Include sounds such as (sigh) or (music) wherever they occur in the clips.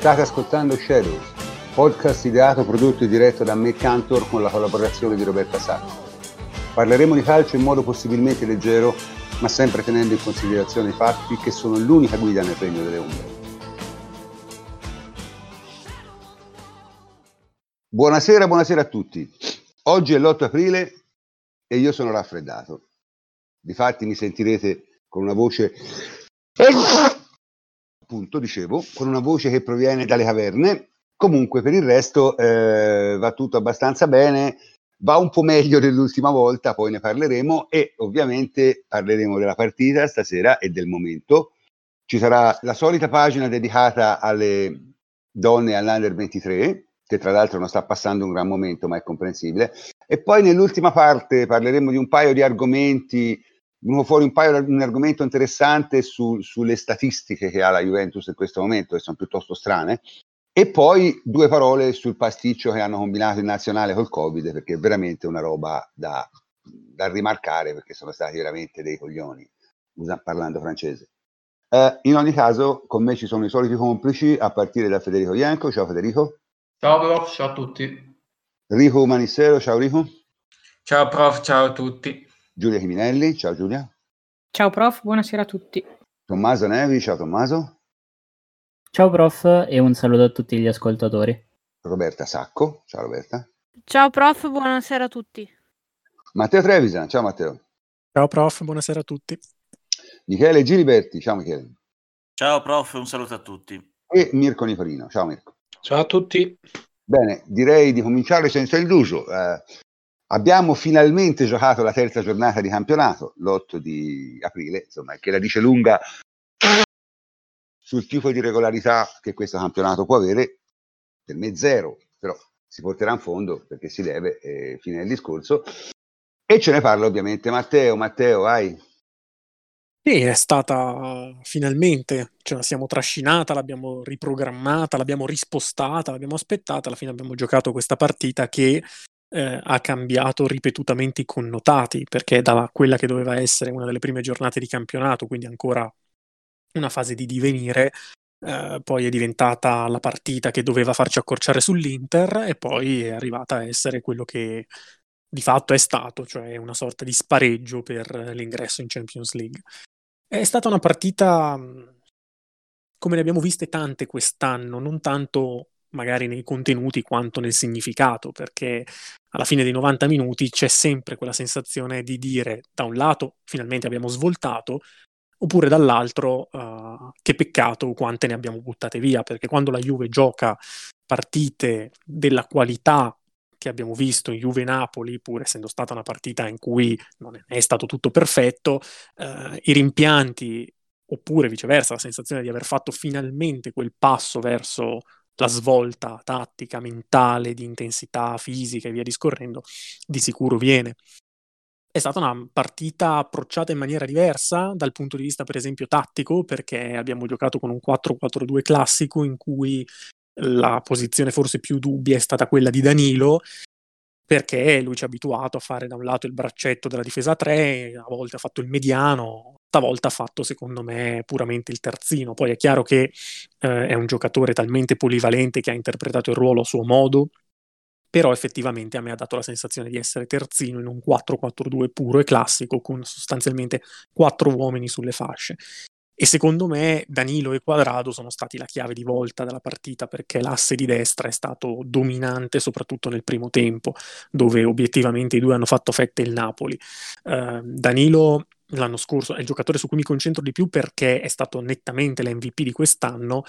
State ascoltando Shadows, podcast ideato, prodotto e diretto da me Cantor con la collaborazione di Roberta Sacco. Parleremo di calcio in modo possibilmente leggero, ma sempre tenendo in considerazione i fatti che sono l'unica guida nel regno delle ombre. Buonasera, buonasera a tutti. Oggi è l'8 aprile e io sono raffreddato. Difatti mi sentirete con una voce appunto, dicevo, con una voce che proviene dalle caverne. Comunque, per il resto, eh, va tutto abbastanza bene. Va un po' meglio dell'ultima volta, poi ne parleremo e ovviamente parleremo della partita stasera e del momento. Ci sarà la solita pagina dedicata alle donne all'Under 23, che tra l'altro non sta passando un gran momento, ma è comprensibile. E poi nell'ultima parte parleremo di un paio di argomenti venuto fuori un paio di un argomento interessante su, sulle statistiche che ha la Juventus in questo momento, che sono piuttosto strane, e poi due parole sul pasticcio che hanno combinato in nazionale col Covid, perché è veramente una roba da, da rimarcare, perché sono stati veramente dei coglioni, parlando francese. Uh, in ogni caso, con me ci sono i soliti complici, a partire da Federico Ianco. Ciao Federico. Ciao prof, ciao a tutti. Rico Manissero, ciao Rico. Ciao prof, ciao a tutti. Giulia Chiminelli, ciao Giulia. Ciao prof, buonasera a tutti. Tommaso Nevi, ciao Tommaso. Ciao prof e un saluto a tutti gli ascoltatori. Roberta Sacco, ciao Roberta. Ciao prof, buonasera a tutti. Matteo Trevisan, ciao Matteo. Ciao prof, buonasera a tutti. Michele Giliberti, ciao Michele. Ciao prof, un saluto a tutti. E Mirko Nicolino, ciao Mirko. Ciao a tutti. Bene, direi di cominciare senza induso. Eh, Abbiamo finalmente giocato la terza giornata di campionato, l'8 di aprile, insomma, che la dice lunga sul tipo di regolarità che questo campionato può avere. Per me zero, però si porterà in fondo perché si deve, eh, fine del discorso. E ce ne parla ovviamente Matteo. Matteo, vai. Sì, è stata finalmente, ce la siamo trascinata, l'abbiamo riprogrammata, l'abbiamo rispostata, l'abbiamo aspettata, alla fine abbiamo giocato questa partita che eh, ha cambiato ripetutamente i connotati, perché da quella che doveva essere una delle prime giornate di campionato, quindi ancora una fase di divenire, eh, poi è diventata la partita che doveva farci accorciare sull'Inter e poi è arrivata a essere quello che di fatto è stato, cioè una sorta di spareggio per l'ingresso in Champions League. È stata una partita come ne abbiamo viste tante quest'anno, non tanto magari nei contenuti quanto nel significato, perché alla fine dei 90 minuti c'è sempre quella sensazione di dire da un lato finalmente abbiamo svoltato, oppure dall'altro uh, che peccato quante ne abbiamo buttate via, perché quando la Juve gioca partite della qualità che abbiamo visto in Juve-Napoli, pur essendo stata una partita in cui non è stato tutto perfetto, uh, i rimpianti oppure viceversa la sensazione di aver fatto finalmente quel passo verso la svolta tattica, mentale, di intensità fisica e via discorrendo, di sicuro viene. È stata una partita approcciata in maniera diversa dal punto di vista, per esempio, tattico, perché abbiamo giocato con un 4-4-2 classico in cui la posizione forse più dubbia è stata quella di Danilo, perché lui ci ha abituato a fare da un lato il braccetto della difesa 3, a volte ha fatto il mediano, stavolta ha fatto secondo me puramente il terzino. Poi è chiaro che eh, è un giocatore talmente polivalente che ha interpretato il ruolo a suo modo, però effettivamente a me ha dato la sensazione di essere terzino in un 4-4-2 puro e classico con sostanzialmente quattro uomini sulle fasce. E secondo me Danilo e Quadrado sono stati la chiave di volta della partita perché l'asse di destra è stato dominante soprattutto nel primo tempo, dove obiettivamente i due hanno fatto fette il Napoli. Uh, Danilo l'anno scorso è il giocatore su cui mi concentro di più perché è stato nettamente l'MVP di quest'anno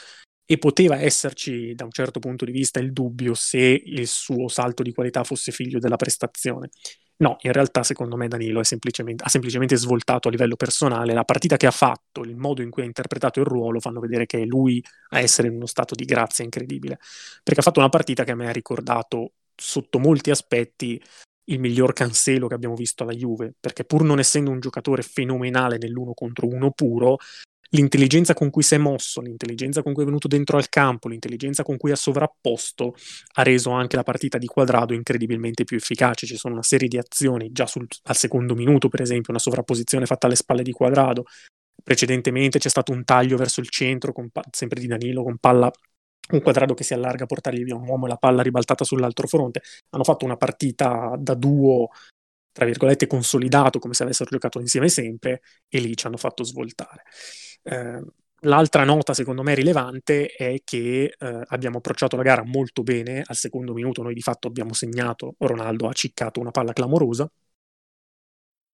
e poteva esserci da un certo punto di vista il dubbio se il suo salto di qualità fosse figlio della prestazione. No, in realtà secondo me Danilo semplicemente, ha semplicemente svoltato a livello personale la partita che ha fatto, il modo in cui ha interpretato il ruolo fanno vedere che è lui a essere in uno stato di grazia incredibile, perché ha fatto una partita che a me ha ricordato sotto molti aspetti il miglior Cancelo che abbiamo visto alla Juve, perché pur non essendo un giocatore fenomenale nell'uno contro uno puro, l'intelligenza con cui si è mosso, l'intelligenza con cui è venuto dentro al campo, l'intelligenza con cui ha sovrapposto, ha reso anche la partita di quadrado incredibilmente più efficace. Ci sono una serie di azioni, già sul, al secondo minuto, per esempio, una sovrapposizione fatta alle spalle di quadrado. Precedentemente c'è stato un taglio verso il centro, con, sempre di Danilo, con palla un quadrado che si allarga a portargli via un uomo e la palla ribaltata sull'altro fronte. Hanno fatto una partita da duo, tra virgolette, consolidato, come se avessero giocato insieme sempre, e lì ci hanno fatto svoltare. Eh, l'altra nota, secondo me, rilevante è che eh, abbiamo approcciato la gara molto bene. Al secondo minuto noi di fatto abbiamo segnato, Ronaldo ha ciccato una palla clamorosa,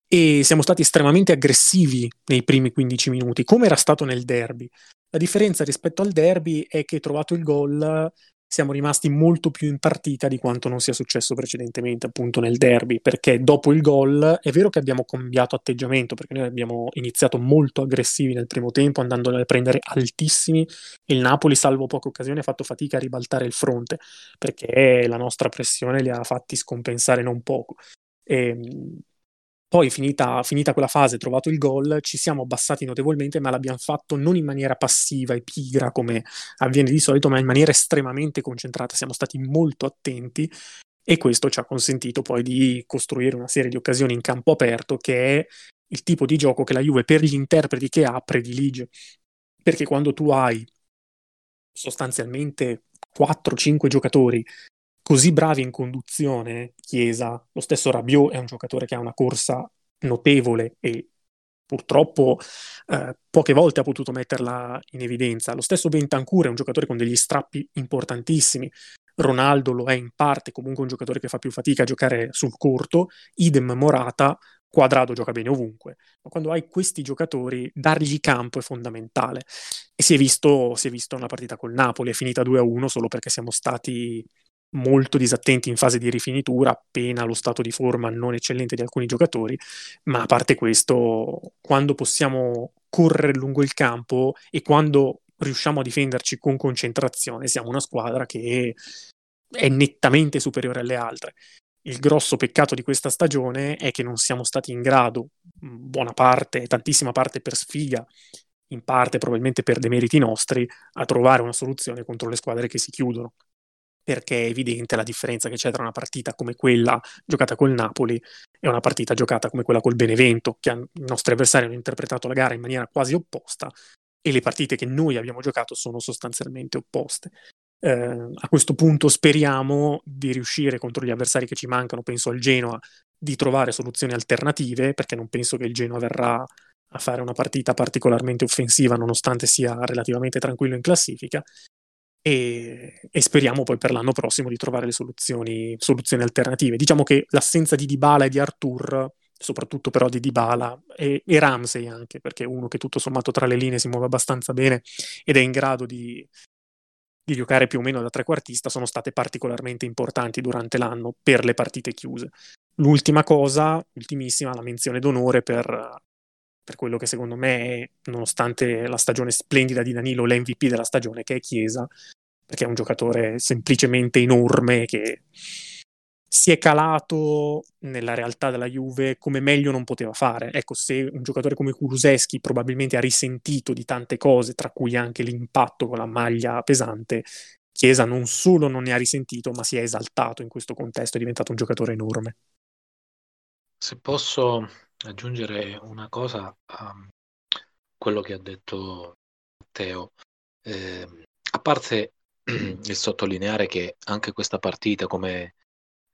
e siamo stati estremamente aggressivi nei primi 15 minuti, come era stato nel derby. La differenza rispetto al derby è che trovato il gol siamo rimasti molto più in partita di quanto non sia successo precedentemente appunto nel derby, perché dopo il gol è vero che abbiamo cambiato atteggiamento, perché noi abbiamo iniziato molto aggressivi nel primo tempo, andando a prendere altissimi, il Napoli, salvo poche occasioni, ha fatto fatica a ribaltare il fronte, perché la nostra pressione li ha fatti scompensare non poco. E, ehm, poi, finita, finita, quella fase, trovato il gol, ci siamo abbassati notevolmente, ma l'abbiamo fatto non in maniera passiva e pigra come avviene di solito, ma in maniera estremamente concentrata. Siamo stati molto attenti e questo ci ha consentito poi di costruire una serie di occasioni in campo aperto, che è il tipo di gioco che la Juve per gli interpreti che ha predilige. Perché quando tu hai sostanzialmente 4-5 giocatori così bravi in conduzione, Chiesa, lo stesso Rabiot è un giocatore che ha una corsa notevole e purtroppo eh, poche volte ha potuto metterla in evidenza. Lo stesso Bentancur è un giocatore con degli strappi importantissimi. Ronaldo lo è in parte, comunque un giocatore che fa più fatica a giocare sul corto. Idem Morata, Quadrado gioca bene ovunque. Ma quando hai questi giocatori, dargli campo è fondamentale. E si è visto, si è visto una partita col Napoli, è finita 2-1 solo perché siamo stati molto disattenti in fase di rifinitura, appena lo stato di forma non eccellente di alcuni giocatori, ma a parte questo, quando possiamo correre lungo il campo e quando riusciamo a difenderci con concentrazione, siamo una squadra che è nettamente superiore alle altre. Il grosso peccato di questa stagione è che non siamo stati in grado, buona parte, tantissima parte per sfiga, in parte probabilmente per demeriti nostri, a trovare una soluzione contro le squadre che si chiudono perché è evidente la differenza che c'è tra una partita come quella giocata col Napoli e una partita giocata come quella col Benevento, che i nostri avversari hanno interpretato la gara in maniera quasi opposta e le partite che noi abbiamo giocato sono sostanzialmente opposte. Eh, a questo punto speriamo di riuscire contro gli avversari che ci mancano, penso al Genoa, di trovare soluzioni alternative, perché non penso che il Genoa verrà a fare una partita particolarmente offensiva nonostante sia relativamente tranquillo in classifica e, e, speriamo poi per l'anno prossimo di trovare le soluzioni, soluzioni, alternative. Diciamo che l'assenza di Dybala e di Artur, soprattutto però di Dybala e, e Ramsey anche, perché è uno che tutto sommato tra le linee si muove abbastanza bene ed è in grado di, di giocare più o meno da trequartista, sono state particolarmente importanti durante l'anno per le partite chiuse. L'ultima cosa, ultimissima, la menzione d'onore per, per quello che secondo me è, nonostante la stagione splendida di Danilo, l'MVP della stagione, che è Chiesa, perché è un giocatore semplicemente enorme che si è calato nella realtà della Juve come meglio non poteva fare. Ecco, se un giocatore come Kuluseschi probabilmente ha risentito di tante cose, tra cui anche l'impatto con la maglia pesante, Chiesa non solo non ne ha risentito, ma si è esaltato in questo contesto, è diventato un giocatore enorme. Se posso aggiungere una cosa a quello che ha detto Matteo, eh, a parte il sottolineare che anche questa partita, come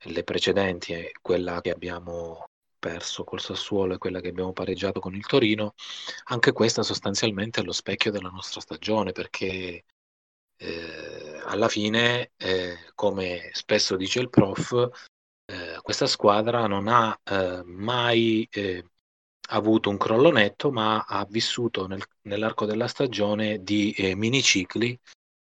le precedenti, quella che abbiamo perso col Sassuolo e quella che abbiamo pareggiato con il Torino, anche questa sostanzialmente è lo specchio della nostra stagione perché eh, alla fine, eh, come spesso dice il prof, eh, questa squadra non ha eh, mai eh, avuto un crollo netto, ma ha vissuto nel, nell'arco della stagione di eh, minicicli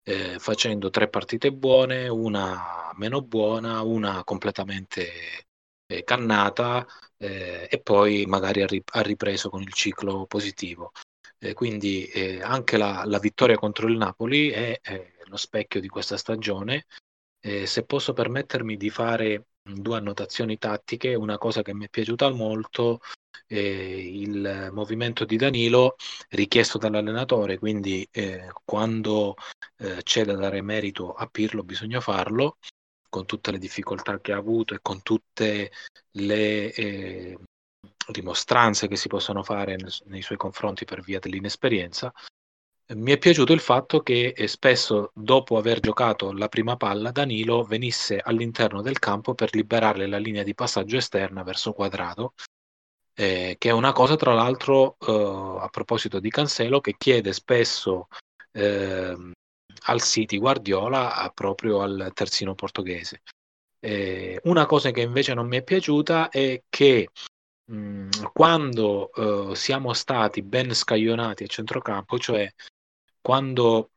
eh, facendo tre partite buone, una meno buona, una completamente eh, cannata eh, e poi magari ha, rip- ha, ripreso con il ciclo positivo. Eh, quindi eh, anche la, la, vittoria contro il Napoli è, è lo specchio di questa stagione. Eh, se posso permettermi di fare due annotazioni tattiche, una cosa che mi è piaciuta molto eh, il movimento di Danilo richiesto dall'allenatore, quindi eh, quando eh, c'è da dare merito a Pirlo bisogna farlo, con tutte le difficoltà che ha avuto e con tutte le eh, rimostranze che si possono fare nel, nei suoi confronti per via dell'inesperienza. mi è piaciuto il fatto che eh, spesso dopo aver giocato la prima palla Danilo venisse all'interno del campo per liberare la linea di passaggio esterna verso quadrato, eh, che è una cosa tra l'altro eh, a proposito di Cancelo che chiede spesso eh, al City Guardiola proprio al terzino portoghese. Eh, una cosa che invece non mi è piaciuta è che mh, mm, quando uh, siamo stati ben scaglionati a centrocampo, cioè quando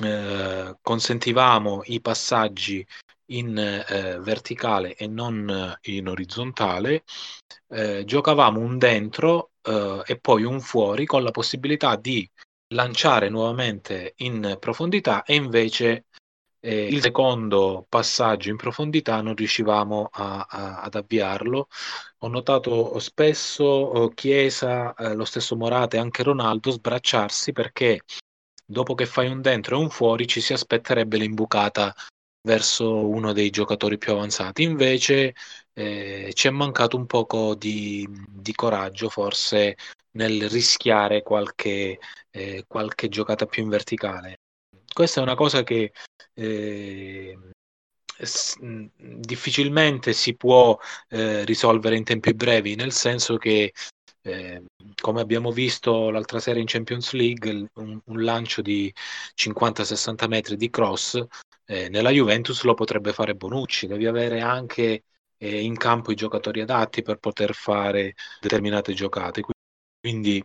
uh, consentivamo i passaggi in uh, verticale e non in orizzontale, giocavamo un dentro e poi un fuori con la possibilità di lanciare nuovamente in profondità e invece eh, il secondo passaggio in profondità non riuscivamo a, a, ad avviarlo. Ho notato spesso oh, Chiesa, eh, lo stesso Morata e anche Ronaldo sbracciarsi perché dopo che fai un dentro e un fuori ci si aspetterebbe l'imbucata verso uno dei giocatori più avanzati. Invece eh, ci è mancato un poco di, di, coraggio forse nel rischiare qualche, eh, qualche giocata più in verticale. Questa è una cosa che eh, s- difficilmente si può eh, risolvere in tempi brevi, nel senso che eh, come abbiamo visto l'altra sera in Champions League, un, un lancio di 50-60 metri di cross eh, nella Juventus lo potrebbe fare Bonucci, devi avere anche eh, in campo i giocatori adatti per poter fare determinate giocate. Quindi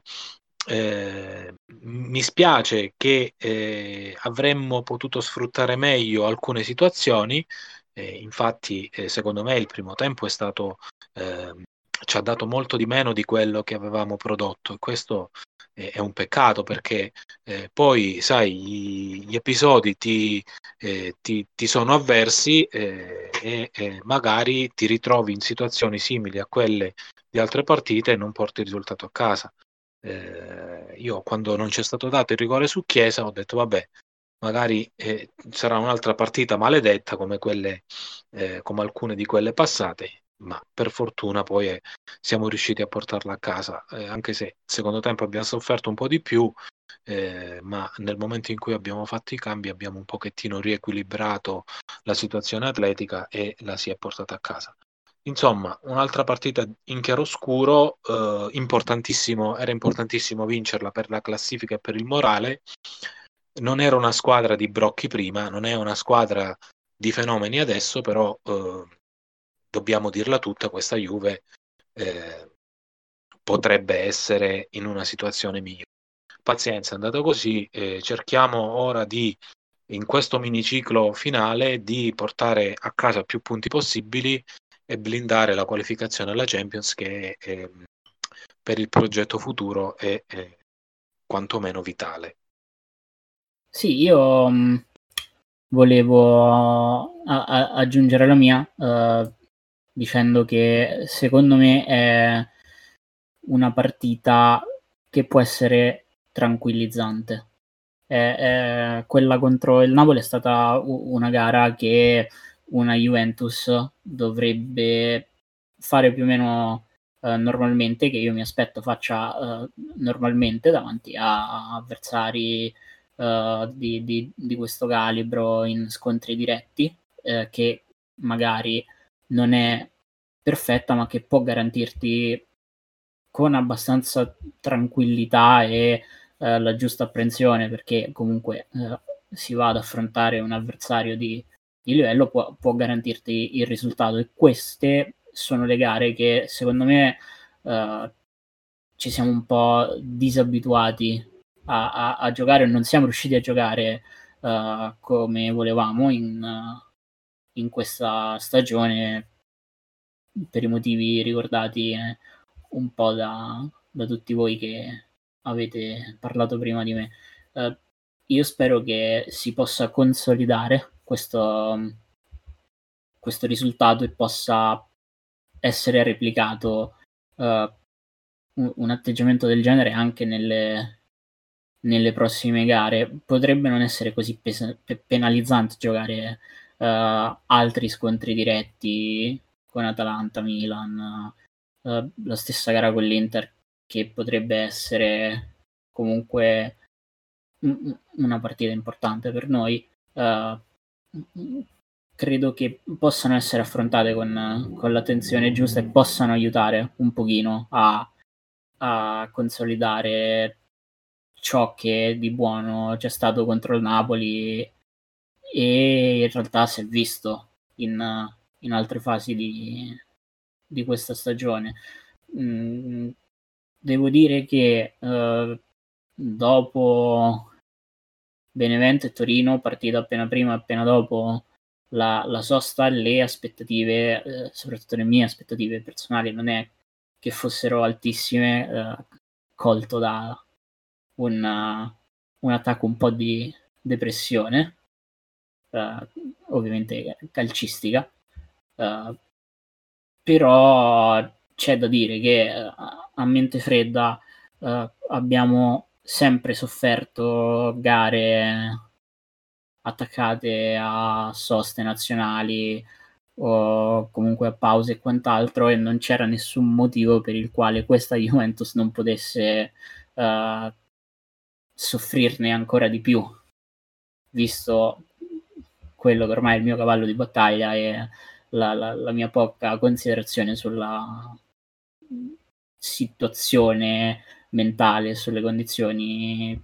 eh, mi spiace che eh, avremmo potuto sfruttare meglio alcune situazioni. Eh, infatti, eh, secondo me, il primo tempo è stato ehm, ci ha dato molto di meno di quello che avevamo prodotto. E questo è un peccato perché eh, poi, sai, gli, gli episodi ti, eh, ti, ti, sono avversi eh, e magari ti ritrovi in situazioni simili a quelle di altre partite e non porti il risultato a casa. Eh, io quando non c'è stato dato il rigore su Chiesa ho detto vabbè, magari eh, sarà un'altra partita maledetta come, quelle, eh, come alcune di quelle passate, ma per fortuna poi eh, siamo riusciti a portarla a casa, eh, anche se secondo tempo abbiamo sofferto un po' di più, eh, ma nel momento in cui abbiamo fatto i cambi abbiamo un pochettino riequilibrato la situazione atletica e la si è portata a casa. Insomma, un'altra partita in chiaroscuro, eh, importantissimo, era importantissimo vincerla per la classifica e per il morale. Non era una squadra di brocchi prima, non è una squadra di fenomeni adesso, però eh, dobbiamo dirla tutta, questa Juve eh, potrebbe essere in una situazione migliore. Pazienza, è andata così, eh, cerchiamo ora di in questo miniciclo finale di portare a casa più punti possibili e blindare la qualificazione alla Champions che è, per il progetto futuro è, è quantomeno vitale. Sì, io volevo a- a- aggiungere la mia uh, dicendo che secondo me è una partita che può essere tranquillizzante. È, è quella contro il Napoli è stata una gara che una Juventus dovrebbe fare più o meno uh, normalmente, che io mi aspetto faccia uh, normalmente davanti a, avversari uh, di, di, di, questo calibro in scontri diretti, che magari non è perfetta, ma che può garantirti con abbastanza tranquillità e la giusta apprensione, perché comunque si va ad affrontare un avversario di di livello può, può garantirti il risultato. E queste sono le gare che secondo me uh, ci siamo un po' disabituati a, a, a giocare, non siamo riusciti a giocare uh, come volevamo in, uh, in, questa stagione per i motivi ricordati eh, un po' da, da, tutti voi che avete parlato prima di me. io spero che si possa consolidare questo, questo risultato e possa essere replicato uh, un, atteggiamento del genere anche nelle, nelle, prossime gare. Potrebbe non essere così pes- penalizzante giocare uh, altri scontri diretti con Atalanta, Milan, uh, la stessa gara con l'Inter che potrebbe essere comunque una partita importante per noi. Uh, credo che possano essere affrontate con, con, l'attenzione giusta e possano aiutare un pochino a, a consolidare ciò che di buono c'è stato contro il Napoli e in realtà si è visto in, in altre fasi di, di questa stagione. Mm, devo dire che uh, dopo Benevento e Torino, partita appena prima e appena dopo la, la sosta, le aspettative, eh, soprattutto le mie aspettative personali, non è che fossero altissime, eh, colto da una, un attacco un po' di depressione, eh, ovviamente calcistica, eh, però c'è da dire che eh, a mente fredda abbiamo sempre sofferto gare attaccate a soste nazionali o comunque a pause e quant'altro e non c'era nessun motivo per il quale questa (laughs) Juventus non potesse uh, soffrirne ancora di più visto quello che ormai è il mio cavallo di battaglia e la, la, la mia poca considerazione sulla situazione mentale, sulle condizioni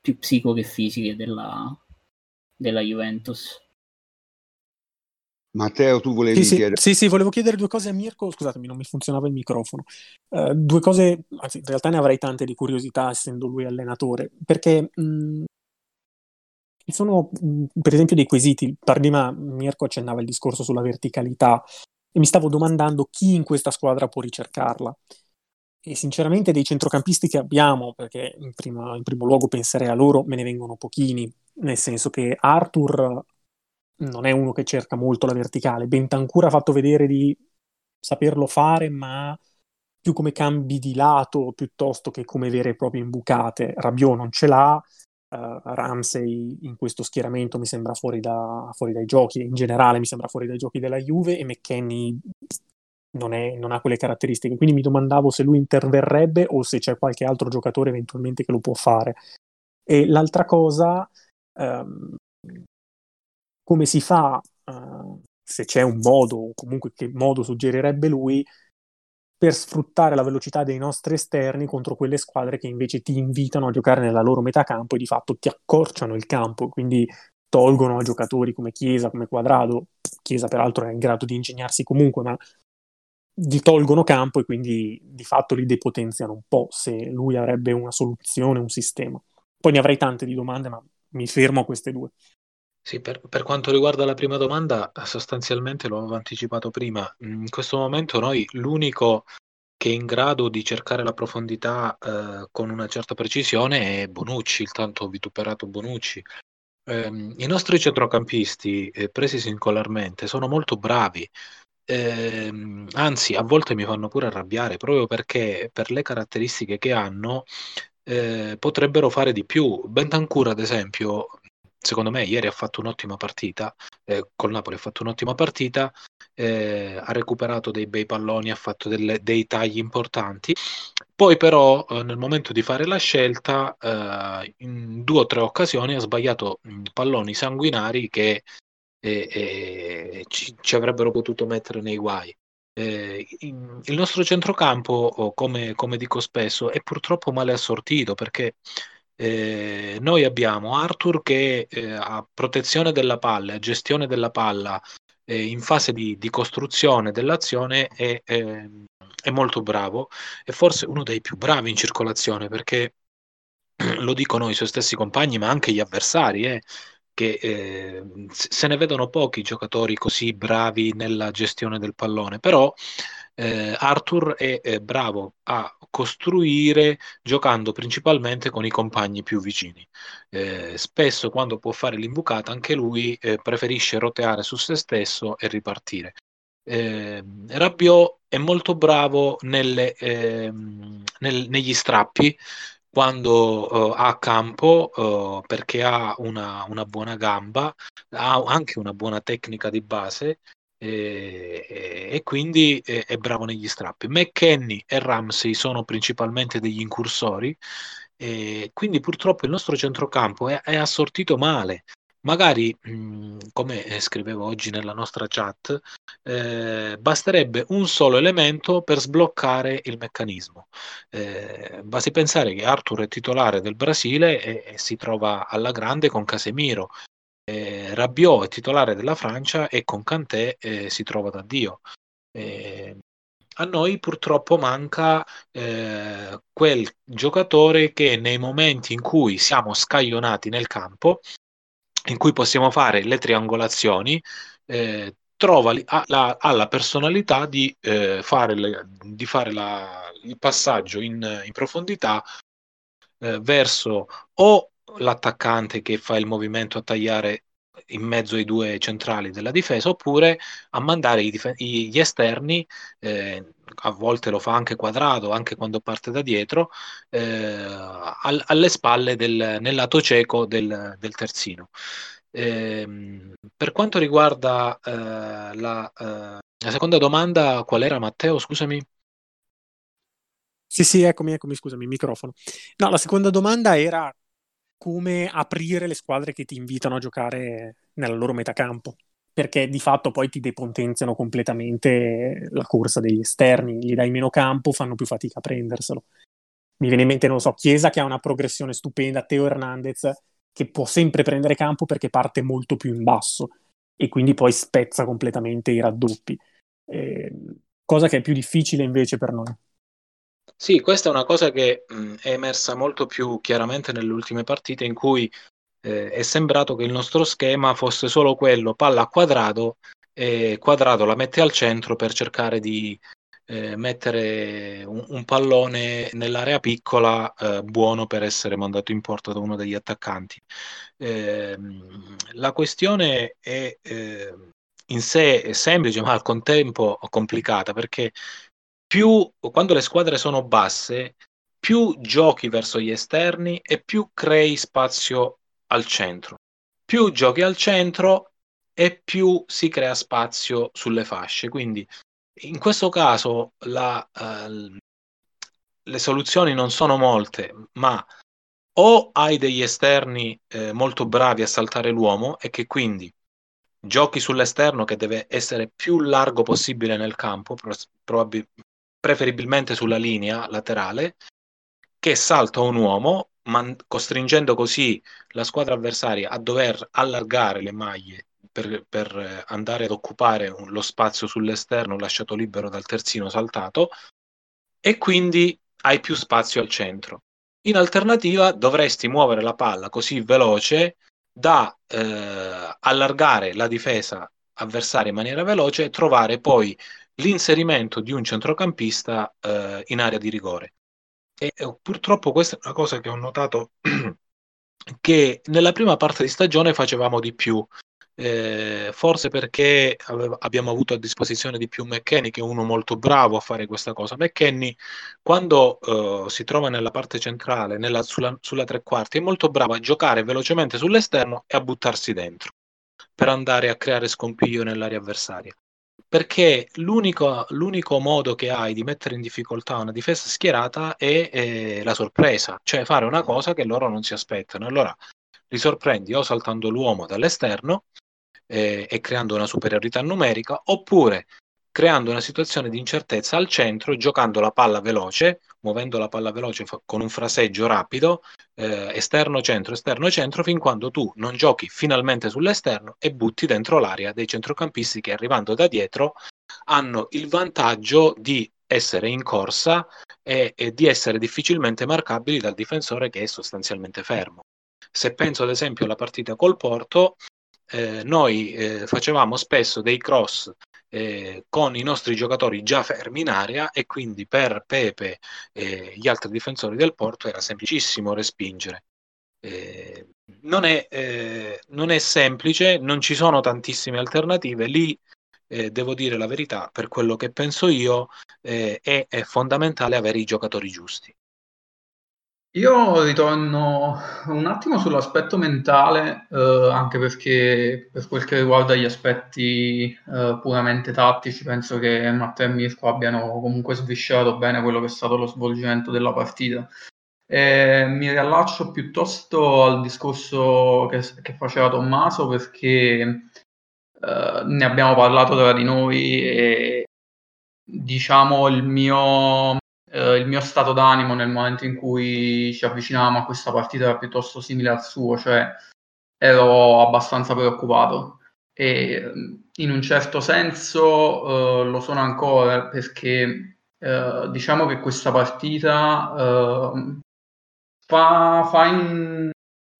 più psico che fisiche della, della Juventus. Matteo, tu volevi sì, sì, chiedere? Sì, sì, volevo chiedere due cose a Mirko. Scusatemi, non mi funzionava il microfono. Uh, due cose, anzi, in realtà ne avrei tante di curiosità, essendo lui allenatore, perché mh, ci sono, mh, per esempio, dei quesiti. Prima Mirko accennava il discorso sulla verticalità e mi stavo domandando chi in questa squadra può ricercarla. E sinceramente dei centrocampisti che abbiamo, perché in, prima, in primo luogo penserei a loro, me ne vengono pochini, nel senso che Arthur non è uno che cerca molto la verticale, Bentancur ha fatto vedere di saperlo fare, ma più come cambi di lato piuttosto che come vere e proprie imbucate. Rabiot non ce l'ha, uh, Ramsey in questo schieramento mi sembra fuori, da, fuori, dai giochi, in generale mi sembra fuori dai giochi della Juve e McKenny non, è, non, ha quelle caratteristiche. Quindi mi domandavo se lui interverrebbe o se c'è qualche altro giocatore eventualmente che lo può fare. E l'altra cosa, um, come si fa, uh, se c'è un modo, o comunque che modo suggerirebbe lui, per sfruttare la velocità dei nostri esterni contro quelle squadre che invece ti invitano a giocare nella loro metà campo e di fatto ti accorciano il campo, quindi tolgono a giocatori come Chiesa, come Quadrado, Chiesa peraltro è in grado di ingegnarsi comunque, ma gli tolgono campo e quindi di fatto li depotenziano un po' se lui avrebbe una soluzione, un sistema. Poi ne avrei tante di domande, ma mi fermo a queste due. Sì, per, per, quanto riguarda la prima domanda, sostanzialmente lo anticipato prima. In questo momento noi l'unico che è in grado di cercare la profondità eh, con una certa precisione è Bonucci, il tanto vituperato Bonucci. Eh, I nostri centrocampisti, eh, presi singolarmente, sono molto bravi, Ehm, anzi, a volte mi fanno pure arrabbiare proprio perché per le caratteristiche che hanno eh, potrebbero fare di più. Bentancur, ad esempio, secondo me ieri ha fatto un'ottima partita, eh, col Napoli ha fatto un'ottima partita, eh, ha recuperato dei bei palloni, ha fatto delle, dei tagli importanti. Poi però eh, nel momento di fare la scelta, eh, in due o tre occasioni ha sbagliato mh, palloni sanguinari che e, e ci, ci, avrebbero potuto mettere nei guai. Eh, in, il nostro centrocampo, come, come, dico spesso, è purtroppo male assortito perché eh, noi abbiamo Arthur che eh, ha protezione della palla, gestione della palla eh, in fase di, di, costruzione dell'azione è, ehm, è molto bravo e forse uno dei più bravi in circolazione perché (clears throat) lo dicono i suoi stessi compagni ma anche gli avversari. Eh che eh, se ne vedono pochi giocatori così bravi nella gestione del pallone, però eh, Arthur è, è, bravo a costruire giocando principalmente con i compagni più vicini. Eh, spesso quando può fare l'imbucata anche lui eh, preferisce roteare su se stesso e ripartire. Eh, Rabiot è molto bravo nelle, ehm, nel, negli strappi, quando uh, ha campo uh, perché ha una, una, buona gamba, ha anche una buona tecnica di base e, e, quindi è, è, bravo negli strappi. McKenny e Ramsey sono principalmente degli incursori quindi purtroppo il nostro centrocampo è, è assortito male. Magari, mh, come eh, scrivevo oggi nella nostra chat, eh, basterebbe un solo elemento per sbloccare il meccanismo. Eh, basti pensare che Arthur è titolare del Brasile e, e si trova alla grande con Casemiro. Eh, Rabiot è titolare della Francia e con Kanté eh, si trova da Dio. Eh, a noi purtroppo manca eh, quel giocatore che nei momenti in cui siamo scaglionati nel campo, in cui possiamo fare le triangolazioni, eh, trova ha la, ha la personalità di eh, fare, le, di fare la, il passaggio in, in profondità eh, verso o l'attaccante che fa il movimento a tagliare in mezzo ai due centrali della difesa oppure a mandare dif- gli esterni eh, a volte lo fa anche quadrato anche quando parte da dietro eh, al- alle spalle del, nel lato cieco del, del terzino eh, per quanto riguarda eh, la, eh, la seconda domanda qual era Matteo scusami sì, sì, eccomi, eccomi, scusami, il microfono. No, la seconda domanda era come aprire le squadre che ti invitano a giocare nella loro metacampo, perché di fatto poi ti depotenziano completamente la corsa degli esterni, gli dai meno campo, fanno più fatica a prenderselo. Mi viene in mente, non so, Chiesa che ha una progressione stupenda, Teo Hernandez che può sempre prendere campo perché parte molto più in basso e quindi poi spezza completamente i raddoppi. Eh, cosa che è più difficile invece per noi. Sì, questa è una cosa che mh, è emersa molto più chiaramente nelle ultime partite in cui eh, è sembrato che il nostro schema fosse solo quello palla a quadrato e quadrato la mette al centro per cercare di eh, mettere un, un, pallone nell'area piccola eh, buono per essere mandato in porta da uno degli attaccanti. Ehm, la questione è eh, in sé semplice ma al contempo complicata perché più quando le squadre sono basse, più giochi verso gli esterni e più crei spazio al centro. Più giochi al centro e più si crea spazio sulle fasce. Quindi in questo caso la, uh, le soluzioni non sono molte, ma o hai degli esterni eh, molto bravi a saltare l'uomo e che quindi giochi sull'esterno che deve essere più largo possibile nel campo, probabil- preferibilmente sulla linea laterale, che salta un uomo, man- costringendo così la squadra avversaria a dover allargare le maglie per, per andare ad occupare un, lo spazio sull'esterno lasciato libero dal terzino saltato, e quindi hai più spazio al centro. In alternativa dovresti muovere la palla così veloce da eh, allargare la difesa avversaria in maniera veloce e trovare poi l'inserimento di un centrocampista eh, in area di rigore. E eh, purtroppo questa è una cosa che ho notato (clears throat) che nella prima parte di stagione facevamo di più. Eh, forse perché aveva, abbiamo avuto a disposizione di più McKenny, che è uno molto bravo a fare questa cosa. McKenny, quando uh, si trova nella parte centrale, nella, sulla, sulla tre quarti, è molto bravo a giocare velocemente sull'esterno e a buttarsi dentro per andare a creare scompiglio nell'area avversaria perché l'unico, l'unico, modo che hai di mettere in difficoltà una difesa schierata è, è, la sorpresa, cioè fare una cosa che loro non si aspettano. Allora li sorprendi o saltando l'uomo dall'esterno eh, e creando una superiorità numerica, oppure creando una situazione di incertezza al centro, giocando la palla veloce, muovendo la palla veloce con un fraseggio rapido, eh, esterno-centro, esterno-centro, fin quando tu non giochi finalmente sull'esterno e butti dentro l'area dei centrocampisti che arrivando da dietro hanno il vantaggio di essere in corsa e, e di essere difficilmente marcabili dal difensore che è sostanzialmente fermo. Se penso ad esempio alla partita col Porto, eh, noi eh, facevamo spesso dei cross eh, con i nostri giocatori già fermi in area e quindi per Pepe e gli altri difensori del Porto era semplicissimo respingere. Eh, non, è, eh, non, è, semplice, non ci sono tantissime alternative, lì eh, devo dire la verità, per quello che penso io eh, è, è fondamentale avere i giocatori giusti. Io ritorno un attimo sull'aspetto mentale, eh, anche perché per quel che riguarda gli aspetti eh, puramente tattici, penso che Matteo e Mirko abbiano comunque sviscerato bene quello che è stato lo svolgimento della partita. Eh, mi riallaccio piuttosto al discorso che, che faceva Tommaso perché eh, ne abbiamo parlato tra di noi e diciamo il mio, eh, il mio stato d'animo nel momento in cui ci avvicinavamo a questa partita era piuttosto simile al suo, cioè ero abbastanza preoccupato e in un certo senso eh, lo sono ancora perché eh, diciamo che questa partita eh, fa, fa, in,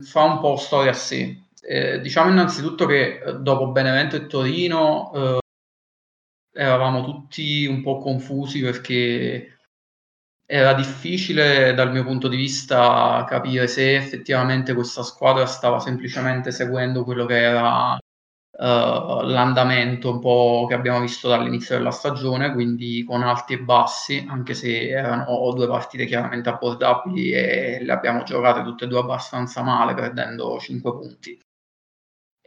fa, un po' storia a sé. Eh, diciamo innanzitutto che eh, dopo Benevento e Torino eravamo tutti un po' confusi perché era difficile dal mio punto di vista capire se effettivamente questa squadra stava semplicemente seguendo quello che era uh, l'andamento un po' che abbiamo visto dall'inizio della stagione, quindi con alti e bassi, anche se erano due partite chiaramente abbordabili e le abbiamo giocate tutte e due abbastanza male, perdendo 5 punti.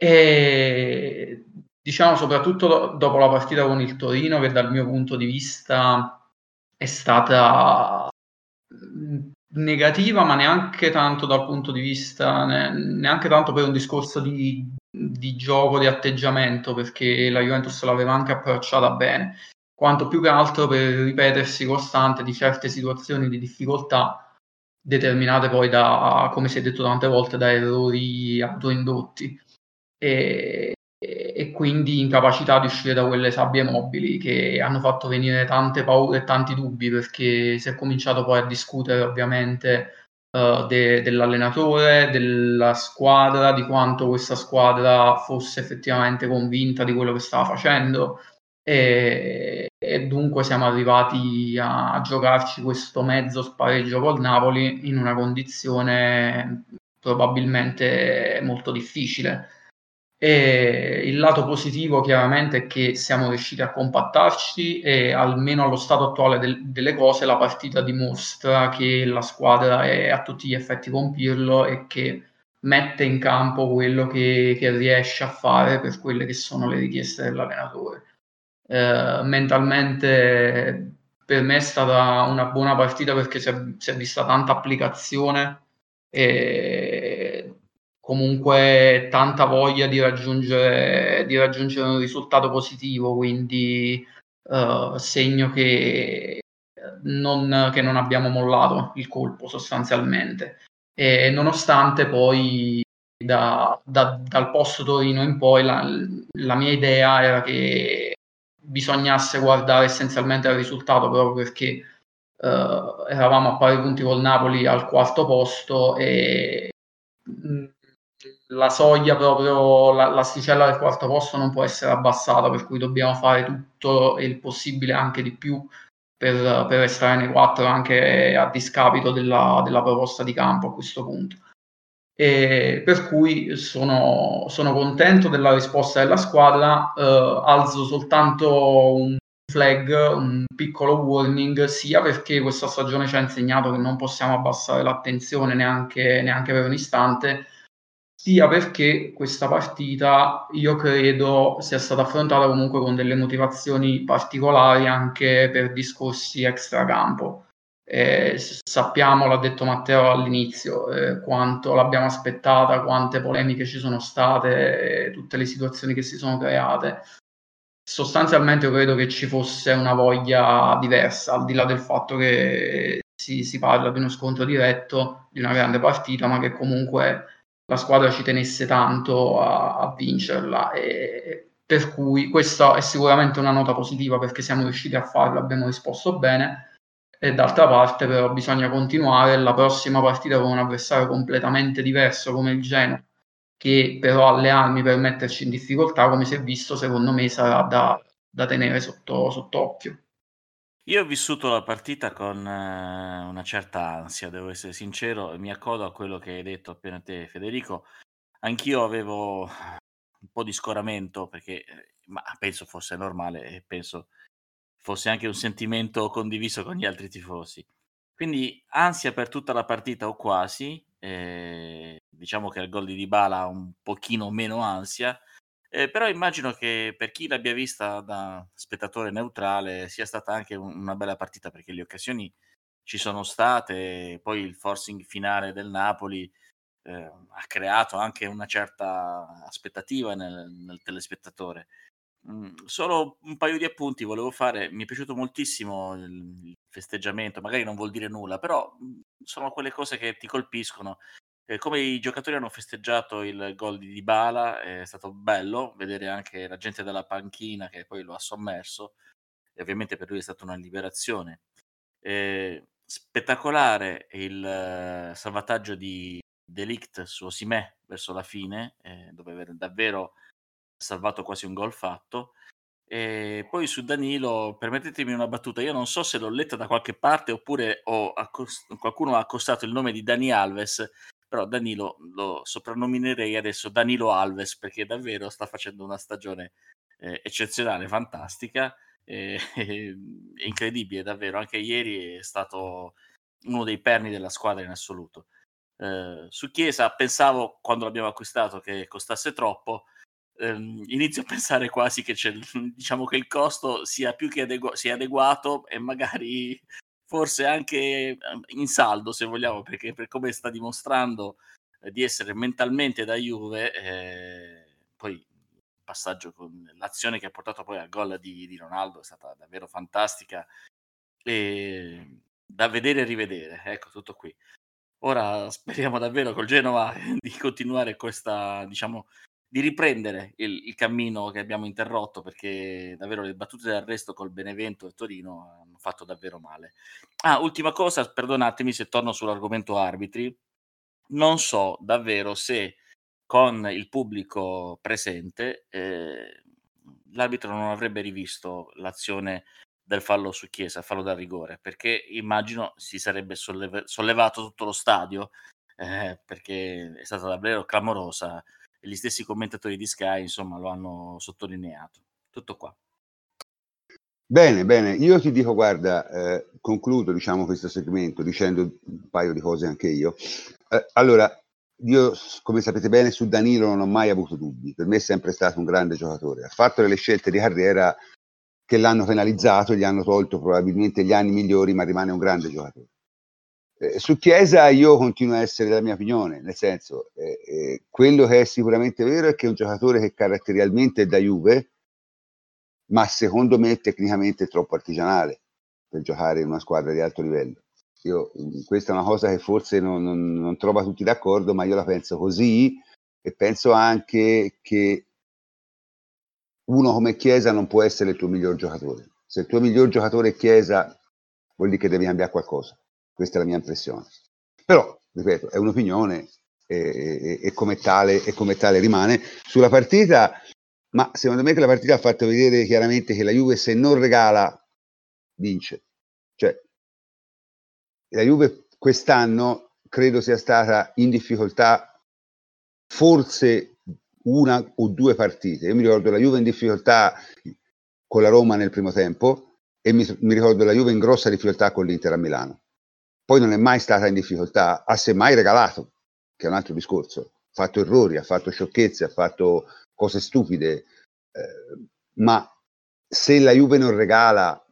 E diciamo soprattutto dopo la partita con il Torino, che dal mio punto di vista è stata negativa, ma neanche tanto dal punto di vista, neanche tanto per un discorso di, di gioco, di atteggiamento, perché la Juventus l'aveva anche approcciata bene, quanto più che altro per ripetersi costante di certe situazioni di difficoltà determinate poi da, come si è detto tante volte, da errori autoindotti. E, e quindi incapacità di uscire da quelle sabbie mobili che hanno fatto venire tante paure e tanti dubbi perché si è cominciato poi a discutere ovviamente uh, de- dell'allenatore, della squadra, di quanto questa squadra fosse effettivamente convinta di quello che stava facendo. E, e dunque siamo arrivati a, a giocarci questo mezzo spareggio col Napoli in una condizione probabilmente molto difficile e il lato positivo chiaramente è che siamo riusciti a compattarci e almeno allo stato attuale del, delle cose la partita dimostra che la squadra è a tutti gli effetti con Pirlo e che mette in campo quello che, che riesce a fare per quelle che sono le richieste dell'allenatore. Eh, mentalmente per me è stata una buona partita perché si è, si è vista tanta applicazione e comunque tanta voglia di raggiungere, di raggiungere un risultato positivo, quindi uh, segno che non, che non abbiamo mollato il colpo sostanzialmente. E nonostante poi da, da, dal posto Torino in poi la, la, mia idea era che bisognasse guardare essenzialmente al risultato proprio perché uh, eravamo a pari punti col Napoli al quarto posto e la soglia proprio, la, l'asticella del quarto posto non può essere abbassata, per cui dobbiamo fare tutto il possibile anche di più per, per restare nei quattro, anche a discapito della, della proposta di campo a questo punto. E per cui sono, sono contento della risposta della squadra, eh, alzo soltanto un flag, un piccolo warning, sia perché questa stagione ci ha insegnato che non possiamo abbassare l'attenzione neanche, neanche per un istante, sia perché questa partita io credo sia stata affrontata comunque con delle motivazioni particolari anche per discorsi extracampo. Eh, sappiamo, l'ha detto Matteo all'inizio, eh, quanto l'abbiamo aspettata, quante polemiche ci sono state, eh, tutte le situazioni che si sono create. Sostanzialmente io credo che ci fosse una voglia diversa, al di là del fatto che si, si parla di uno scontro diretto, di una grande partita, ma che comunque la squadra ci tenesse tanto a, a vincerla. E, per cui questa è sicuramente una nota positiva perché siamo riusciti a farlo, abbiamo risposto bene. E d'altra parte, però, bisogna continuare. La prossima partita con un avversario completamente diverso come il Genoa, che però ha le armi per metterci in difficoltà, come si è visto, secondo me sarà da, da tenere sotto, sott'occhio. Io ho vissuto la partita con eh, una certa ansia, devo essere sincero, mi accodo a quello che hai detto appena te, Federico. Anch'io avevo un po' di scoramento perché, eh, ma penso fosse normale e penso fosse anche un sentimento condiviso con gli altri tifosi. Quindi ansia per tutta la partita o quasi, eh, diciamo che il gol di Dybala un pochino meno ansia, eh, però immagino che per chi l'abbia vista da spettatore neutrale sia stata anche un- una bella partita perché le occasioni ci sono state, poi il forcing finale del Napoli eh, ha creato anche una certa aspettativa nel, nel telespettatore. Mm, solo un paio di appunti volevo fare. Mi è piaciuto moltissimo il, il festeggiamento, magari non vuol dire nulla, però mm, sono quelle cose che ti colpiscono. Eh, come i giocatori hanno festeggiato il gol di Dybala, è stato bello vedere anche la gente della panchina che poi lo ha sommerso, e ovviamente per lui è stata una liberazione. Eh, spettacolare il uh, salvataggio di Delict su Osimè verso la fine, eh, dove davvero salvato quasi un gol fatto. E poi su Danilo, permettetemi una battuta, io non so se l'ho letta da qualche parte oppure accost- qualcuno ha accostato il nome di Dani Alves, però Danilo lo soprannominerei adesso Danilo Alves perché davvero sta facendo una stagione eh, eccezionale, fantastica, eh, (laughs) è incredibile davvero, anche ieri è stato uno dei perni della squadra in assoluto. Eh, su Chiesa pensavo quando l'abbiamo acquistato che costasse troppo, ehm, inizio a pensare quasi che, (laughs) diciamo che il costo sia più che adegu- sia adeguato e magari forse anche ehm, in saldo se vogliamo perché per come sta dimostrando eh, di essere mentalmente da Juve eh, poi passaggio con l'azione che ha portato poi al gol di, di Ronaldo è stata davvero fantastica e da vedere e rivedere ecco tutto qui. Ora speriamo davvero col Genova (laughs) di continuare questa diciamo di riprendere il, il, cammino che abbiamo interrotto perché davvero le battute d'arresto col Benevento e Torino hanno fatto davvero male. Ah, ultima cosa, perdonatemi se torno sull'argomento arbitri. Non so davvero se con il pubblico presente eh, l'arbitro non avrebbe rivisto l'azione del fallo su Chiesa, fallo da rigore, perché immagino si sarebbe solleve- sollevato tutto lo stadio eh, perché è stata davvero clamorosa gli stessi commentatori di Sky insomma lo hanno sottolineato. Tutto qua. Bene, bene, io ti dico, guarda, eh, concludo diciamo, questo segmento dicendo un paio di cose anche io. Eh, allora, io, come sapete bene, su Danilo non ho mai avuto dubbi, per me è sempre stato un grande giocatore, ha fatto delle scelte di carriera che l'hanno penalizzato, gli hanno tolto probabilmente gli anni migliori, ma rimane un grande giocatore. Eh, su Chiesa io continuo a essere della mia opinione, nel senso, eh, eh, quello che è sicuramente vero è che è un giocatore che caratterialmente è da Juve, ma secondo me tecnicamente è troppo artigianale per giocare in una squadra di alto livello. Io, mm, questa è una cosa che forse non, non, non trova tutti d'accordo, ma io la penso così e penso anche che uno come Chiesa non può essere il tuo miglior giocatore. Se il tuo miglior giocatore è Chiesa, vuol dire che devi cambiare qualcosa. Questa è la mia impressione. Però, ripeto, è un'opinione e, e, e, come, tale, e come tale rimane. Sulla partita, ma secondo me che la partita ha fatto vedere chiaramente che la Juve se non regala, vince. Cioè, la Juve quest'anno credo sia stata in difficoltà forse una o due partite. Io mi ricordo la Juve in difficoltà con la Roma nel primo tempo e mi, mi ricordo la Juve in grossa difficoltà con l'Inter a Milano poi non è mai stata in difficoltà, ha semmai regalato, che è un altro discorso, ha fatto errori, ha fatto sciocchezze, ha fatto cose stupide, eh, ma se la Juve non regala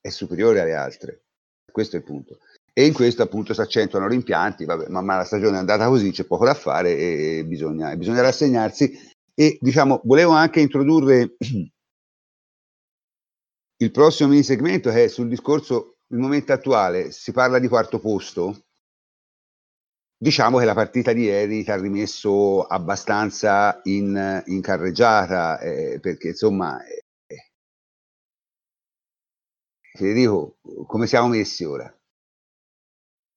è superiore alle altre, questo è il punto. E in questo appunto si accentuano rimpianti, vabbè, ma, ma la stagione è andata così, c'è poco da fare e, bisogna, bisogna rassegnarsi. E diciamo, volevo anche introdurre (clears throat) il prossimo mini segmento che è sul discorso il momento attuale si parla di quarto posto, diciamo che la partita di ieri ti ha rimesso abbastanza in, in carreggiata, eh, perché insomma, eh, Federico, come siamo messi ora?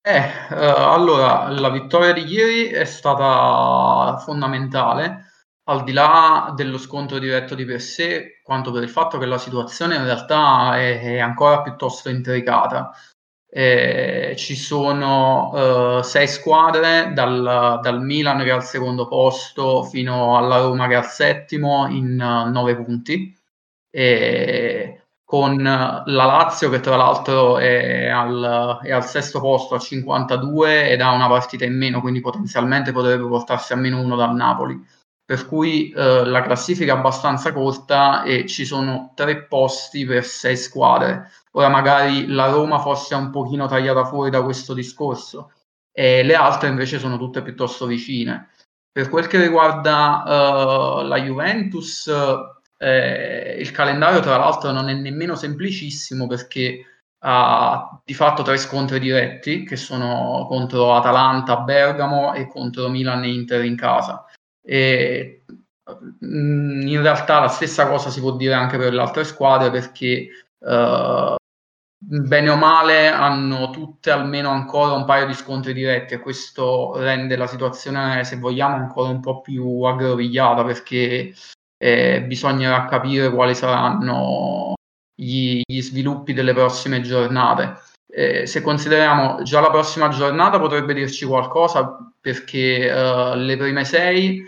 Eh, eh, allora, la vittoria di ieri è stata fondamentale al di là dello scontro diretto di per sé, quanto per il fatto che la situazione in realtà è, è ancora piuttosto intricata. Eh, ci sono eh, sei squadre dal, dal, Milan che è al secondo posto fino alla Roma che è al settimo in uh, nove punti e con la Lazio che tra l'altro è al, è al, sesto posto a 52 ed ha una partita in meno quindi potenzialmente potrebbe portarsi a meno uno dal Napoli per cui eh, la classifica è abbastanza corta e ci sono tre posti per sei squadre. ora magari la Roma fosse un pochino tagliata fuori da questo discorso e le altre invece sono tutte piuttosto vicine. Per quel che riguarda uh, la Juventus, eh, il calendario tra l'altro non è nemmeno semplicissimo perché ha di fatto tre scontri diretti che sono contro Atalanta, Bergamo e contro Milan e Inter in casa. E, mm, in realtà la stessa cosa si può dire anche per le altre squadre perché uh, bene o male hanno tutte almeno ancora un paio di scontri diretti e questo rende la situazione, se vogliamo, ancora un po' più aggrovigliata perché eh, bisognerà capire quali saranno gli, gli sviluppi delle prossime giornate. Eh, se consideriamo già la prossima giornata potrebbe dirci qualcosa perché uh, le prime sei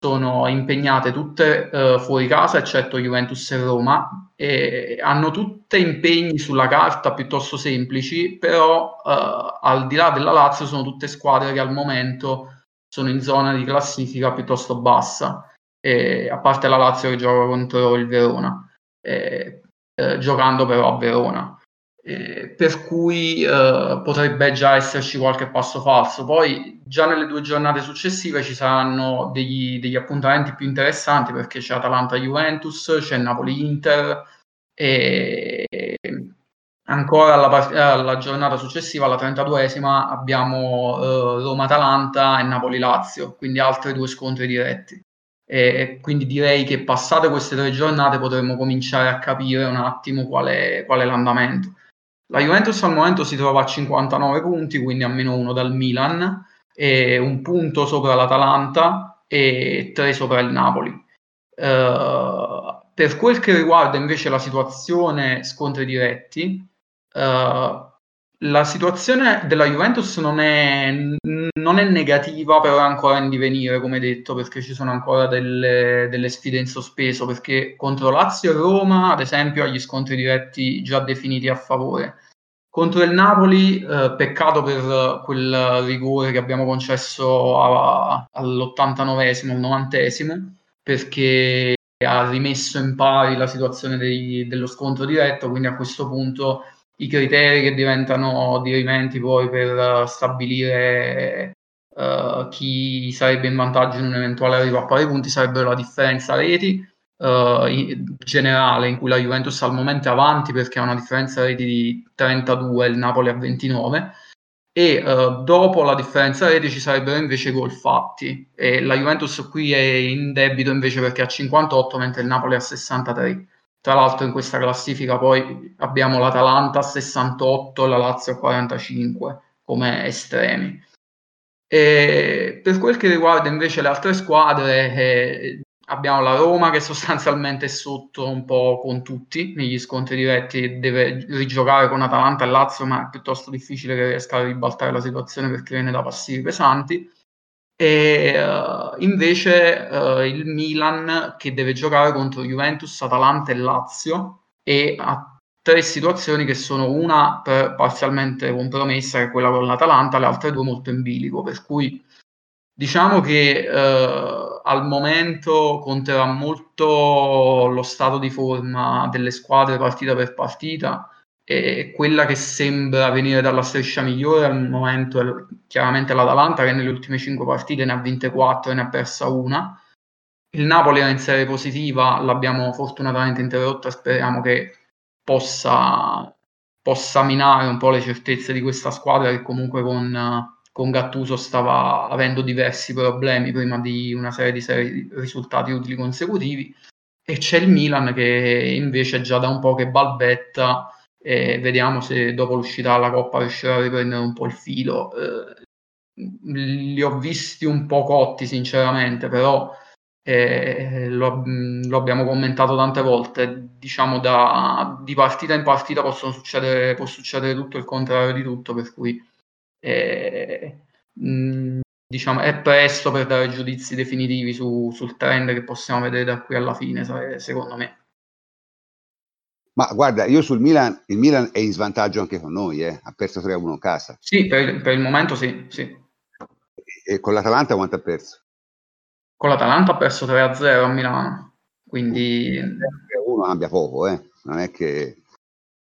sono impegnate tutte uh, fuori casa eccetto Juventus e Roma e hanno tutte impegni sulla carta piuttosto semplici però uh, al di là della Lazio sono tutte squadre che al momento sono in zona di classifica piuttosto bassa. E, a parte la Lazio che gioca contro il Verona. Eh, eh, giocando però a Verona eh, per cui eh, potrebbe già esserci qualche passo falso. Poi già nelle due giornate successive ci saranno degli, degli appuntamenti più interessanti perché c'è Atalanta-Juventus, c'è Napoli-Inter e ancora alla, alla, giornata successiva, alla 32esima, abbiamo eh, Roma-Atalanta e Napoli-Lazio, quindi altri due scontri diretti. E quindi direi che passate queste tre giornate potremmo cominciare a capire un attimo qual è, qual è l'andamento. La Juventus al momento si trova a 59 punti, quindi a meno uno dal Milan, e un punto sopra l'Atalanta e tre sopra il Napoli. Uh, per quel che riguarda invece la situazione scontri diretti, uh, la situazione della Juventus non è, non è, negativa, però è ancora in divenire, come detto, perché ci sono ancora delle, delle, sfide in sospeso, perché contro Lazio e Roma, ad esempio, ha gli scontri diretti già definiti a favore. Contro il Napoli, eh, peccato per quel rigore che abbiamo concesso all'89esimo, al 90esimo, perché ha rimesso in pari la situazione dei, dello scontro diretto, quindi a questo punto i criteri che diventano dirimenti poi per stabilire uh, chi sarebbe in vantaggio in un eventuale arrivo a pari punti sarebbero la differenza reti uh, in generale in cui la Juventus al momento è avanti perché ha una differenza reti di 32 e il Napoli a 29 e uh, dopo la differenza reti ci sarebbero invece gol fatti. E la Juventus qui è in debito invece perché ha 58 mentre il Napoli ha 63 tra l'altro in questa classifica poi abbiamo l'Atalanta a 68 e la Lazio a 45 come estremi. E per quel che riguarda invece le altre squadre, eh, abbiamo la Roma che sostanzialmente è sotto un po' con tutti negli scontri diretti, deve rigiocare con Atalanta e Lazio, ma è piuttosto difficile che riesca a ribaltare la situazione perché viene da passivi pesanti e uh, invece uh, il Milan che deve giocare contro Juventus, Atalanta e Lazio e ha tre situazioni che sono una parzialmente compromessa che è quella con l'Atalanta, le altre due molto in bilico, per cui diciamo che uh, al momento conterà molto lo stato di forma delle squadre partita per partita e quella che sembra venire dalla striscia migliore al momento è chiaramente l'Atalanta che nelle ultime 5 partite ne ha vinte 4 e ne ha persa una. Il Napoli era in serie positiva, l'abbiamo fortunatamente interrotta, speriamo che possa, possa minare un po' le certezze di questa squadra che comunque con, con Gattuso stava avendo diversi problemi prima di una serie di serie risultati utili consecutivi. E c'è il Milan che invece già da un po' che balbetta e vediamo se dopo l'uscita dalla Coppa riuscirà a riprendere un po' il filo. Eh, li ho visti un po' cotti sinceramente, però eh, lo, lo, abbiamo commentato tante volte, diciamo da, di partita in partita succedere, può succedere tutto il contrario di tutto, per cui eh, mh, diciamo, è presto per dare giudizi definitivi su, sul trend che possiamo vedere da qui alla fine, secondo me. Ma guarda, io sul Milan, il Milan è in svantaggio anche con noi, eh? ha perso 3-1 a casa. Sì, per, per il momento sì, sì. E con l'Atalanta quanto ha perso? Con l'Atalanta ha perso 3-0 a Milano, quindi... 1 cambia poco, eh? non è che,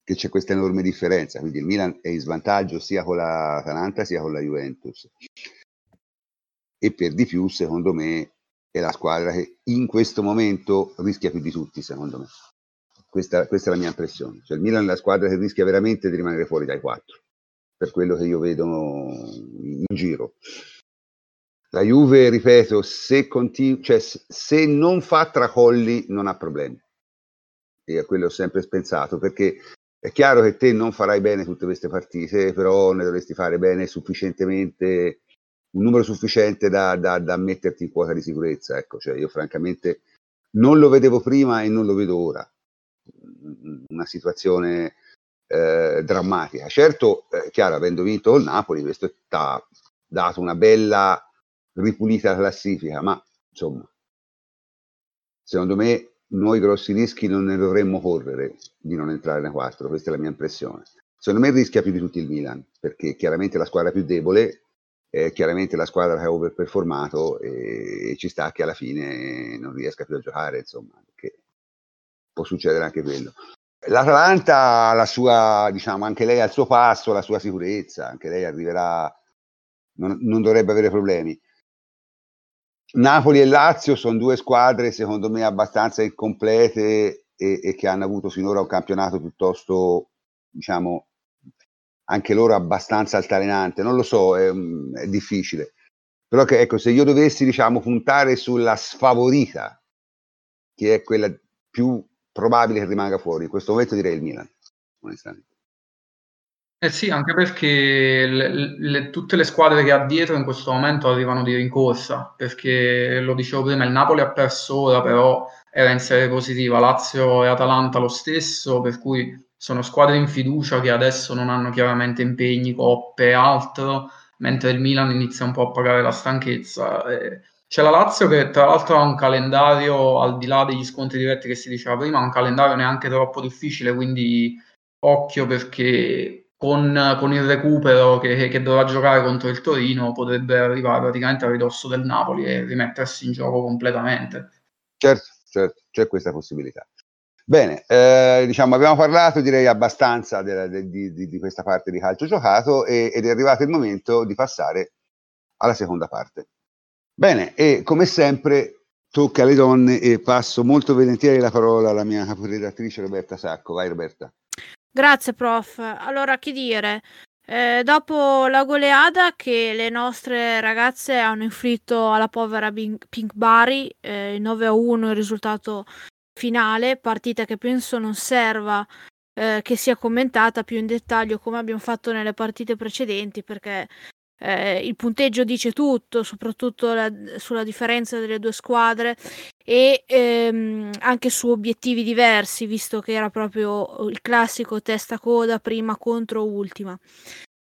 che c'è questa enorme differenza, quindi il Milan è in svantaggio sia con l'Atalanta sia con la Juventus. E per di più, secondo me, è la squadra che in questo momento rischia più di tutti, secondo me. Questa, questa è la mia impressione. Cioè, il Milan è la squadra che rischia veramente di rimanere fuori dai quattro, per quello che io vedo in giro. La Juve, ripeto, se, continu- cioè, se non fa tracolli non ha problemi. E a quello ho sempre pensato, perché è chiaro che te non farai bene tutte queste partite, però ne dovresti fare bene sufficientemente, un numero sufficiente da, da, da metterti in quota di sicurezza. Ecco, cioè io francamente non lo vedevo prima e non lo vedo ora. Una situazione eh, drammatica. Certo, eh, chiaro, avendo vinto il Napoli, questo ti ha dato una bella ripulita classifica, ma insomma, secondo me noi grossi rischi non ne dovremmo correre di non entrare nei quattro, questa è la mia impressione. Secondo me rischia più di tutti il Milan, perché chiaramente la squadra più debole, è chiaramente la squadra che ha overperformato e, e ci sta che alla fine non riesca più a giocare, insomma, può succedere anche quello. L'Atalanta ha la sua, diciamo, anche lei ha il suo passo, la sua sicurezza, anche lei arriverà, non, non dovrebbe avere problemi. Napoli e Lazio sono due squadre secondo me abbastanza incomplete e, e, che hanno avuto finora un campionato piuttosto, diciamo, anche loro abbastanza altalenante. Non lo so, è, è difficile. Però che, ecco, se io dovessi, diciamo, puntare sulla sfavorita, che è quella più probabile che rimanga fuori, in questo momento direi il Milan, onestamente. Eh sì, anche perché le, le, tutte le squadre che ha dietro in questo momento arrivano di rincorsa, perché lo dicevo prima, il Napoli ha perso ora, però era in serie positiva, Lazio e Atalanta lo stesso, per cui sono squadre in fiducia che adesso non hanno chiaramente impegni, coppe e altro, mentre il Milan inizia un po' a pagare la stanchezza. C'è la Lazio che tra l'altro ha un calendario, al di là degli scontri diretti che si diceva prima, un calendario neanche troppo difficile, quindi occhio perché con, con il recupero che, che, dovrà giocare contro il Torino potrebbe arrivare praticamente a ridosso del Napoli e rimettersi in gioco completamente. Certo, certo, c'è questa possibilità. Bene, eh, diciamo, abbiamo parlato direi abbastanza de, de, di, di, questa parte di calcio giocato e, ed è arrivato il momento di passare alla seconda parte. Bene, e come sempre tocca alle donne e passo molto volentieri la parola alla mia caporedattrice Roberta Sacco. Vai Roberta. Grazie prof. Allora, che dire? Eh, dopo la goleada che le nostre ragazze hanno inflitto alla povera Pink, Pink Bari, eh, 9 a 1 il risultato finale, partita che penso non serva eh, che sia commentata più in dettaglio come abbiamo fatto nelle partite precedenti, perché eh, il punteggio dice tutto, soprattutto la, sulla differenza delle due squadre e ehm, anche su obiettivi diversi, visto che era proprio il classico testa coda prima contro ultima.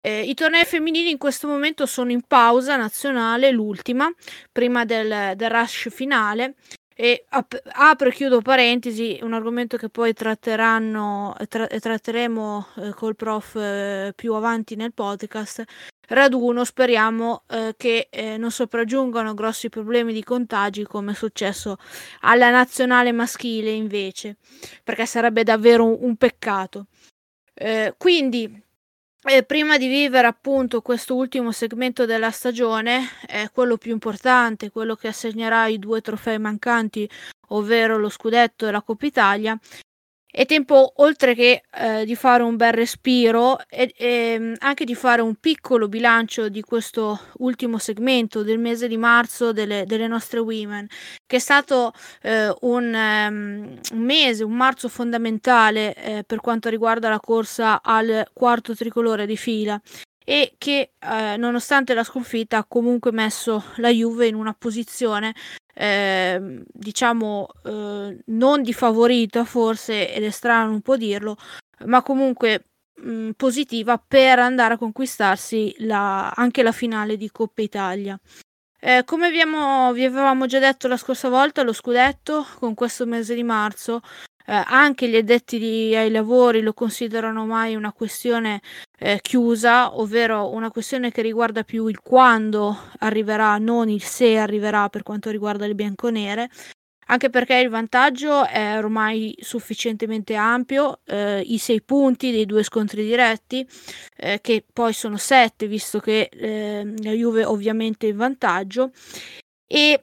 Eh, I tornei femminili in questo momento sono in pausa nazionale, l'ultima, prima del, del rush finale. E ap- apro e chiudo parentesi, un argomento che poi tratteranno, tra- tratteremo eh, col prof eh, più avanti nel podcast, raduno speriamo eh, che eh, non sopraggiungano grossi problemi di contagi come è successo alla nazionale maschile invece, perché sarebbe davvero un, un peccato. Eh, quindi, eh, prima di vivere appunto questo ultimo segmento della stagione, è quello più importante, quello che assegnerà i due trofei mancanti, ovvero lo scudetto e la Coppa Italia, è tempo, oltre che eh, di fare un bel respiro, e, e, anche di fare un piccolo bilancio di questo ultimo segmento del mese di marzo delle, delle nostre women, che è stato eh, un, um, un, mese, un marzo fondamentale eh, per quanto riguarda la corsa al quarto tricolore di fila e che eh, nonostante la sconfitta ha comunque messo la Juve in una posizione eh, diciamo eh, non di favorita forse ed è strano un po' dirlo ma comunque mh, mm, positiva per andare a conquistarsi la, anche la finale di Coppa Italia. Eh, come abbiamo, vi avevamo già detto la scorsa volta, lo scudetto con questo mese di marzo eh, anche gli addetti ai lavori lo considerano ormai una questione eh, chiusa, ovvero una questione che riguarda più il quando arriverà, non il se arriverà per quanto riguarda le bianconere. anche perché il vantaggio è ormai sufficientemente ampio, eh, i sei punti dei due scontri diretti, eh, che poi sono sette, visto che eh, la Juve ovviamente è in vantaggio, e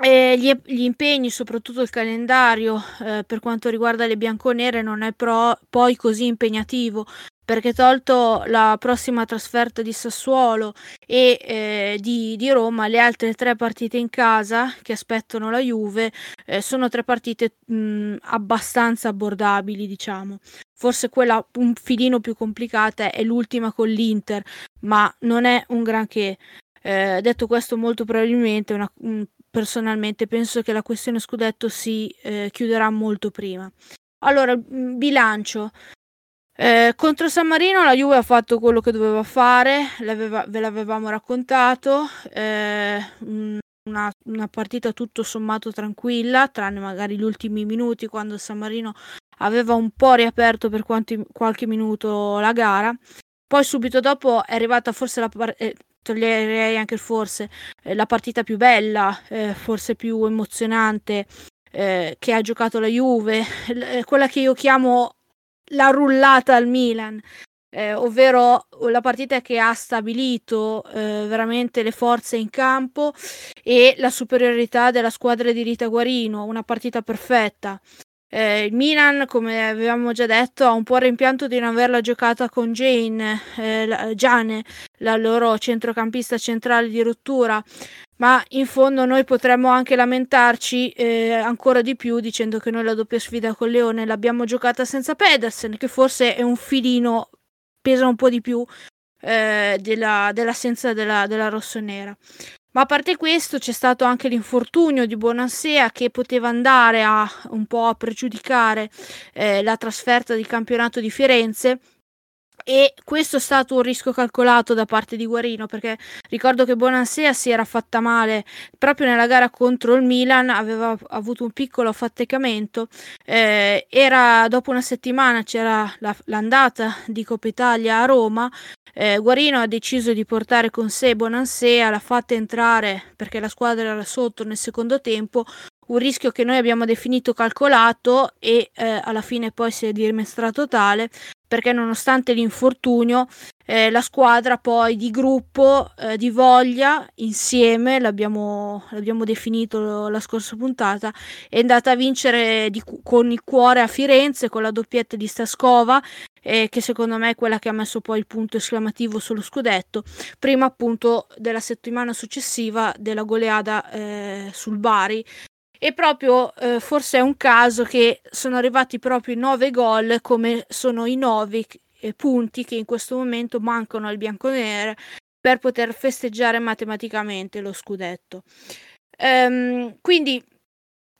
eh, gli, gli, impegni, soprattutto il calendario eh, per quanto riguarda le bianconere, non è pro, poi così impegnativo perché tolto la prossima trasferta di Sassuolo e eh, di, di, Roma, le altre tre partite in casa che aspettano la Juve eh, sono tre partite mh, abbastanza abbordabili, diciamo. Forse quella un filino più complicata è l'ultima con l'Inter, ma non è un granché. Eh, detto questo, molto probabilmente, una, mh, personalmente, penso che la questione scudetto si eh, chiuderà molto prima. Allora, bilancio. Eh, contro San Marino la Juve ha fatto quello che doveva fare, ve l'avevamo raccontato, eh, una, una, partita tutto sommato tranquilla, tranne magari gli ultimi minuti quando San Marino aveva un po' riaperto per quanti, qualche minuto la gara. Poi subito dopo è arrivata forse la partita, eh, toglierei anche forse eh, la partita più bella, eh, forse più emozionante eh, che ha giocato la Juve, quella che io chiamo la rullata al Milan, eh, ovvero la partita che ha stabilito eh, veramente le forze in campo e la superiorità della squadra di Rita Guarino, una partita perfetta. Eh, il Milan, come avevamo già detto, ha un po' rimpianto di non averla giocata con Jane, eh, la, Giane, la loro centrocampista centrale di rottura, ma in fondo noi potremmo anche lamentarci eh, ancora di più dicendo che noi la doppia sfida con Leone l'abbiamo giocata senza Pedersen, che forse è un filino, pesa un po' di più eh, della, dell'assenza della, della rossonera. Ma a parte questo c'è stato anche l'infortunio di Bonansea che poteva andare a un po' a pregiudicare eh, la trasferta di campionato di Firenze e questo è stato un rischio calcolato da parte di Guarino perché ricordo che Bonansea si era fatta male proprio nella gara contro il Milan, aveva avuto un piccolo affaticamento, eh, era dopo una settimana c'era la, l'andata di Coppa Italia a Roma, eh, Guarino ha deciso di portare con sé Bonansea, l'ha fatta entrare perché la squadra era sotto nel secondo tempo, un rischio che noi abbiamo definito calcolato e eh, alla fine poi si è dimostrato tale perché nonostante l'infortunio eh, la squadra poi di gruppo, eh, di voglia, insieme, l'abbiamo, l'abbiamo, definito la scorsa puntata, è andata a vincere di, con il cuore a Firenze con la doppietta di Staskova, eh, che secondo me è quella che ha messo poi il punto esclamativo sullo scudetto, prima appunto della settimana successiva della goleada eh, sul Bari, e proprio eh, forse è un caso che sono arrivati proprio i nove gol come sono i nove eh, punti che in questo momento mancano al bianconere per poter festeggiare matematicamente lo scudetto. Ehm, quindi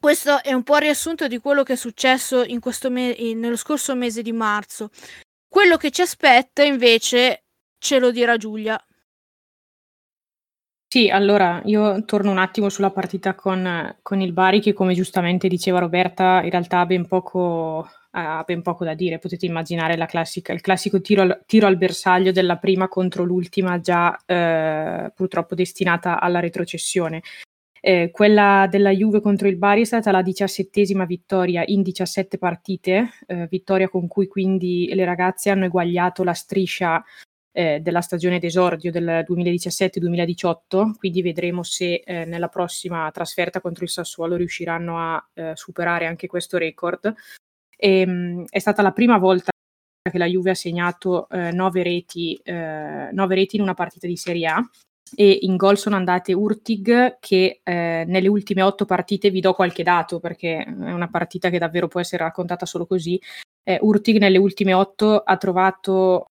questo è un po' il riassunto di quello che è successo me- nello scorso mese di marzo. Quello che ci aspetta invece ce lo dirà Giulia. Sì, allora io torno un attimo sulla partita con, con il Bari che come giustamente diceva Roberta in realtà ha ben poco, ha ben poco da dire, potete immaginare la classica, il classico tiro al, tiro al bersaglio della prima contro l'ultima già eh, purtroppo destinata alla retrocessione. Eh, quella della Juve contro il Bari è stata la diciassettesima vittoria in 17 partite, eh, vittoria con cui quindi le ragazze hanno eguagliato la striscia eh, della stagione d'esordio del 2017-2018, quindi vedremo se eh, nella prossima trasferta contro il Sassuolo riusciranno a eh, superare anche questo record. E, ehm, mh, è stata la prima volta che la Juve ha segnato eh, nove reti, eh, nove reti in una partita di Serie A e in gol sono andate Urtig che eh, nelle ultime otto partite vi do qualche dato perché è una partita che davvero può essere raccontata solo così. Eh, Urtig nelle ultime otto ha trovato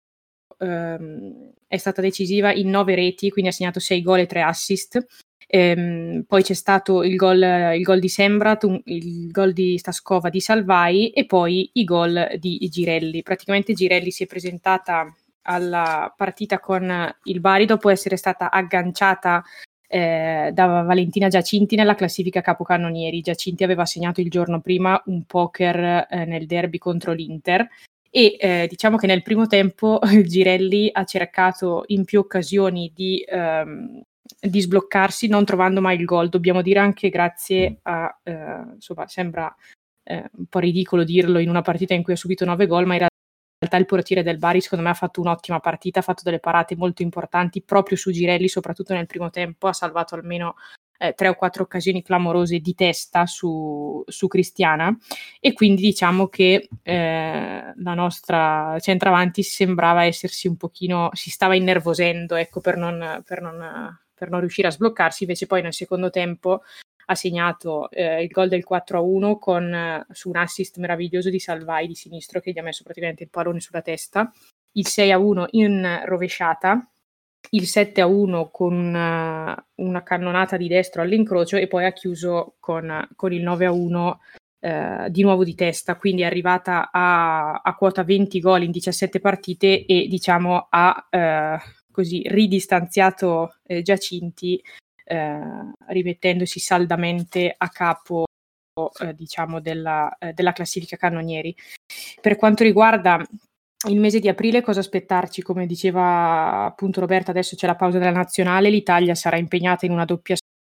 ehm, è stata decisiva in nove reti, quindi ha segnato sei gol e tre assist. Ehm, poi c'è stato il gol, il gol di Sembrat, un, il gol di Staskova di Salvai e poi i gol di Girelli. Praticamente Girelli si è presentata alla partita con il Bari dopo essere stata agganciata eh, da Valentina Giacinti nella classifica capocannonieri. Giacinti aveva segnato il giorno prima un poker eh, nel derby contro l'Inter e eh, diciamo che nel primo tempo (laughs) Girelli ha cercato in più occasioni di ehm, di sbloccarsi non trovando mai il gol. Dobbiamo dire anche grazie a, eh, insomma, sembra eh, un po' ridicolo dirlo in una partita in cui ha subito 9 gol, ma in realtà il portiere del Bari secondo me ha fatto un'ottima partita, ha fatto delle parate molto importanti proprio su Girelli, soprattutto nel primo tempo, ha salvato almeno eh, tre o quattro occasioni clamorose di testa su, su Cristiana. E quindi diciamo che eh, la nostra centravanti sembrava essersi un pochino, si stava innervosendo ecco, per, non, per, non, per non riuscire a sbloccarsi, invece poi nel secondo tempo ha segnato eh, il gol del 4-1 con, eh, su un assist meraviglioso di Salvai di sinistro che gli ha messo praticamente il pallone sulla testa, il 6-1 in rovesciata il 7 a 1 con una, una, cannonata di destro all'incrocio e poi ha chiuso con, con il 9 a 1 eh, di nuovo di testa, quindi è arrivata a, a, quota 20 gol in 17 partite e diciamo ha eh, così ridistanziato eh, Giacinti eh, rimettendosi saldamente a capo eh, diciamo della, eh, della classifica cannonieri. Per quanto riguarda il mese di aprile cosa aspettarci? Come diceva appunto Roberta, adesso c'è la pausa della nazionale, l'Italia sarà impegnata in una doppia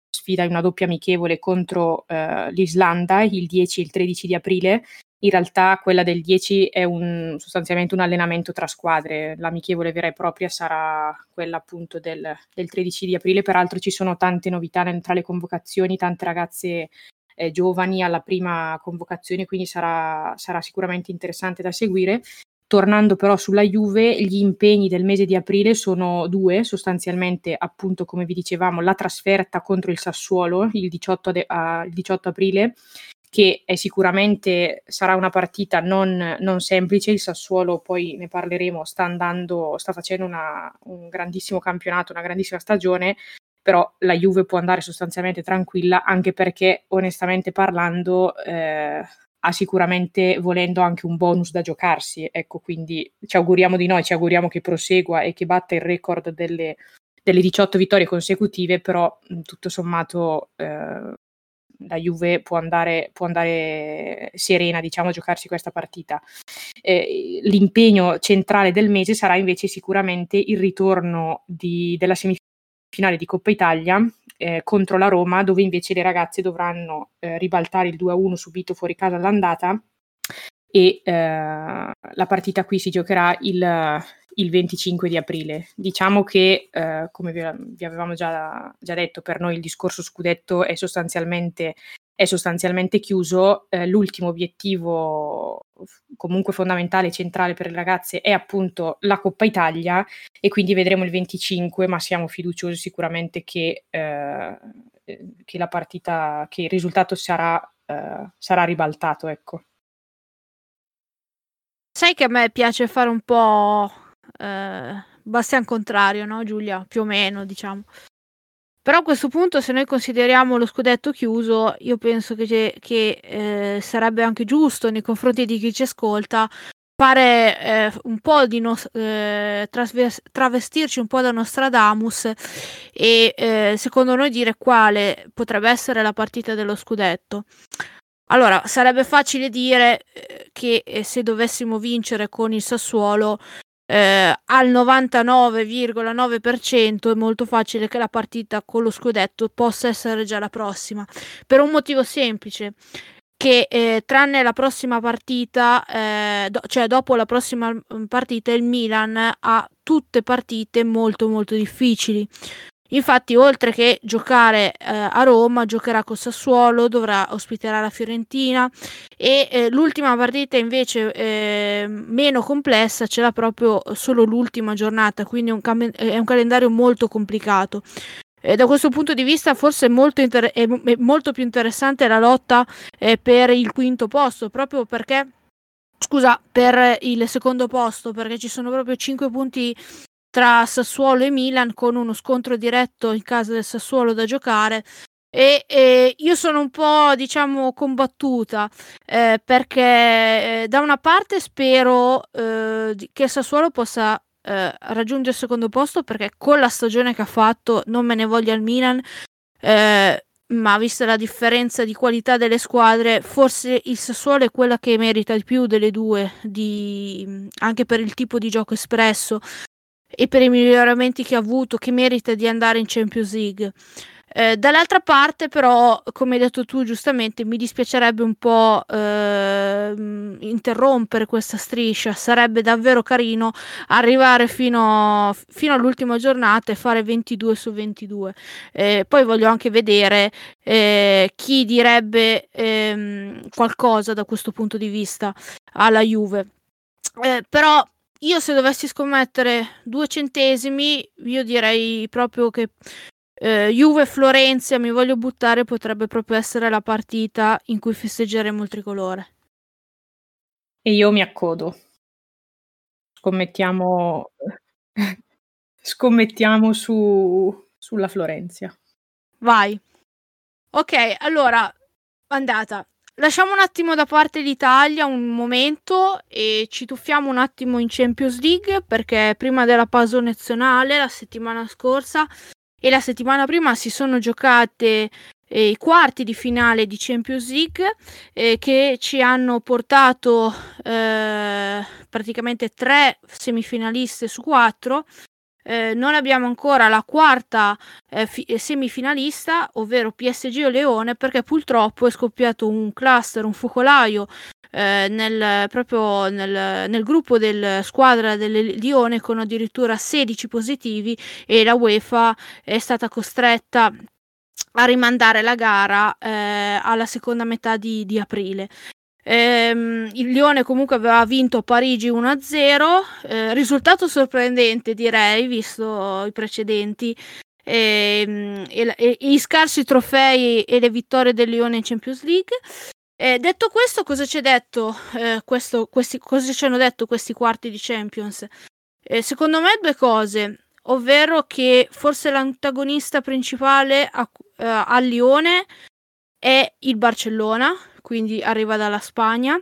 sfida, in una doppia amichevole contro eh, l'Islanda il 10 e il 13 di aprile. In realtà quella del 10 è un, sostanzialmente un allenamento tra squadre, l'amichevole vera e propria sarà quella appunto del, del 13 di aprile, peraltro ci sono tante novità tra le convocazioni, tante ragazze eh, giovani alla prima convocazione, quindi sarà, sarà, sicuramente interessante da seguire. Tornando però sulla Juve, gli impegni del mese di aprile sono due, sostanzialmente appunto come vi dicevamo la trasferta contro il Sassuolo il 18, de- uh, il 18 aprile, che sicuramente sarà una partita non, non, semplice, il Sassuolo poi ne parleremo, sta andando, sta facendo una, un grandissimo campionato, una grandissima stagione, però la Juve può andare sostanzialmente tranquilla anche perché onestamente parlando... Eh, ha sicuramente volendo anche un bonus da giocarsi. Ecco, quindi ci auguriamo di noi, ci auguriamo che prosegua e che batta il record delle, delle 18 vittorie consecutive, però tutto sommato eh, la Juve può andare, può andare, serena diciamo, a giocarsi questa partita. Eh, l'impegno centrale del mese sarà invece sicuramente il ritorno di, della semifinale di Coppa Italia eh, contro la Roma, dove invece le ragazze dovranno eh, ribaltare il 2-1 subito fuori casa all'andata e eh, la partita qui si giocherà il, il 25 di aprile. Diciamo che, eh, come vi, vi avevamo già, già, detto, per noi il discorso scudetto è sostanzialmente è sostanzialmente chiuso. Eh, l'ultimo obiettivo comunque fondamentale, centrale per le ragazze è appunto la Coppa Italia e quindi vedremo il 25, ma siamo fiduciosi sicuramente che, eh, che la partita, che il risultato sarà, eh, sarà ribaltato. Ecco. Sai che a me piace fare un po' eh, Bastian contrario, no Giulia? Più o meno, diciamo. Però a questo punto, se noi consideriamo lo scudetto chiuso, io penso che, che eh, sarebbe anche giusto nei confronti di chi ci ascolta fare eh, un po' di no, eh, travestirci un po' da Nostradamus e eh, secondo noi dire quale potrebbe essere la partita dello scudetto. Allora, sarebbe facile dire eh, che eh, se dovessimo vincere con il Sassuolo eh, al 99,9% è molto facile che la partita con lo scudetto possa essere già la prossima, per un motivo semplice che eh, tranne la prossima partita, eh, do- cioè dopo la prossima mm, partita, il Milan ha tutte partite molto molto difficili. Infatti, oltre che giocare eh, a Roma, giocherà con Sassuolo, dovrà ospitare la Fiorentina e eh, l'ultima partita invece eh, meno complessa ce l'ha proprio solo l'ultima giornata, quindi è un, cam- è un calendario molto complicato. E da questo punto di vista forse è molto, inter- è molto più interessante la lotta eh, per il quinto posto, proprio perché scusa, per il secondo posto, perché ci sono proprio 5 punti tra Sassuolo e Milan con uno scontro diretto in casa del Sassuolo da giocare. E, e io sono un po', diciamo, combattuta eh, perché eh, da una parte spero eh, che Sassuolo possa eh, raggiungere il secondo posto perché con la stagione che ha fatto non me ne voglia il Milan. Eh, ma vista la differenza di qualità delle squadre, forse il Sassuolo è quella che merita di più delle due, di, anche per il tipo di gioco espresso e per i miglioramenti che ha avuto, che merita di andare in Champions League. Eh, dall'altra parte, però, come hai detto tu giustamente, mi dispiacerebbe un po' eh, interrompere questa striscia. Sarebbe davvero carino arrivare fino, fino all'ultima giornata e fare 22 su 22. Eh, poi voglio anche vedere eh, chi direbbe ehm, qualcosa da questo punto di vista alla Juve. Eh, però io se dovessi scommettere due centesimi, io direi proprio che eh, Juve Florenza mi voglio buttare potrebbe proprio essere la partita in cui festeggeremo il tricolore. E io mi accodo. Scommettiamo scommettiamo su sulla Florenza. Vai. Ok, allora andata. Lasciamo un attimo da parte l'Italia un momento e ci tuffiamo un attimo in Champions League perché prima della pausa nazionale la settimana scorsa e la settimana prima si sono giocate eh, i quarti di finale di Champions League eh, che ci hanno portato eh, praticamente tre semifinaliste su quattro. Eh, non abbiamo ancora la quarta eh, fi- semifinalista, ovvero PSG o Leone, perché purtroppo è scoppiato un cluster, un focolaio eh, nel, proprio nel, nel, gruppo del squadra del Lione con addirittura 16 positivi e la UEFA è stata costretta a rimandare la gara eh, alla seconda metà di, di aprile. Ehm, il Lione comunque aveva vinto a Parigi 1-0, eh, risultato sorprendente direi visto i precedenti ehm, e, e, e, gli scarsi trofei e le vittorie del Lione in Champions League. Eh, detto questo, cosa ci, detto, eh, questo, questi, cosa ci hanno detto questi quarti di Champions? Eh, secondo me due cose, ovvero che forse l'antagonista principale a, uh, al Lione è il Barcellona, quindi arriva dalla Spagna,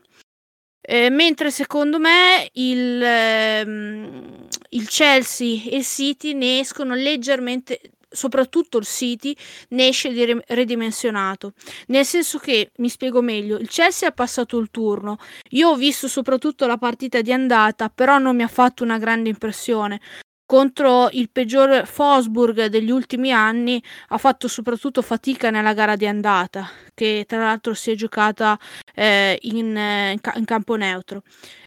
eh, mentre secondo me il, ehm, il Chelsea e il City ne escono leggermente soprattutto il City ne esce ridimensionato. Nel senso che, mi spiego meglio, il Chelsea ha passato il turno. Io ho visto soprattutto la partita di andata, però non mi ha fatto una grande impressione. Contro il peggior Fosburg degli ultimi anni ha fatto soprattutto fatica nella gara di andata, che tra l'altro si è giocata eh, in, in, in campo neutro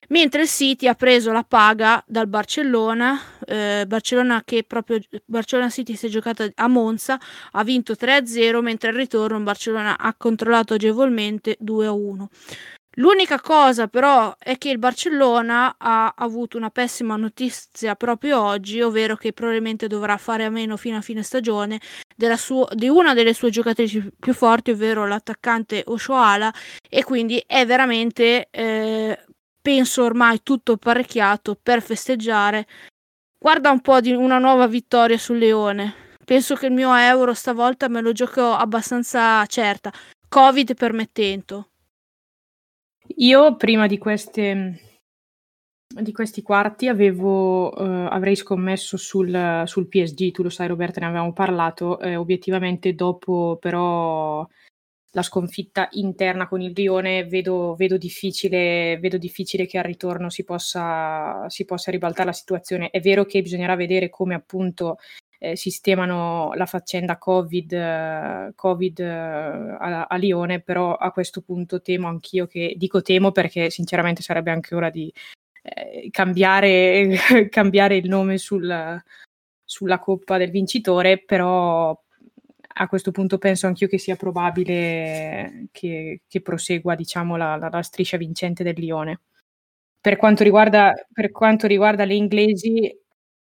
mentre il City ha preso la paga dal Barcellona, eh, Barcellona che proprio Barcellona City si è giocata a Monza, ha vinto 3-0, mentre al ritorno Barcellona ha controllato agevolmente 2-1. L'unica cosa però è che il Barcellona ha avuto una pessima notizia proprio oggi, ovvero che probabilmente dovrà fare a meno fino a fine stagione suo, di una delle sue giocatrici più forti, ovvero l'attaccante Oshoala, e quindi è veramente eh, penso ormai tutto apparecchiato per festeggiare. Guarda un po' di una nuova vittoria sul Leone. Penso che il mio euro stavolta me lo gioco abbastanza certa, Covid permettendo. Io prima di queste di questi quarti avevo, uh, avrei scommesso sul, sul, PSG, tu lo sai Roberta, ne avevamo parlato, eh, obiettivamente dopo però la sconfitta interna con il Lione vedo, vedo, difficile, vedo difficile che al ritorno si possa, si possa ribaltare la situazione. È vero che bisognerà vedere come appunto eh, sistemano la faccenda Covid, COVID eh, a, a, Lione, però a questo punto temo anch'io che, dico temo perché sinceramente sarebbe anche ora di eh, cambiare, (laughs) cambiare, il nome sul, sulla coppa del vincitore, però a questo punto penso anch'io che sia probabile che, che prosegua diciamo, la, la, la, striscia vincente del Lione. Per quanto riguarda, per quanto riguarda le inglesi...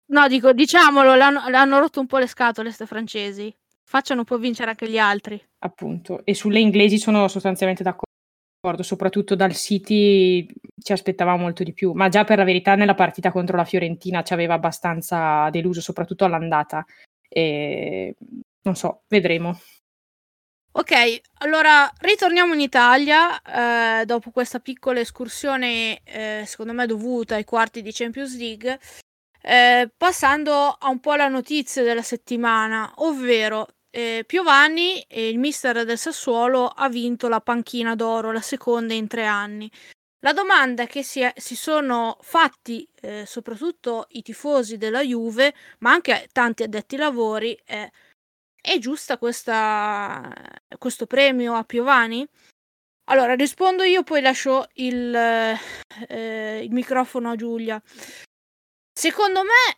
No, dico, diciamolo, l'hanno, l'hanno rotto un po' le scatole queste francesi. Facciano un po' vincere anche gli altri. Appunto. E sulle inglesi sono sostanzialmente d'accordo, soprattutto dal City ci aspettavamo molto di più, ma già per la verità nella partita contro la Fiorentina ci aveva abbastanza deluso, soprattutto all'andata. E non so, vedremo. Ok, allora ritorniamo in Italia eh, dopo questa piccola escursione, eh, secondo me dovuta ai quarti di Champions League, eh, passando a un po' la notizia della settimana, ovvero eh, Piovani, il mister del Sassuolo, ha vinto la panchina d'oro, la seconda in tre anni. La domanda che si, è, si sono fatti eh, soprattutto i tifosi della Juve, ma anche tanti addetti lavori, è: è giusta questa, questo premio a Piovani? Allora, rispondo io, poi lascio il, eh, il microfono a Giulia. Secondo me,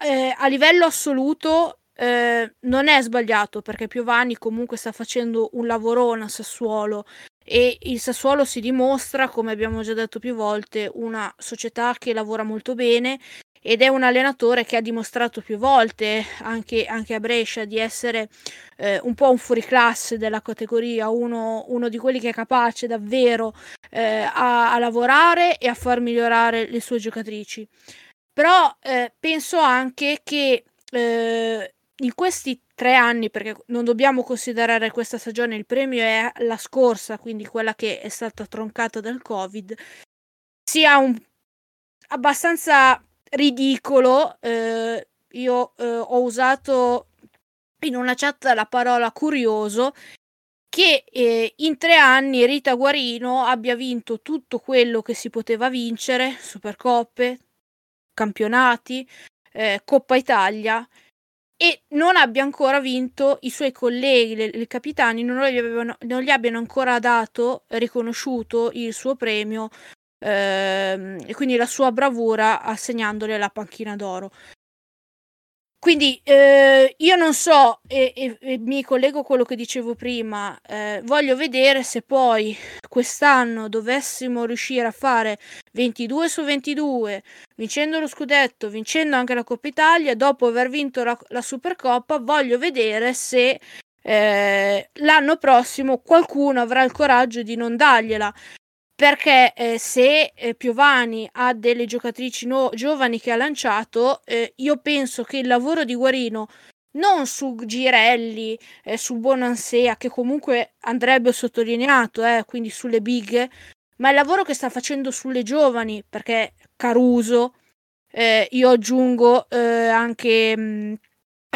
eh, a livello assoluto, eh, non è sbagliato perché Piovani comunque sta facendo un lavorone a Sassuolo e il Sassuolo si dimostra, come abbiamo già detto più volte, una società che lavora molto bene ed è un allenatore che ha dimostrato più volte, anche, anche a Brescia, di essere eh, un po' un fuoriclasse della categoria, uno, uno, di quelli che è capace davvero eh, a, a, lavorare e a far migliorare le sue giocatrici. Però eh, penso anche che eh, in questi tre anni, perché non dobbiamo considerare questa stagione, il premio è la scorsa, quindi quella che è stata troncata dal Covid, sia un abbastanza ridicolo. Eh, io eh, ho usato in una chat la parola curioso che eh, in tre anni Rita Guarino abbia vinto tutto quello che si poteva vincere, Supercoppe, campionati, eh, Coppa Italia e non abbia ancora vinto i suoi colleghi, i capitani, non gli, avevano, non gli, abbiano ancora dato, riconosciuto il suo premio ehm, e quindi la sua bravura assegnandole la panchina d'oro. Quindi eh, io non so, e, e, e, mi collego a quello che dicevo prima, eh, voglio vedere se poi quest'anno dovessimo riuscire a fare 22 su 22, vincendo lo scudetto, vincendo anche la Coppa Italia, dopo aver vinto la, la Supercoppa, voglio vedere se eh, l'anno prossimo qualcuno avrà il coraggio di non dargliela perché eh, se eh, Piovani ha delle giocatrici no- giovani che ha lanciato, eh, io penso che il lavoro di Guarino non su Girelli, eh, su Bonansea, che comunque andrebbe sottolineato, eh, quindi sulle big, ma il lavoro che sta facendo sulle giovani, perché Caruso, eh, io aggiungo anche, mh,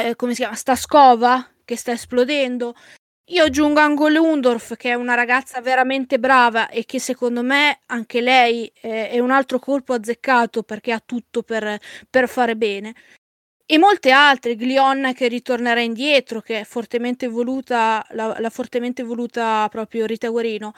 mm, come si chiama, Staskova, che sta esplodendo, io aggiungo Angole Undorf, che è una ragazza veramente brava e che secondo me anche lei è, è un altro colpo azzeccato perché ha tutto per, per fare bene. E molte altre, Glionna che ritornerà indietro, che è fortemente voluta, l'ha, l'ha fortemente voluta proprio Rita Guarino,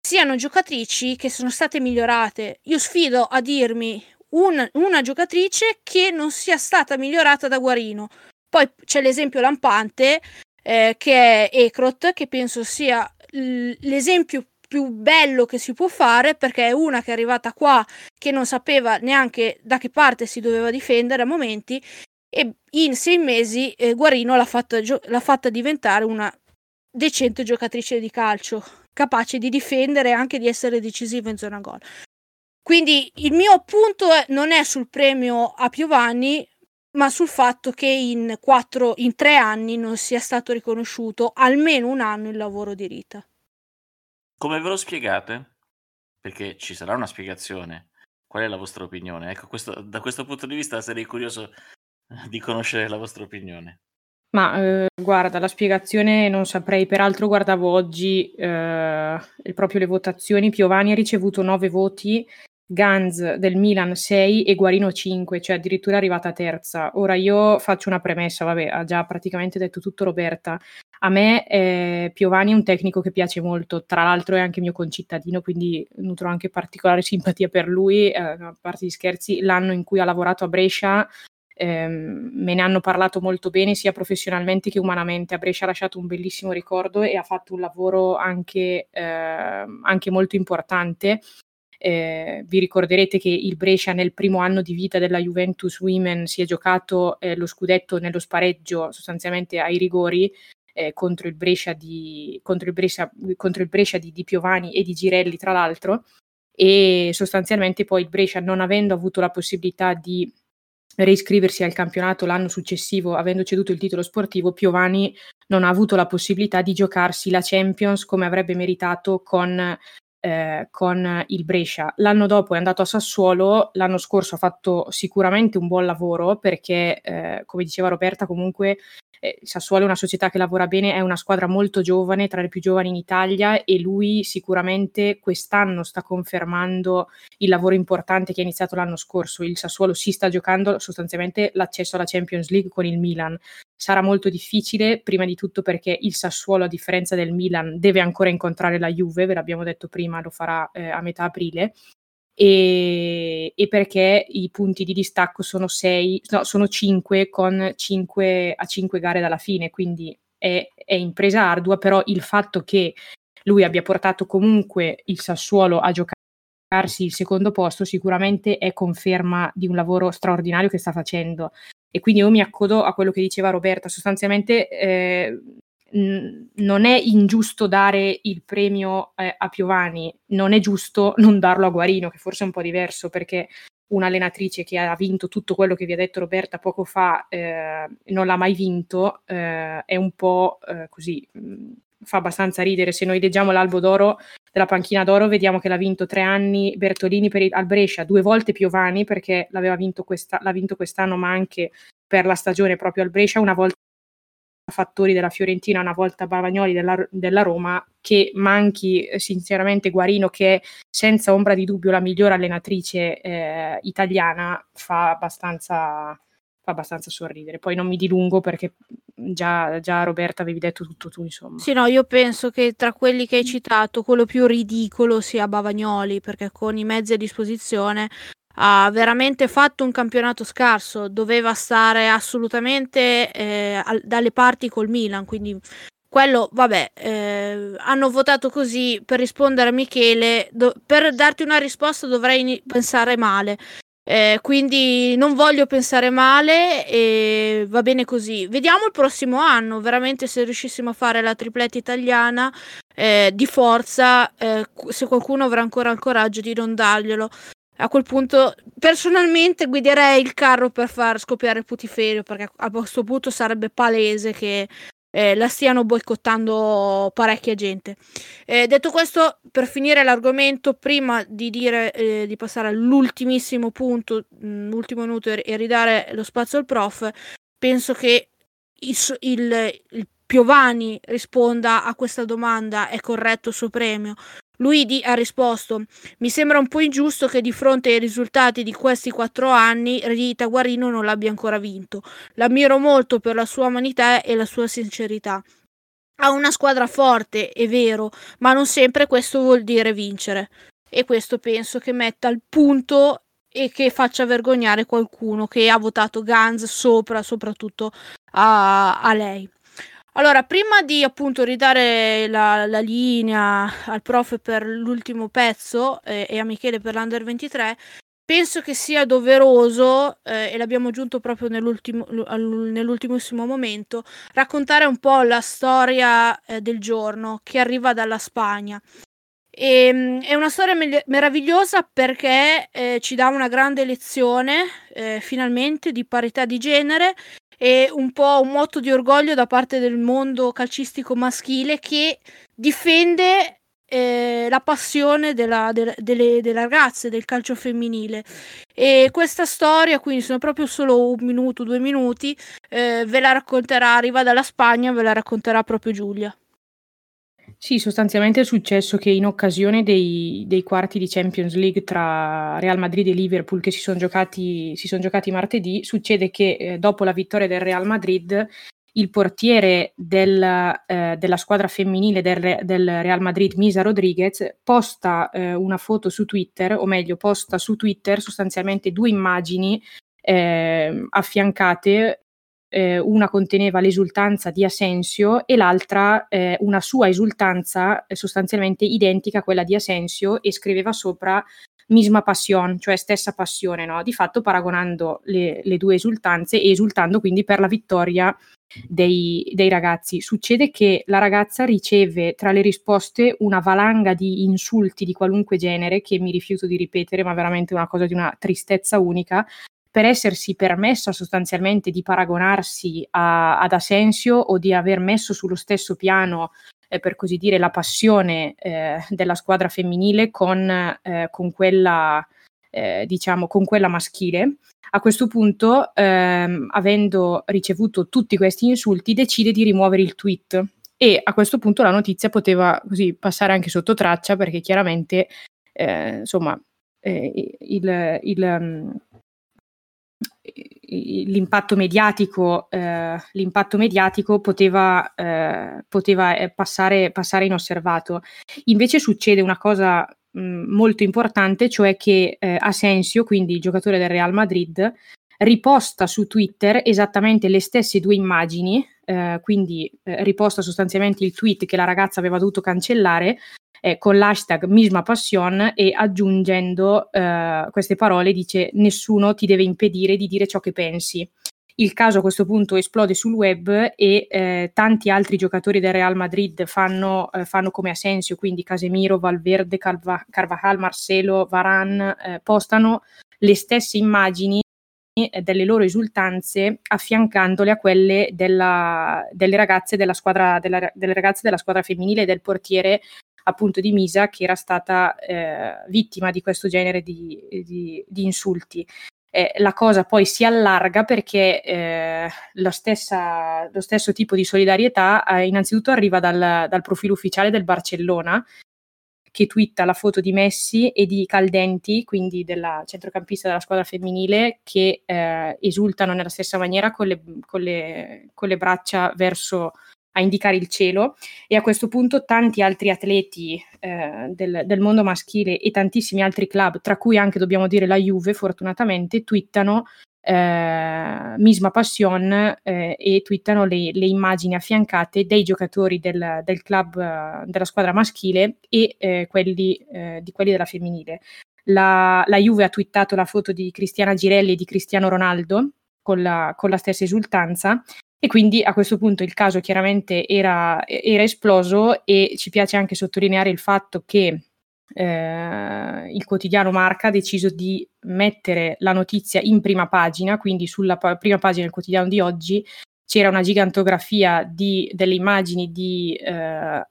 siano giocatrici che sono state migliorate. Io sfido a dirmi un, una giocatrice che non sia stata migliorata da Guarino. Poi c'è l'esempio lampante eh, che è Ekrot, che penso sia l'esempio più bello che si può fare perché è una che è arrivata qua che non sapeva neanche da che parte si doveva difendere a momenti e in sei mesi eh, Guarino l'ha fatta, gio- l'ha fatta diventare una decente giocatrice di calcio capace di difendere e anche di essere decisiva in zona gol. Quindi il mio punto non è sul premio a Piovani ma sul fatto che in, quattro, in tre anni non sia stato riconosciuto almeno un anno il lavoro di Rita. Come ve lo spiegate? Perché ci sarà una spiegazione. Qual è la vostra opinione? Ecco, questo, da questo punto di vista sarei curioso di conoscere la vostra opinione. Ma eh, guarda, la spiegazione non saprei, peraltro guardavo oggi eh, proprio le votazioni, Piovani ha ricevuto 9 voti Ganz del Milan 6 e Guarino 5, cioè addirittura arrivata terza. Ora io faccio una premessa, vabbè, ha già praticamente detto tutto Roberta. A me eh, Piovani è un tecnico che piace molto, tra l'altro è anche mio concittadino, quindi nutro anche particolare simpatia per lui, eh, a parte gli scherzi, l'anno in cui ha lavorato a Brescia ehm, me ne hanno parlato molto bene sia professionalmente che umanamente. A Brescia ha lasciato un bellissimo ricordo e ha fatto un lavoro anche, eh, anche molto importante eh, vi ricorderete che il Brescia nel primo anno di vita della Juventus Women si è giocato eh, lo scudetto nello spareggio sostanzialmente ai rigori eh, contro il Brescia, di, contro il Brescia, contro il Brescia di, di Piovani e di Girelli tra l'altro. E sostanzialmente poi il Brescia non avendo avuto la possibilità di reiscriversi al campionato l'anno successivo avendo ceduto il titolo sportivo Piovani non ha avuto la possibilità di giocarsi la Champions come avrebbe meritato con eh, con il Brescia. L'anno dopo è andato a Sassuolo, l'anno scorso ha fatto sicuramente un buon lavoro perché, eh, come diceva Roberta, comunque eh, Sassuolo è una società che lavora bene, è una squadra molto giovane, tra le più giovani in Italia e lui sicuramente quest'anno sta confermando il lavoro importante che è iniziato l'anno scorso. Il Sassuolo si sta giocando sostanzialmente l'accesso alla Champions League con il Milan. Sarà molto difficile, prima di tutto perché il Sassuolo, a differenza del Milan, deve ancora incontrare la Juve, ve l'abbiamo detto prima, lo farà eh, a metà aprile e, e, perché i punti di distacco sono 6, no, sono 5 con 5 a 5 gare dalla fine, quindi è, è impresa ardua, però il fatto che lui abbia portato comunque il Sassuolo a giocarsi il secondo posto sicuramente è conferma di un lavoro straordinario che sta facendo. E quindi io mi accodo a quello che diceva Roberta, sostanzialmente eh, non è ingiusto dare il premio eh, a Piovani, non è giusto non darlo a Guarino, che forse è un po' diverso perché un'allenatrice che ha vinto tutto quello che vi ha detto Roberta poco fa eh, non l'ha mai vinto, eh, è un po' eh, così, mm, fa abbastanza ridere. Se noi leggiamo l'albo d'oro della panchina d'oro, vediamo che l'ha vinto tre anni Bertolini per il, al Brescia, due volte Piovani perché l'aveva vinto, questa, l'ha vinto quest'anno, ma anche per la stagione proprio al Brescia, una volta Fattori della Fiorentina, una volta Bavagnoli della, della, Roma, che manchi eh, sinceramente Guarino, che è senza ombra di dubbio la migliore allenatrice eh, italiana, fa abbastanza, fa abbastanza sorridere. Poi non mi dilungo perché già, già Roberta avevi detto tutto tu, insomma. Sì, no, io penso che tra quelli che hai citato, quello più ridicolo sia Bavagnoli, perché con i mezzi a disposizione ha veramente fatto un campionato scarso, doveva stare assolutamente eh, al, dalle parti col Milan, quindi quello, vabbè, eh, hanno votato così per rispondere a Michele, do, per darti una risposta dovrei pensare male. Eh, quindi non voglio pensare male e va bene così. Vediamo il prossimo anno, veramente se riuscissimo a fare la tripletta italiana eh, di forza, eh, se qualcuno avrà ancora il coraggio di non darglielo a quel punto personalmente guiderei il carro per far scoppiare Putiferio perché a questo punto sarebbe palese che eh, la stiano boicottando parecchia gente. Eh, detto questo, per finire l'argomento, prima di, dire, eh, di passare all'ultimissimo punto, mh, mm, minuto e, e, ridare lo spazio al prof, penso che il, il, il Piovani risponda a questa domanda, è corretto il suo premio? Luigi ha risposto: Mi sembra un po' ingiusto che di fronte ai risultati di questi quattro anni Rita Guarino non l'abbia ancora vinto. L'ammiro molto per la sua umanità e la sua sincerità. Ha una squadra forte, è vero, ma non sempre questo vuol dire vincere. E questo penso che metta al punto e che faccia vergognare qualcuno che ha votato Gans sopra, soprattutto a, a lei. Allora, prima di appunto ridare la, la linea al prof per l'ultimo pezzo eh, e a Michele per l'Under 23, penso che sia doveroso, eh, e l'abbiamo aggiunto proprio nell'ultimissimo momento, raccontare un po' la storia eh, del giorno che arriva dalla Spagna. E, ehm, è una storia me- meravigliosa perché eh, ci dà una grande lezione eh, finalmente di parità di genere e un po' un motto di orgoglio da parte del mondo calcistico maschile che difende eh, la passione della, de, delle, delle, ragazze del calcio femminile. E questa storia, quindi sono proprio solo un minuto, due minuti, eh, ve la racconterà, arriva dalla Spagna, ve la racconterà proprio Giulia. Sì, sostanzialmente è successo che in occasione dei, dei quarti di Champions League tra Real Madrid e Liverpool che si sono giocati, son giocati martedì, succede che eh, dopo la vittoria del Real Madrid il portiere del, eh, della squadra femminile del, del, Real Madrid, Misa Rodriguez, posta eh, una foto su Twitter, o meglio, posta su Twitter sostanzialmente due immagini eh, affiancate eh, una conteneva l'esultanza di Asensio e l'altra eh, una sua esultanza eh, sostanzialmente identica a quella di Asensio e scriveva sopra misma passion, cioè stessa passione, no? di fatto paragonando le, le, due esultanze e esultando quindi per la vittoria dei, dei, ragazzi. Succede che la ragazza riceve tra le risposte una valanga di insulti di qualunque genere che mi rifiuto di ripetere, ma veramente una cosa di una tristezza unica, per essersi permessa sostanzialmente di paragonarsi a, ad Asensio o di aver messo sullo stesso piano, eh, per così dire, la passione eh, della squadra femminile con, eh, con quella eh, diciamo, con quella maschile. A questo punto, ehm, avendo ricevuto tutti questi insulti, decide di rimuovere il tweet e a questo punto la notizia poteva così passare anche sotto traccia perché chiaramente, eh, insomma, eh, il, il, um, l'impatto mediatico, eh, l'impatto mediatico poteva, eh, poteva eh, passare, passare, inosservato. Invece succede una cosa mh, mm, molto importante, cioè che eh, Asensio, quindi il giocatore del Real Madrid, riposta su Twitter esattamente le stesse due immagini, eh, quindi eh, riposta sostanzialmente il tweet che la ragazza aveva dovuto cancellare, eh, con l'hashtag Misma Passion e aggiungendo eh, queste parole dice nessuno ti deve impedire di dire ciò che pensi. Il caso a questo punto esplode sul web e eh, tanti altri giocatori del Real Madrid fanno, eh, fanno come Asensio, quindi Casemiro, Valverde, Calva- Carvajal, Marcelo, Varan, eh, postano le stesse immagini eh, delle loro esultanze affiancandole a quelle della, delle, ragazze della squadra, della, delle ragazze della squadra femminile e del portiere appunto di Misa che era stata eh, vittima di questo genere di, di, di insulti. Eh, la cosa poi si allarga perché eh, stessa, lo stesso tipo di solidarietà eh, innanzitutto arriva dal, dal, profilo ufficiale del Barcellona che twitta la foto di Messi e di Caldenti, quindi della centrocampista della squadra femminile, che eh, esultano nella stessa maniera con le, con le, con le braccia verso a indicare il cielo e a questo punto tanti altri atleti eh, del, del, mondo maschile e tantissimi altri club, tra cui anche dobbiamo dire la Juve fortunatamente, twittano eh, Misma Passion eh, e twittano le, le, immagini affiancate dei giocatori del, del club eh, della squadra maschile e eh, quelli, eh, di quelli della femminile. La, la, Juve ha twittato la foto di Cristiana Girelli e di Cristiano Ronaldo con la, con la stessa esultanza. E quindi a questo punto il caso chiaramente era, era esploso e ci piace anche sottolineare il fatto che eh, il quotidiano Marca ha deciso di mettere la notizia in prima pagina, quindi sulla pa- prima pagina del quotidiano di oggi c'era una gigantografia di, delle immagini di eh,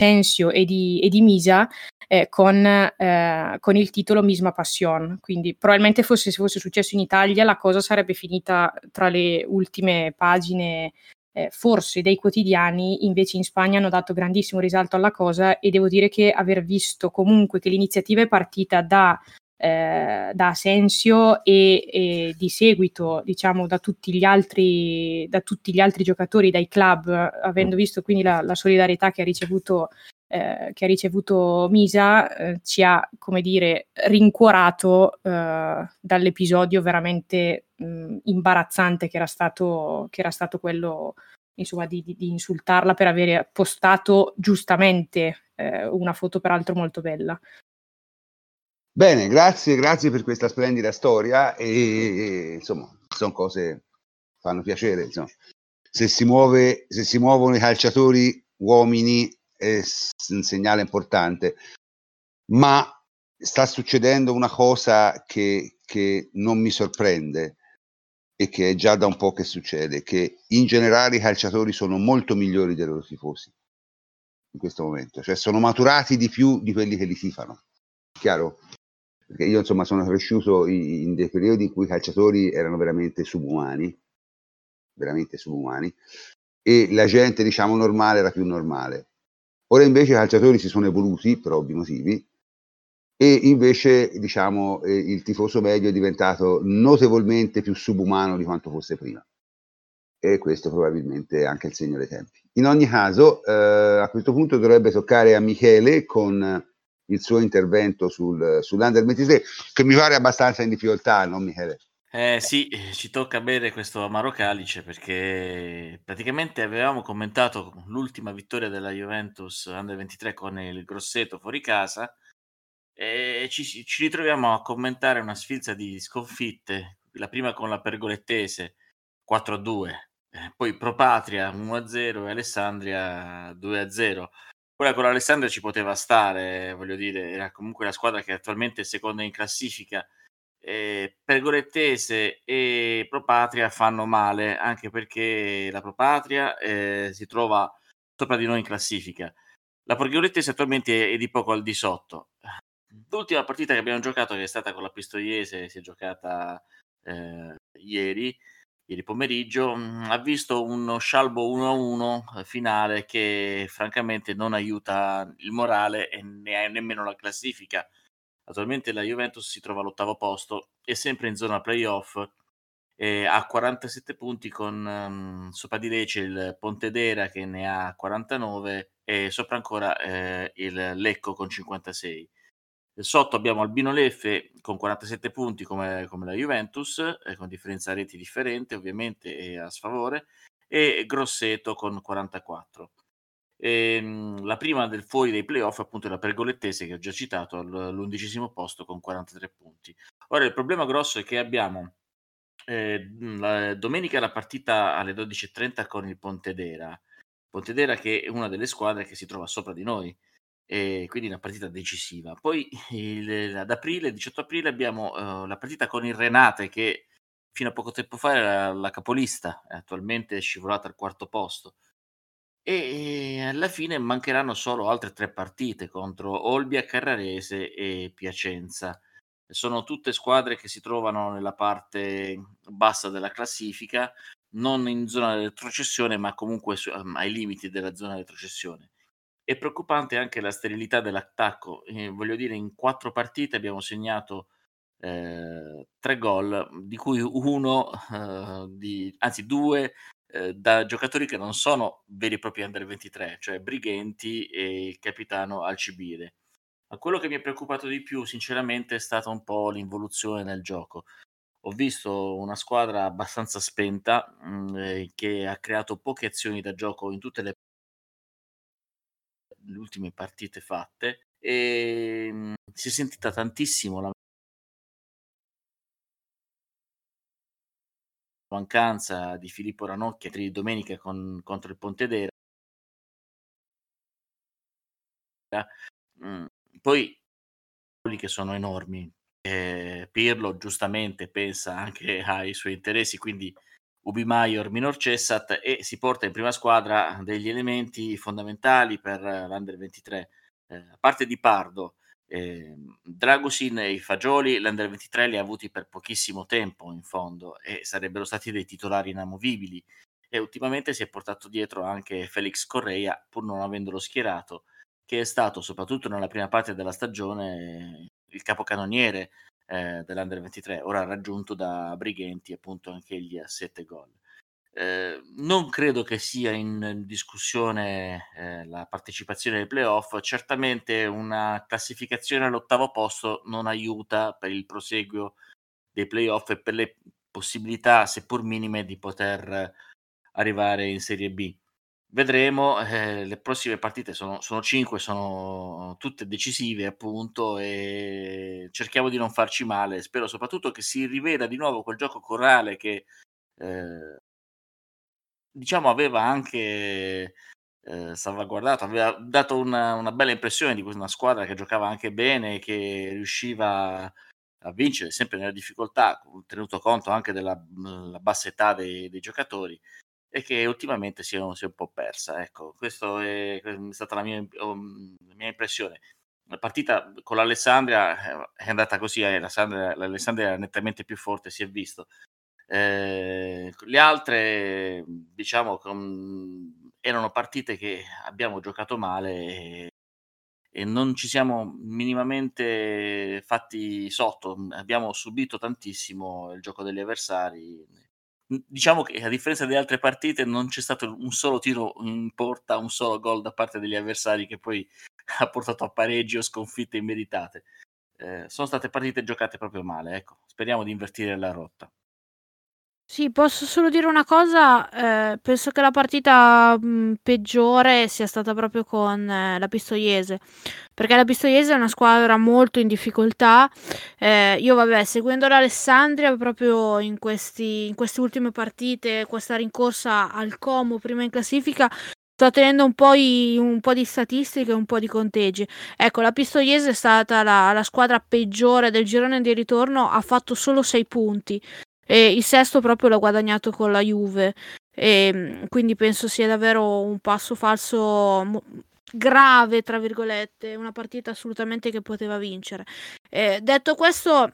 Asensio e di, e di Misa eh, con, eh, con, il titolo Misma Passion. Quindi probabilmente fosse, se fosse successo in Italia la cosa sarebbe finita tra le ultime pagine eh, forse dei quotidiani, invece in Spagna hanno dato grandissimo risalto alla cosa e devo dire che aver visto comunque che l'iniziativa è partita da eh, da Asensio e, e, di seguito diciamo da tutti gli altri tutti gli altri giocatori dai club avendo visto quindi la, la solidarietà che ha ricevuto eh, che ha ricevuto Misa eh, ci ha, come dire, rincuorato eh, dall'episodio veramente mh, imbarazzante che era stato, che era stato quello insomma, di, di, di, insultarla per aver postato giustamente eh, una foto peraltro molto bella. Bene, grazie, grazie per questa splendida storia e, e insomma, sono cose che fanno piacere, insomma. Se si, muove, se si muovono i calciatori uomini è un segnale importante, ma sta succedendo una cosa che, che non mi sorprende e che è già da un po' che succede, che in generale i calciatori sono molto migliori dei loro tifosi in questo momento, cioè sono maturati di più di quelli che li tifano. Chiaro? Perché io insomma sono cresciuto in, in dei periodi in cui i calciatori erano veramente subumani, veramente subumani, e la gente diciamo normale era più normale. Ora invece i calciatori si sono evoluti per ovvi motivi e invece diciamo, eh, il tifoso medio è diventato notevolmente più subumano di quanto fosse prima. E questo probabilmente è anche il segno dei tempi. In ogni caso, eh, a questo punto dovrebbe toccare a Michele con il suo intervento sul, sull'Under 23, che mi pare abbastanza in difficoltà, no Michele? Eh sì, ci tocca bere questo amaro calice perché praticamente avevamo commentato l'ultima vittoria della Juventus Under 23 con il Grosseto fuori casa e ci, ci ritroviamo a commentare una sfilza di sconfitte, la prima con la Pergolettese 4-2, eh, poi Pro Patria 1-0 e Alessandria 2-0. Quella con l'Alessandria ci poteva stare, voglio dire, era comunque la squadra che attualmente è seconda in classifica eh, Pergolettese e Propatria fanno male anche perché la Propatria eh, si trova sopra di noi in classifica. La Pergolettese attualmente è, di poco al di sotto. l'ultima partita che abbiamo giocato, che è stata con la Pistoiese, si è giocata eh, ieri, ieri pomeriggio, mm, ha visto uno scialbo 1-1 finale che francamente non aiuta il morale e ne- nemmeno la classifica. Attualmente la Juventus si trova all'ottavo posto e sempre in zona playoff eh, ha 47 punti con um, sopra di lei c'è il Pontedera che ne ha 49 e sopra ancora eh, il Lecco con 56. Sotto abbiamo Albino Leffe con 47 punti come, come la Juventus, eh, con differenza reti differente ovviamente e a sfavore, e Grosseto con 44. E, ehm, la prima del fuori dei playoff appunto è la Pergolettese che ho già citato all'undicesimo posto con 43 punti. Ora il problema grosso è che abbiamo eh, la, domenica la partita alle 12.30 con il Pontedera. Pontedera che è una delle squadre che si trova sopra di noi e quindi una partita decisiva. Poi il, ad aprile, 18 aprile, abbiamo uh, la partita con il Renate che fino a poco tempo fa era la capolista, attualmente è scivolata al quarto posto. E alla fine mancheranno solo altre tre partite contro Olbia, Carrarese e Piacenza. Sono tutte squadre che si trovano nella parte bassa della classifica, non in zona di retrocessione, ma comunque su, ai limiti della zona di retrocessione. È preoccupante anche la sterilità dell'attacco. Eh, voglio dire, in quattro partite abbiamo segnato eh, tre gol, di cui uno, eh, di, anzi due, eh, da giocatori che non sono veri e propri under 23, cioè Brighenti e il capitano Alcibile. Ma quello che mi ha preoccupato di più, sinceramente, è stata un po' l'involuzione nel gioco. Ho visto una squadra abbastanza spenta mh, mm, eh, che ha creato poche azioni da gioco in tutte le le ultime partite fatte e ehm, si è sentita tantissimo la mancanza di Filippo Ranocchia di domenica con, contro il Pontedera. Mm, poi quelli che sono enormi. Eh, Pirlo giustamente pensa anche ai suoi interessi, quindi Ubi Maior, Minor Cessat e si porta in prima squadra degli elementi fondamentali per l'Under 23. Eh, a parte di Pardo, eh, Dragusin e i Fagioli, l'Under 23 li ha avuti per pochissimo tempo in fondo e sarebbero stati dei titolari inamovibili. E ultimamente si è portato dietro anche Felix Correia, pur non avendolo schierato, che è stato soprattutto nella prima parte della stagione il capocannoniere eh, dell'Under 23, ora raggiunto da Brighenti, appunto anche egli a 7 gol. Eh, non credo che sia in discussione eh, la partecipazione ai playoff, certamente una classificazione all'ottavo posto non aiuta per il proseguio dei playoff e per le possibilità, seppur minime, di poter arrivare in Serie B. Vedremo, eh, le prossime partite sono, sono 5, sono tutte decisive appunto e cerchiamo di non farci male. Spero soprattutto che si riveda di nuovo quel gioco corale che eh, diciamo aveva anche eh, salvaguardato, aveva dato una, una, bella impressione di una squadra che giocava anche bene, che riusciva a vincere sempre nella difficoltà, tenuto conto anche della bassa età dei, dei giocatori e che ultimamente si è, si è un po' persa. Ecco, questa è, è, stata la mia, um, la mia, impressione. La partita con l'Alessandria eh, è andata così, eh, l'Alessandria, era nettamente più forte, si è visto. Eh, le altre, diciamo, con, erano partite che abbiamo giocato male e, e non ci siamo minimamente fatti sotto, abbiamo subito tantissimo il gioco degli avversari diciamo che a differenza delle altre partite non c'è stato un solo tiro in porta, un solo gol da parte degli avversari che poi (laughs) ha portato a pareggi o sconfitte immeritate. Eh, sono state partite giocate proprio male, ecco. Speriamo di invertire la rotta. Sì, posso solo dire una cosa, eh, penso che la partita mh, peggiore sia stata proprio con eh, la Pistoiese, perché la Pistoiese è una squadra molto in difficoltà. Eh, io, vabbè, seguendo l'Alessandria proprio in, questi, in queste ultime partite, questa rincorsa al Como prima in classifica, sto tenendo un po', i, un po', di statistiche, un po' di conteggi. Ecco, la Pistoiese è stata la, la squadra peggiore del girone di ritorno, ha fatto solo 6 punti e il sesto proprio l'ha guadagnato con la Juve. E quindi penso sia davvero un passo falso grave, tra virgolette, una partita assolutamente che poteva vincere. Eh, detto questo,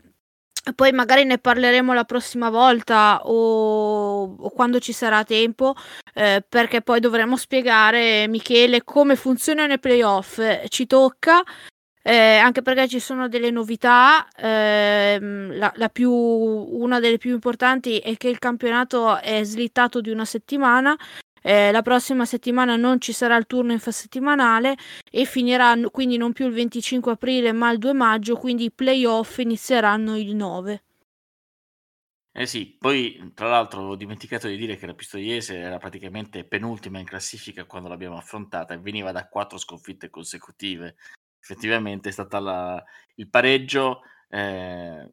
poi magari ne parleremo la prossima volta o, o quando ci sarà tempo, eh, perché poi dovremo spiegare, Michele, come funzionano i playoff. Ci tocca, eh, anche perché ci sono delle novità. ehm, la, la più, una delle più importanti è che il campionato è slittato di una settimana. eh, la prossima settimana non ci sarà il turno infrasettimanale e finirà quindi non più il 25 aprile ma il 2 maggio, quindi i playoff inizieranno il 9. Eh sì, poi tra l'altro ho dimenticato di dire che la Pistoiese era praticamente penultima in classifica quando l'abbiamo affrontata e veniva da quattro sconfitte consecutive. Effettivamente è stata la- il pareggio, eh,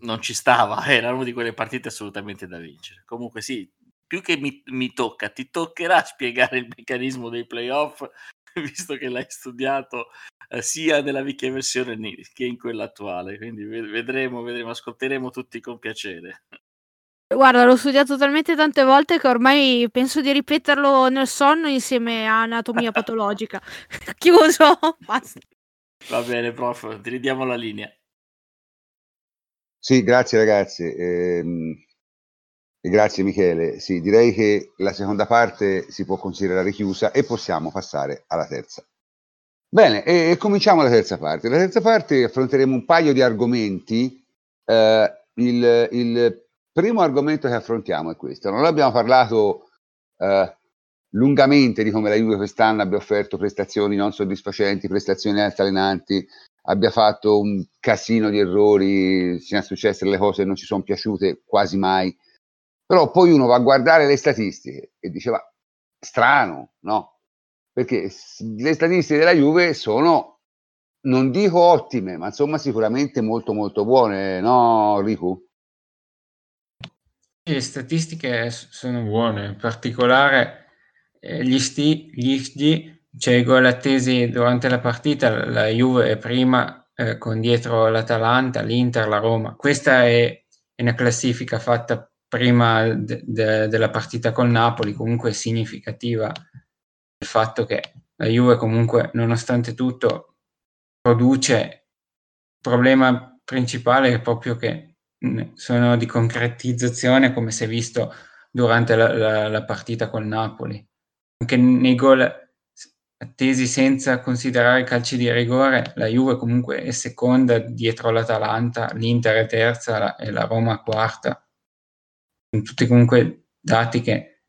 non ci stava, (laughs) era una di quelle partite assolutamente da vincere. Comunque sì, più che mi, mi tocca, ti toccherà (laughs) spiegare il meccanismo dei playoff, (laughs) visto che l'hai studiato eh, sia nella vecchia versione che in quella attuale. Quindi ve- vedremo, vedremo, ascolteremo tutti con piacere. Guarda, l'ho studiato talmente tante volte che ormai penso di ripeterlo nel sonno insieme a anatomia patologica. Chiuso, basta. Va bene, prof, ti ridiamo la linea. Sì, grazie ragazzi. ehm, e grazie Michele. Sì, direi che la seconda parte si può considerare chiusa e possiamo passare alla terza. Bene, e, e cominciamo la terza parte. La terza parte affronteremo un paio di argomenti. Eh, il, il primo argomento che affrontiamo è questo. Non abbiamo parlato eh, lungamente di come la Juve quest'anno abbia offerto prestazioni non soddisfacenti, prestazioni altalenanti, abbia fatto un casino di errori, siano successe delle cose che non ci sono piaciute quasi mai. Però poi uno va a guardare le statistiche e diceva strano, no? Perché le statistiche della Juve sono, non dico ottime, ma insomma sicuramente molto molto buone, no Riku? Le statistiche sono buone, in particolare eh, gli, sti- gli XG, cioè i gol attesi durante la partita, la Juve è prima eh, con dietro l'Atalanta, l'Inter, la Roma. Questa è, è una classifica fatta prima de- de- della partita col Napoli, comunque significativa il fatto che la Juve comunque, nonostante tutto, produce. Il problema principale è proprio che sono di concretizzazione, come si è visto durante la, la- la partita col Napoli. Anche nei gol attesi senza considerare i calci di rigore, la Juve comunque è seconda dietro l'Atalanta, l'Inter è terza la- e la Roma quarta. Sono tutti comunque dati che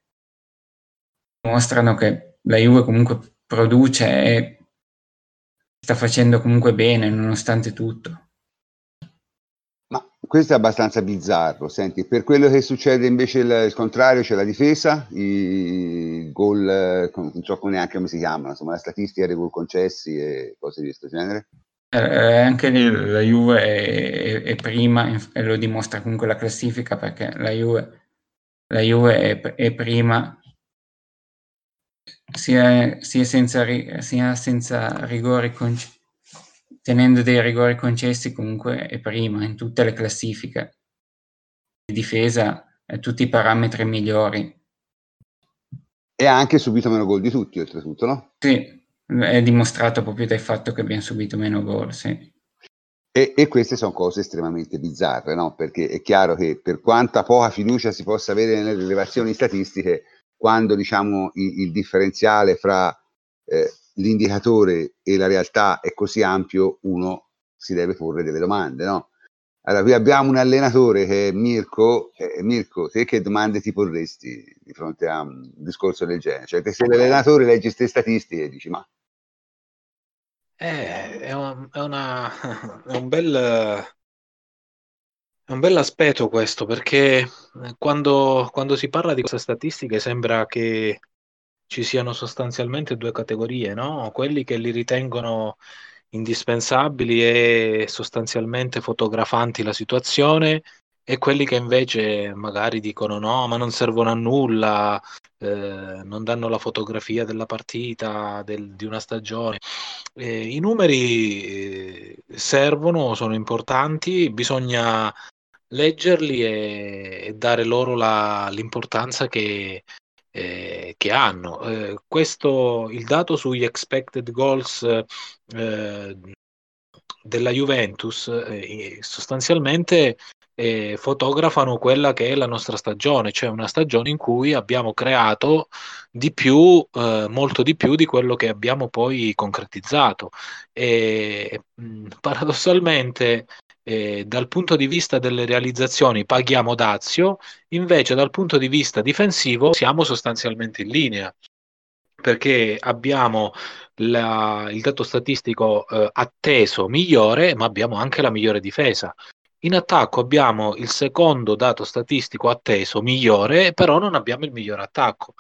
dimostrano che la Juve comunque produce e sta facendo comunque bene nonostante tutto. Questo è abbastanza bizzarro. Senti, per quello che succede invece il, il contrario, c'è la difesa, i gol, eh, non so neanche come si chiamano, insomma, la statistica dei gol concessi e cose di questo genere. Eh, anche lì la Juve è, è- è prima e lo dimostra comunque la classifica perché la Juve, la Juve è, è prima sia, sia senza, sia senza rigori conc- tenendo dei rigori concessi comunque è prima in tutte le classifiche di difesa e tutti i parametri migliori E ha anche subito meno gol di tutti, oltretutto, no? sì è dimostrato proprio dal fatto che abbiamo subito meno gol sì. E, e queste sono cose estremamente bizzarre, no? Perché è chiaro che per quanta poca fiducia si possa avere nelle rilevazioni statistiche, quando diciamo il, il differenziale fra eh, l'indicatore e la realtà è così ampio, uno si deve porre delle domande, no? Allora, qui abbiamo un allenatore che è Mirko. Eh, Mirko, te che domande ti porresti di fronte a un discorso del genere? Cioè, se l'allenatore legge queste statistiche dici, ma Eh, è, un, è una- (laughs) è un bel, è un bel aspetto questo, perché eh, quando, quando si parla di queste statistiche sembra che ci siano sostanzialmente due categorie, no? Quelli che li ritengono indispensabili e sostanzialmente fotografanti la situazione e quelli che invece magari dicono no, ma non servono a nulla, eh, non danno la fotografia della partita, del- di una stagione. Eh, I numeri eh, servono, sono importanti, bisogna leggerli e, e dare loro la- l'importanza che, eh, che hanno. Eh, questo, il dato sugli expected goals eh, della Juventus eh, sostanzialmente eh, fotografano quella che è la nostra stagione, cioè una stagione in cui abbiamo creato di più, eh, molto di più di quello che abbiamo poi concretizzato. E mh, (laughs) paradossalmente eh, dal punto di vista delle realizzazioni paghiamo Dazio, invece dal punto di vista difensivo siamo sostanzialmente in linea perché abbiamo la, il dato statistico eh, atteso migliore, ma abbiamo anche la migliore difesa. In attacco abbiamo il secondo dato statistico atteso migliore, però non abbiamo il miglior attacco.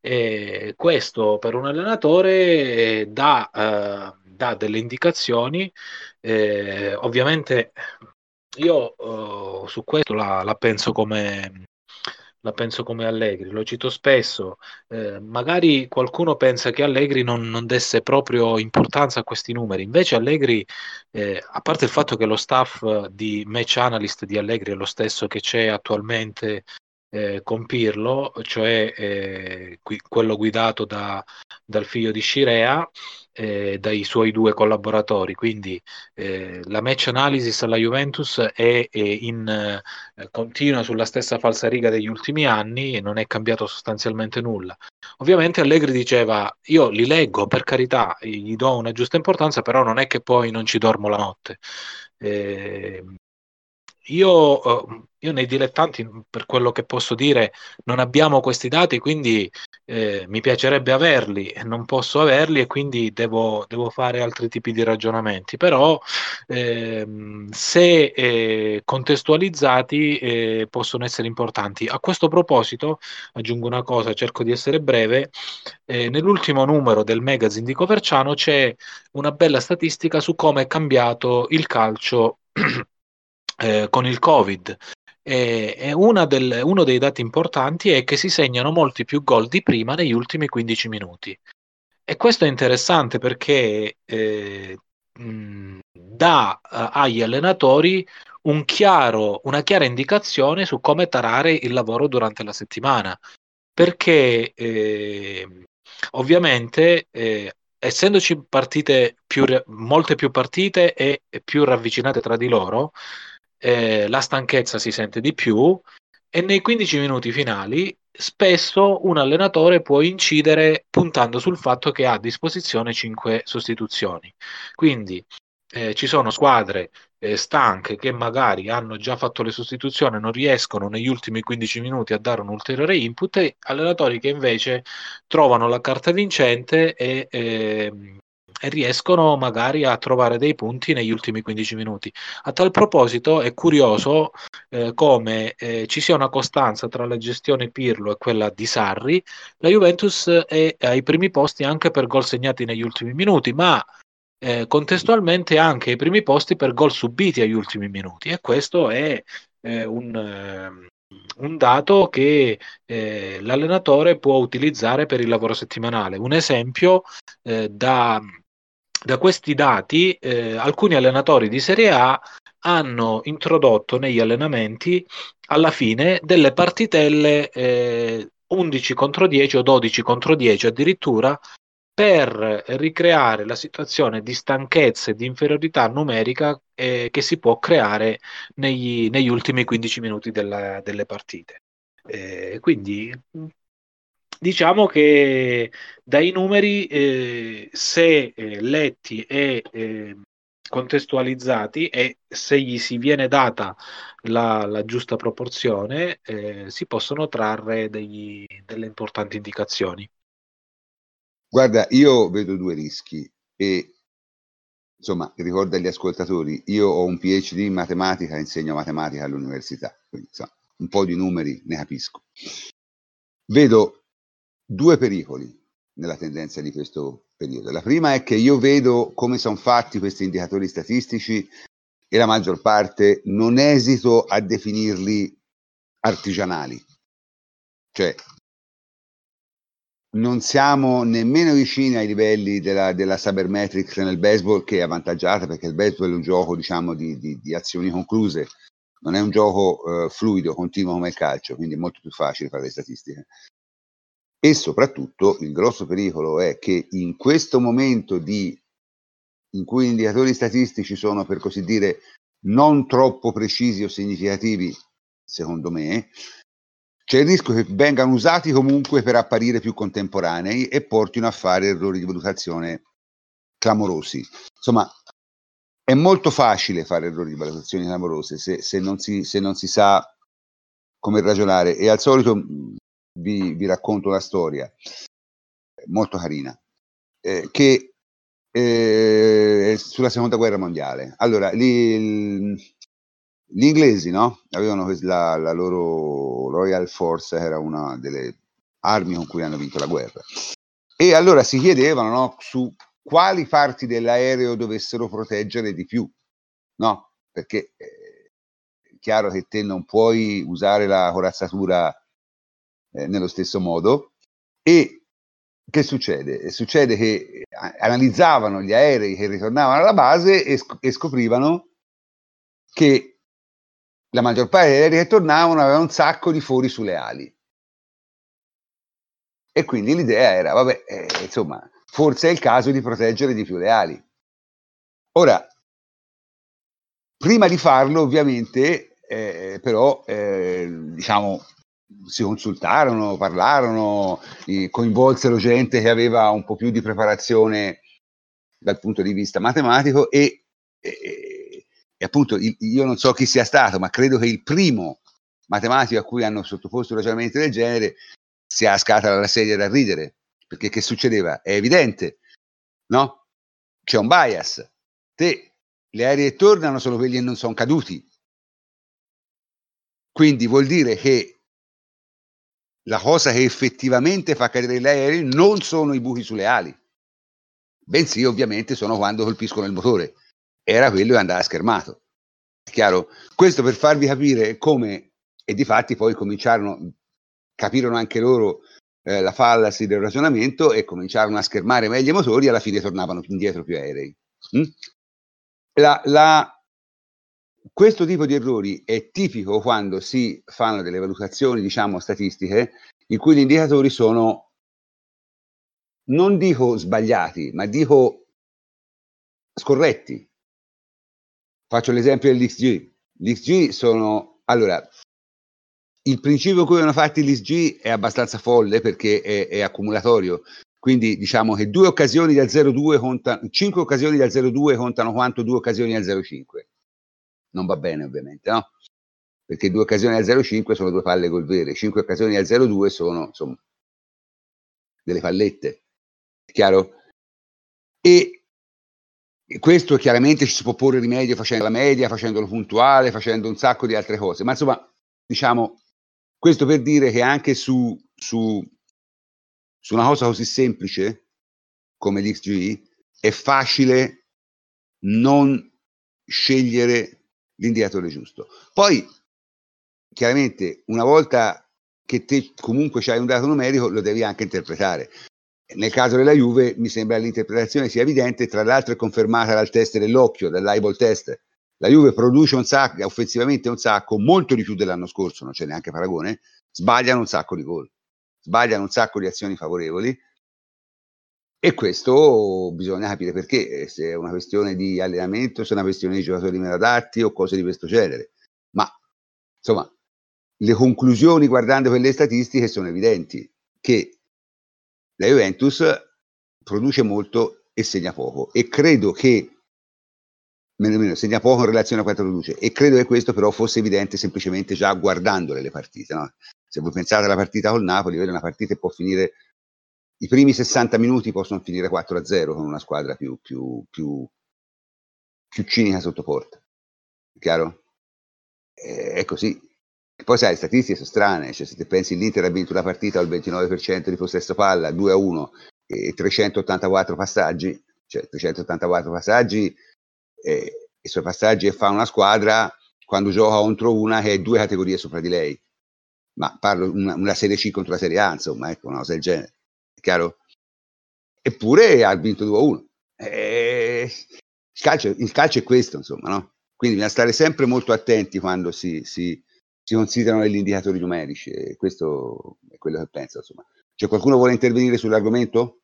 E questo per un allenatore dà, eh, dà delle indicazioni. Eh, ovviamente io eh, su questo la, la penso come la penso come Allegri, lo cito spesso, eh, magari qualcuno pensa che Allegri non, non, desse proprio importanza a questi numeri, invece Allegri, eh, a parte il fatto che lo staff di match analyst di Allegri è lo stesso che c'è attualmente eh, con Pirlo, cioè eh, qui, quello guidato da, dal figlio di Scirea, eh, dai suoi due collaboratori. Quindi eh, la match analysis alla Juventus è, è in, eh, continua sulla stessa falsariga degli ultimi anni e non è cambiato sostanzialmente nulla. Ovviamente Allegri diceva: Io li leggo per carità, gli do una giusta importanza, però non è che poi non ci dormo la notte. Eh, io, eh, io, nei dilettanti, per quello che posso dire, non abbiamo questi dati, quindi eh, mi piacerebbe averli, non posso averli e quindi devo, devo fare altri tipi di ragionamenti. Però ehm, se eh, contestualizzati eh, possono essere importanti. A questo proposito aggiungo una cosa, cerco di essere breve. Eh, nell'ultimo numero del magazine di Coverciano c'è una bella statistica su come è cambiato il calcio (clears throat) eh, con il Covid. E, e del, uno dei dati importanti è che si segnano molti più gol di prima negli ultimi 15 minuti. E questo è interessante perché eh, mh, dà uh, agli allenatori un chiaro, una chiara indicazione su come tarare il lavoro durante la settimana. Perché eh, ovviamente eh, essendoci partite più, molte più partite e più ravvicinate tra di loro, eh, la stanchezza si sente di più e nei 15 minuti finali spesso un allenatore può incidere puntando sul fatto che ha a disposizione 5 sostituzioni. Quindi eh, ci sono squadre eh, stanche che magari hanno già fatto le sostituzioni e non riescono negli ultimi 15 minuti a dare un ulteriore input e allenatori che invece trovano la carta vincente e eh, e riescono magari a trovare dei punti negli ultimi 15 minuti. A tal proposito è curioso eh, come eh, ci sia una costanza tra la gestione Pirlo e quella di Sarri. La Juventus è ai primi posti anche per gol segnati negli ultimi minuti, ma eh, contestualmente anche ai primi posti per gol subiti agli ultimi minuti e questo è eh, un, ehm, un dato che eh, l'allenatore può utilizzare per il lavoro settimanale. Un esempio eh, da, da questi dati eh, alcuni allenatori di Serie A hanno introdotto negli allenamenti alla fine delle partitelle eh, 11 contro 10 o 12 contro 10 addirittura per ricreare la situazione di stanchezza e di inferiorità numerica eh, che si può creare negli, negli ultimi 15 minuti della, delle partite. Eh, quindi diciamo che dai numeri, eh, se eh, letti e eh, contestualizzati e se gli si viene data la, la giusta proporzione, eh, si possono trarre degli, delle importanti indicazioni. Guarda, io vedo due rischi e insomma, ricordo agli ascoltatori, io ho un PhD in matematica, insegno matematica all'università, quindi insomma, un po' di numeri ne capisco. Vedo due pericoli nella tendenza di questo periodo. La prima è che io vedo come sono fatti questi indicatori statistici e la maggior parte non esito a definirli artigianali. Cioè, non siamo nemmeno vicini ai livelli della, della Sabermetrics nel baseball che è avvantaggiata perché il baseball è un gioco diciamo di, di, di azioni concluse, non è un gioco eh, fluido, continuo come il calcio, quindi è molto più facile fare le statistiche E soprattutto il grosso pericolo è che in questo momento di, in cui gli indicatori statistici sono, per così dire, non troppo precisi o significativi, secondo me, c'è il rischio che vengano usati comunque per apparire più contemporanei e portino a fare errori di valutazione clamorosi. Insomma, è molto facile fare errori di valutazione clamorose se, se, non, si, se non si sa come ragionare e al solito vi, vi racconto una storia molto carina eh, che eh, sulla seconda guerra mondiale. Allora, lì, gli inglesi no? avevano la, la, loro Royal Force, era una delle armi con cui hanno vinto la guerra. E allora si chiedevano no, su quali parti dell'aereo dovessero proteggere di più, no? Perché eh, è chiaro che te non puoi usare la corazzatura eh, nello stesso modo. E che succede? Succede che eh, analizzavano gli aerei che ritornavano alla base e, sc- e scoprivano che la maggior parte degli aerei che tornavano aveva un sacco di fori sulle ali. E quindi l'idea era, vabbè, eh, insomma, forse è il caso di proteggere di più le ali. Ora, prima di farlo, ovviamente, eh, però, eh, diciamo, si consultarono, parlarono, coinvolsero gente che aveva un po' più di preparazione dal punto di vista matematico e, e, e appunto io non so chi sia stato, ma credo che il primo matematico a cui hanno sottoposto un ragionamento del genere sia scattata la sedia da ridere, perché che succedeva? È evidente, no? C'è un bias. Te, le aeree tornano solo quelli che non sono caduti. Quindi vuol dire che la cosa che effettivamente fa cadere gli aerei non sono i buchi sulle ali, bensì ovviamente sono quando colpiscono il motore. Era quello che andava schermato. È chiaro? Questo per farvi capire come, e di fatti poi cominciarono, capirono anche loro eh, la fallacy del ragionamento e cominciarono a schermare meglio i motori e alla fine tornavano indietro più aerei. Mm? La, la, questo tipo di errori è tipico quando si fanno delle valutazioni, diciamo, statistiche, in cui gli indicatori sono, non dico sbagliati, ma dico scorretti. Faccio l'esempio dell'XG. L'XG sono, allora, il principio con cui hanno fatti l'XG è abbastanza folle perché è, è accumulatorio. Quindi diciamo che due occasioni dal 0,2 contano, cinque occasioni dal 0,2 contano quanto due occasioni al 0,5 non va bene ovviamente, no? Perché due occasioni al 0,5 sono due palle col vere, cinque occasioni al 0,2 sono insomma delle pallette, chiaro? E questo chiaramente ci si può porre rimedio facendo la media, facendolo puntuale, facendo un sacco di altre cose, ma insomma, diciamo, questo per dire che anche su, su, su una cosa così semplice come l'XG è facile non scegliere l'indicatore giusto. Poi, chiaramente, una volta che te comunque hai un dato numerico, lo devi anche interpretare. Nel caso della Juve mi sembra l'interpretazione sia evidente, tra l'altro è confermata dal test dell'occhio, dall'eyeball test. La Juve produce un sacco, offensivamente un sacco, molto di più dell'anno scorso, non c'è neanche paragone, sbagliano un sacco di gol, sbagliano un sacco di azioni favorevoli, e questo bisogna capire perché, eh, se è una questione di allenamento, se è una questione di giocatori meno adatti o cose di questo genere. Ma insomma, le conclusioni guardando quelle statistiche sono evidenti che la Juventus produce molto e segna poco e credo che meno meno segna poco in relazione a quanto produce e credo che questo però fosse evidente semplicemente già guardandole le partite no? se voi pensate alla partita col Napoli vedete una partita che può finire i primi 60 minuti possono finire 4-0 con una squadra più, più, più, più cinica sotto porta. Chiaro? È così. E poi sai, le statistiche sono strane, cioè se ti pensi l'Inter ha vinto la partita al 29% di possesso palla, 2-1 e 384 passaggi, cioè 384 passaggi e i suoi passaggi e fa una squadra quando gioca contro una che è due categorie sopra di lei. Ma parlo una, una Serie C contro la Serie A, insomma, ecco, una cosa del genere chiaro? Eppure ha vinto 2-1. Eh, il, calcio, il, calcio, è questo, insomma, no? Quindi bisogna stare sempre molto attenti quando si, si, si considerano gli indicatori numerici, e questo è quello che penso, insomma. C'è qualcuno vuole intervenire sull'argomento?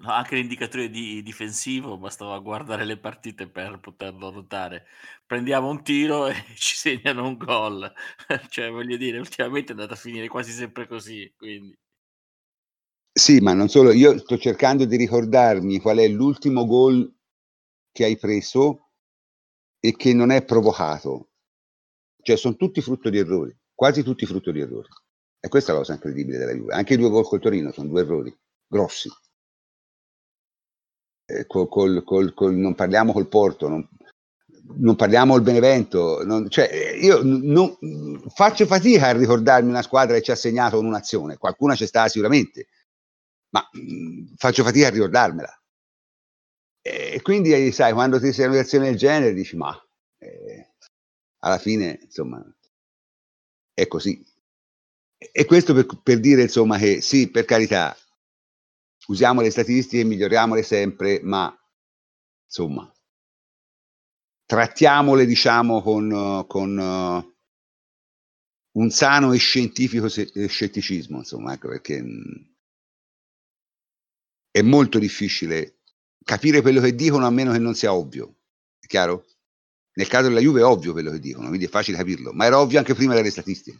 No, anche l'indicatore di difensivo bastava guardare le partite per poterlo notare. Prendiamo un tiro e (laughs) ci segnano un gol. (laughs) Cioè, voglio dire, ultimamente è andata a finire quasi sempre così, quindi. Sì, ma non solo, io sto cercando di ricordarmi qual è l'ultimo gol che hai preso e che non è provocato. Cioè, sono tutti frutto di errori, quasi tutti frutto di errori. E questa è la cosa incredibile della Juve. Anche i due gol col Torino sono due errori grossi. Eh, col, col, col, col, non parliamo col Porto, non, non parliamo col Benevento. Non, cioè, io non, faccio fatica a ricordarmi una squadra che ci ha segnato un'azione. Qualcuna c'è stata sicuramente, ma mh, faccio fatica a ricordarmela. E quindi, sai, quando ti sei una situazione del genere, dici, ma eh, alla fine, insomma, è così. E questo per, per dire, insomma, che sì, per carità, usiamo le statistiche, miglioriamole sempre, ma insomma, trattiamole, diciamo, con, con uh, un sano e scientifico se- scetticismo, insomma, ecco, perché mh, mm, è molto difficile capire quello che dicono a meno che non sia ovvio. È chiaro? Nel caso della Juve è ovvio quello che dicono, quindi è facile capirlo, ma era ovvio anche prima delle statistiche.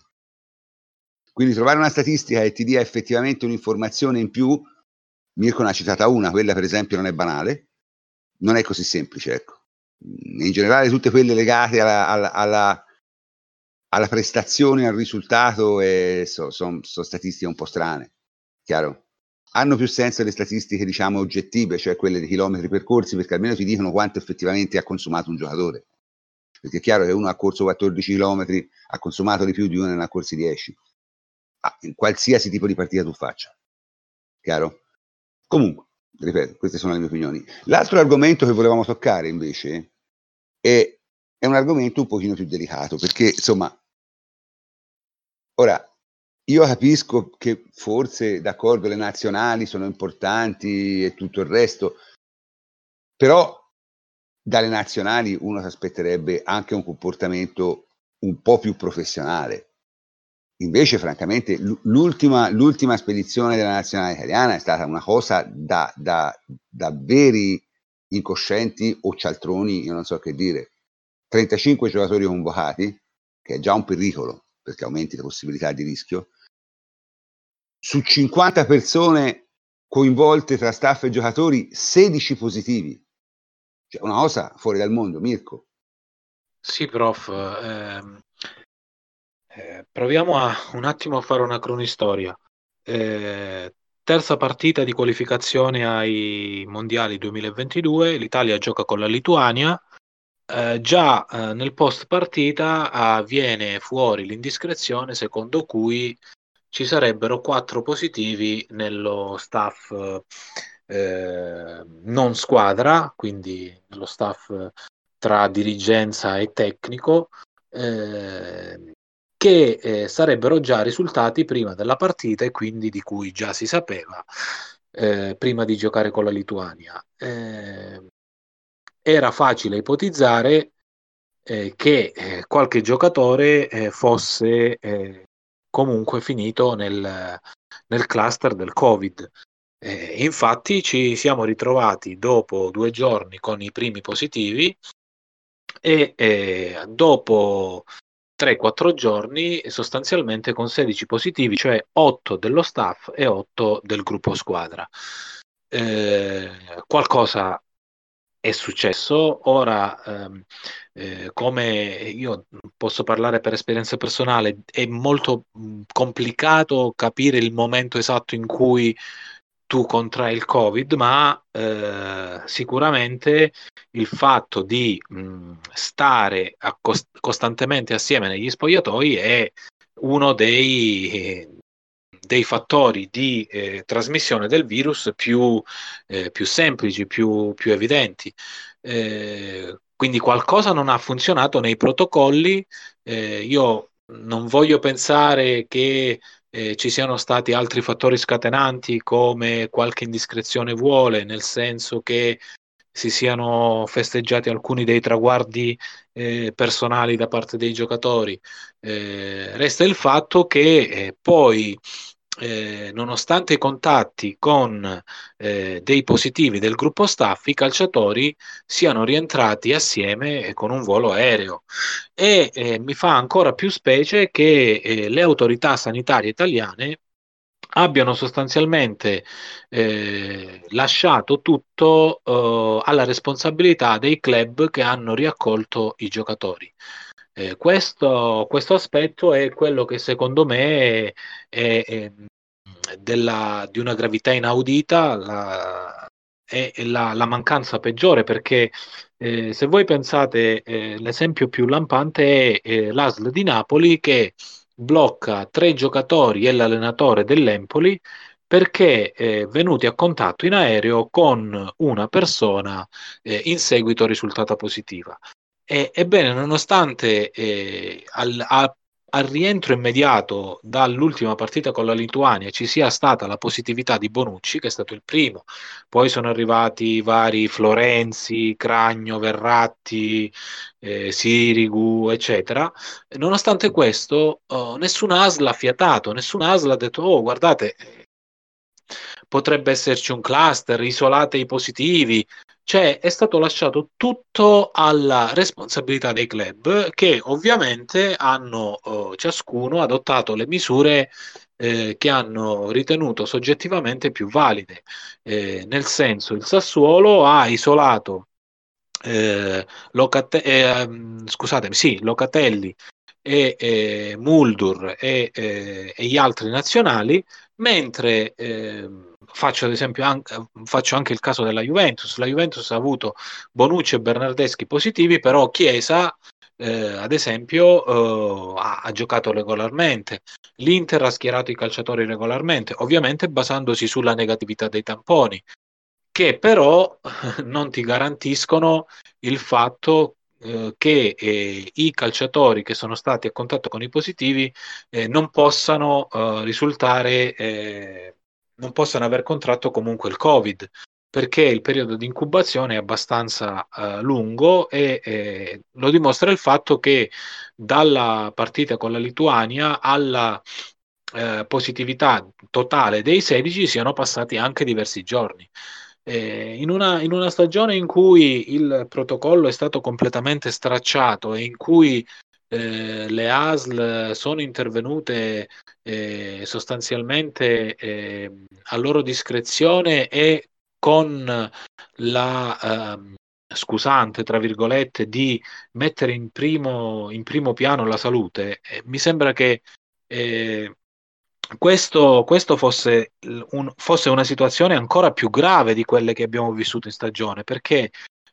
Quindi trovare una statistica che ti dia effettivamente un'informazione in più Mirko ne ha citata una, quella per esempio non è banale, non è così semplice, ecco. In generale tutte quelle legate alla, alla, alla, alla prestazione, al risultato, eh, sono so, so statistiche un po' strane, chiaro? Hanno più senso le statistiche, diciamo, oggettive, cioè quelle di chilometri percorsi, perché almeno ti dicono quanto effettivamente ha consumato un giocatore. Perché è chiaro che uno ha corso 14 km, ha consumato di più di uno ne ha corsi 10. Ah, in qualsiasi tipo di partita tu faccia. Chiaro? Comunque, ripeto, queste sono le mie opinioni. L'altro argomento che volevamo toccare invece è, è un argomento un pochino più delicato, perché insomma, ora io capisco che forse d'accordo le nazionali sono importanti e tutto il resto, però dalle nazionali uno si aspetterebbe anche un comportamento un po' più professionale. Invece, francamente, l'ultima, l'ultima spedizione della nazionale italiana è stata una cosa da, da, da veri incoscienti o cialtroni, io non so che dire. 35 giocatori convocati, che è già un pericolo perché aumenti le possibilità di rischio, su 50 persone coinvolte tra staff e giocatori, 16 positivi. Cioè una cosa fuori dal mondo, Mirko. Sì, prof. Ehm, eh, proviamo a un attimo a fare una cronistoria. Eh, terza partita di qualificazione ai mondiali 2022, l'Italia gioca con la Lituania. Eh, già eh, nel post partita avviene fuori l'indiscrezione secondo cui ci sarebbero quattro positivi nello staff eh, non squadra, quindi nello staff tra dirigenza e tecnico, eh, che eh, sarebbero già risultati prima della partita e quindi di cui già si sapeva eh, prima di giocare con la Lituania. Eh, era facile ipotizzare eh, che eh, qualche giocatore eh, fosse comunque finito nel, nel, cluster del Covid. infatti ci siamo ritrovati dopo due giorni con i primi positivi e dopo 3-4 giorni sostanzialmente con 16 positivi, cioè 8 dello staff e 8 del gruppo squadra. Eh, qualcosa è successo, ora ehm, eh, come io posso parlare per esperienza personale, è molto mh, complicato capire il momento esatto in cui tu contrai il Covid, ma eh, sicuramente il fatto di mh, stare cost- costantemente assieme negli spogliatoi è uno dei, dei fattori di eh, trasmissione del virus più, eh, più semplici, più, più evidenti. Eh, quindi qualcosa non ha funzionato nei protocolli. Eh, io non voglio pensare che eh, ci siano stati altri fattori scatenanti come qualche indiscrezione vuole, nel senso che si siano festeggiati alcuni dei traguardi eh, personali da parte dei giocatori. Eh, resta il fatto che eh, poi eh, nonostante i contatti con eh, dei positivi del gruppo staff, i calciatori siano rientrati assieme con un volo aereo. E eh, mi fa ancora più specie che eh, le autorità sanitarie italiane abbiano sostanzialmente eh, lasciato tutto eh, alla responsabilità dei club che hanno riaccolto i giocatori. Eh, questo, questo, aspetto è quello che secondo me è, è, è della, di una gravità inaudita, la, è la, la mancanza peggiore perché eh, se voi pensate eh, l'esempio più lampante è eh, l'ASL di Napoli che blocca tre giocatori e l'allenatore dell'Empoli perché eh, venuti a contatto in aereo con una persona eh, in seguito risultata positiva. E, ebbene, nonostante eh, al, a, al rientro immediato dall'ultima partita con la Lituania ci sia stata la positività di Bonucci, che è stato il primo, poi sono arrivati vari Florenzi, Cragno, Verratti, eh, Sirigu, eccetera. Nonostante questo, oh, nessun ASL ha fiatato, nessun ASL ha detto, oh guardate, potrebbe esserci un cluster, isolate i positivi, cioè è stato lasciato tutto alla responsabilità dei club che ovviamente hanno eh, ciascuno adottato le misure eh, che hanno ritenuto soggettivamente più valide. Eh, nel senso, il Sassuolo ha isolato eh, Locate- eh, scusatemi, sì, Locatelli e eh, Muldur e, e, gli altri nazionali, mentre ehm, faccio ad esempio anche, faccio anche il caso della Juventus. La Juventus ha avuto Bonucci e Bernardeschi positivi, però Chiesa, eh, ad esempio, eh, ha, ha, giocato regolarmente. L'Inter ha schierato i calciatori regolarmente, ovviamente basandosi sulla negatività dei tamponi, che però non ti garantiscono il fatto eh, che eh, i calciatori che sono stati a contatto con i positivi eh, non possano eh, risultare eh, non possano aver contratto comunque il Covid, perché il periodo di incubazione è abbastanza uh, lungo e eh, lo dimostra il fatto che dalla partita con la Lituania alla eh, positività totale dei 16 siano passati anche diversi giorni. Eh, in, una, in, una, stagione in cui il protocollo è stato completamente stracciato e in cui eh, le ASL sono intervenute eh, sostanzialmente eh, a loro discrezione e con la ehm, scusante, tra virgolette, di mettere in primo, in primo piano la salute, eh, mi sembra che eh, questo, questo fosse, un, fosse una situazione ancora più grave di quelle che abbiamo vissuto in stagione, perché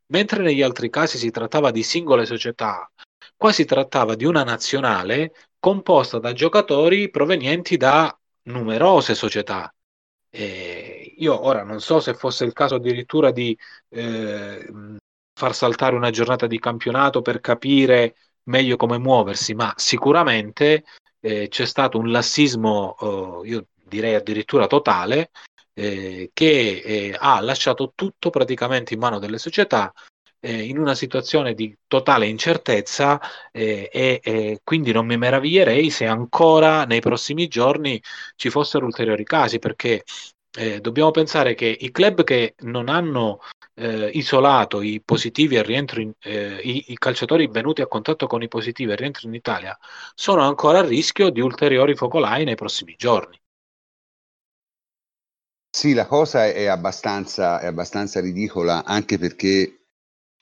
mentre negli altri casi si trattava di singole società Qua si trattava di una nazionale composta da giocatori provenienti da numerose società. Eh, io ora non so se fosse il caso addirittura di eh, far saltare una giornata di campionato per capire meglio come muoversi, ma sicuramente eh, c'è stato un lassismo, eh, io direi addirittura totale, eh, che eh, ha lasciato tutto praticamente in mano delle società eh, in una situazione di totale incertezza eh, e, e, quindi non mi meraviglierei se ancora nei prossimi giorni ci fossero ulteriori casi perché eh, dobbiamo pensare che i club che non hanno eh, isolato i positivi e rientro in, eh, i, i, calciatori venuti a contatto con i positivi e rientro in Italia sono ancora a rischio di ulteriori focolai nei prossimi giorni. Sì, la cosa è abbastanza, è abbastanza ridicola anche perché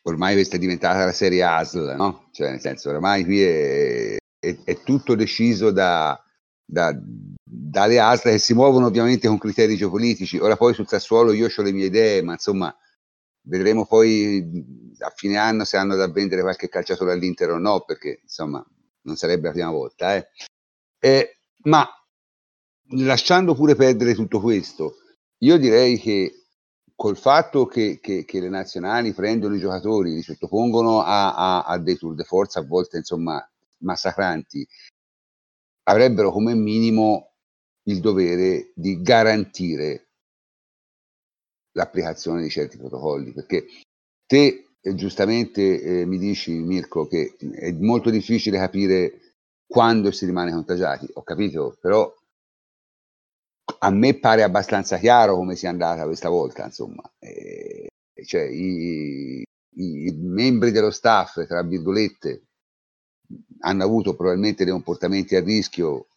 ormai questa è diventata la serie ASL, no? Cioè, nel senso, ormai qui è, è, è tutto deciso da, da, dalle ASL che si muovono ovviamente con criteri geopolitici. Ora poi sul Sassuolo io ho le mie idee, ma insomma, vedremo poi a fine anno se hanno da vendere qualche calciatore all'Inter o no, perché insomma, non sarebbe la prima volta. Eh. Eh, ma lasciando pure perdere tutto questo, io direi che col fatto che, che, che, le nazionali prendono i giocatori, li sottopongono a, a, a, dei tour de force a volte insomma massacranti, avrebbero come minimo il dovere di garantire l'applicazione di certi protocolli, perché te eh, giustamente eh, mi dici Mirko che è molto difficile capire quando si rimane contagiati, ho capito, però a me pare abbastanza chiaro come sia andata questa volta, insomma. Eh, cioè, i, i, membri dello staff, tra virgolette, hanno avuto probabilmente dei comportamenti a rischio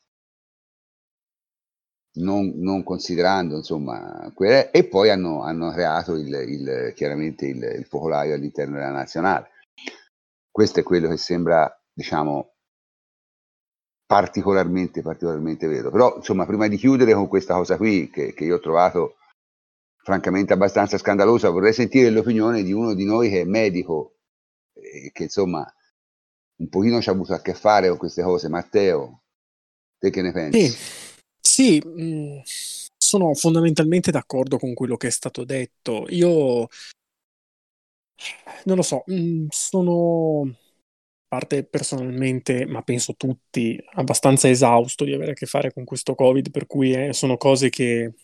non, non considerando insomma quelle, e poi hanno, hanno creato il, il, chiaramente il, il focolaio all'interno della nazionale. Questo è quello che sembra, diciamo, particolarmente, particolarmente vero. Però, insomma, prima di chiudere con questa cosa qui, che, che io ho trovato francamente abbastanza scandalosa, vorrei sentire l'opinione di uno di noi che è medico, e che insomma un pochino ci ha avuto a che fare con queste cose. Matteo, te che ne pensi? Sì, sì mh, mm, sono fondamentalmente d'accordo con quello che è stato detto. Io non lo so, mh, mm, sono parte personalmente, ma penso tutti, abbastanza esausto di avere a che fare con questo Covid, per cui eh, sono cose che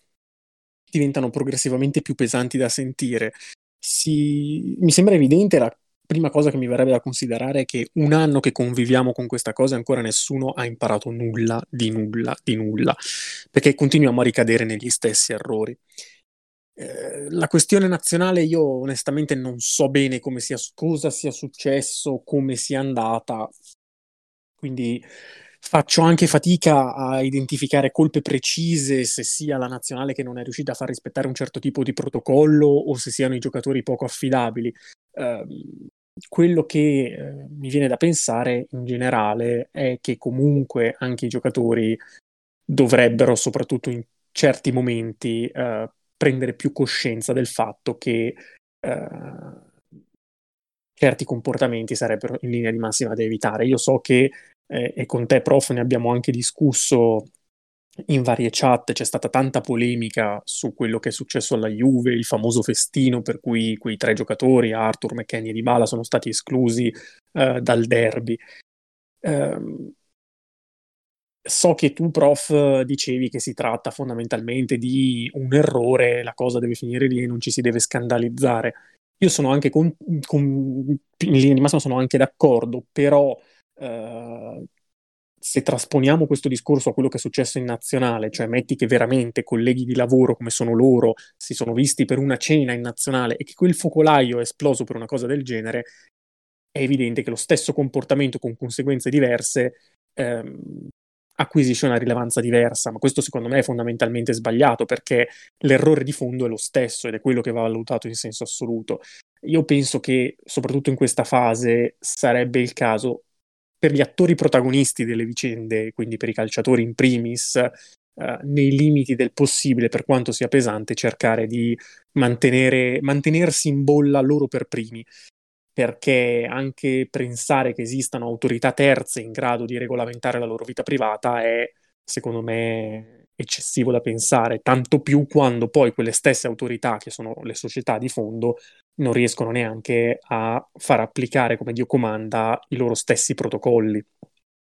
diventano progressivamente più pesanti da sentire. Si... Mi sembra evidente la prima cosa che mi verrebbe da considerare è che un anno che conviviamo con questa cosa ancora nessuno ha imparato nulla di nulla di nulla, perché continuiamo a ricadere negli stessi errori. Eh, la questione nazionale io onestamente non so bene come sia, cosa sia successo, come sia andata, quindi faccio anche fatica a identificare colpe precise se sia la nazionale che non è riuscita a far rispettare un certo tipo di protocollo o se siano i giocatori poco affidabili. Eh, quello che eh, mi viene da pensare in generale è che comunque anche i giocatori dovrebbero, soprattutto in certi momenti, eh, prendere più coscienza del fatto che eh, certi comportamenti sarebbero in linea di massima da evitare. Io so che, eh, e con te, prof, ne abbiamo anche discusso in varie chat, c'è stata tanta polemica su quello che è successo alla Juve, il famoso festino per cui quei tre giocatori, Arthur, McKenny e Dybala, sono stati esclusi eh, dal derby. Um, So che tu, prof, dicevi che si tratta fondamentalmente di un errore, la cosa deve finire lì e non ci si deve scandalizzare. Io sono anche con, con in linea di massima sono anche d'accordo, però eh, se trasponiamo questo discorso a quello che è successo in nazionale, cioè metti che veramente colleghi di lavoro come sono loro si sono visti per una cena in nazionale e che quel focolaio è esploso per una cosa del genere, è evidente che lo stesso comportamento con conseguenze diverse ehm, acquisisce una rilevanza diversa, ma questo secondo me è fondamentalmente sbagliato perché l'errore di fondo è lo stesso ed è quello che va valutato in senso assoluto. Io penso che soprattutto in questa fase sarebbe il caso per gli attori protagonisti delle vicende, quindi per i calciatori in primis, eh, nei limiti del possibile, per quanto sia pesante, cercare di mantenere, mantenersi in bolla loro per primi perché anche pensare che esistano autorità terze in grado di regolamentare la loro vita privata è, secondo me, eccessivo da pensare, tanto più quando poi quelle stesse autorità, che sono le società di fondo, non riescono neanche a far applicare come Dio comanda i loro stessi protocolli.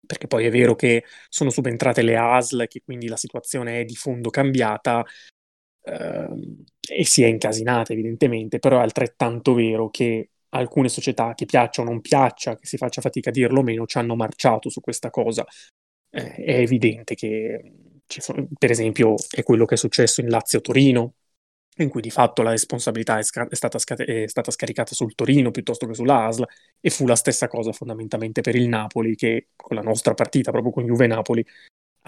Perché poi è vero che sono subentrate le ASL, che quindi la situazione è di fondo cambiata, ehm, e si è incasinata evidentemente, però è altrettanto vero che alcune società, che piaccia o non piaccia, che si faccia fatica a dirlo o meno, ci hanno marciato su questa cosa. Eh, è evidente che, sono, per esempio, è quello che è successo in Lazio-Torino, in cui di fatto la responsabilità è, sca- è, stata sca- è, stata scaricata sul Torino piuttosto che sull'ASL, e fu la stessa cosa fondamentalmente per il Napoli, che con la nostra partita, proprio con Juve-Napoli,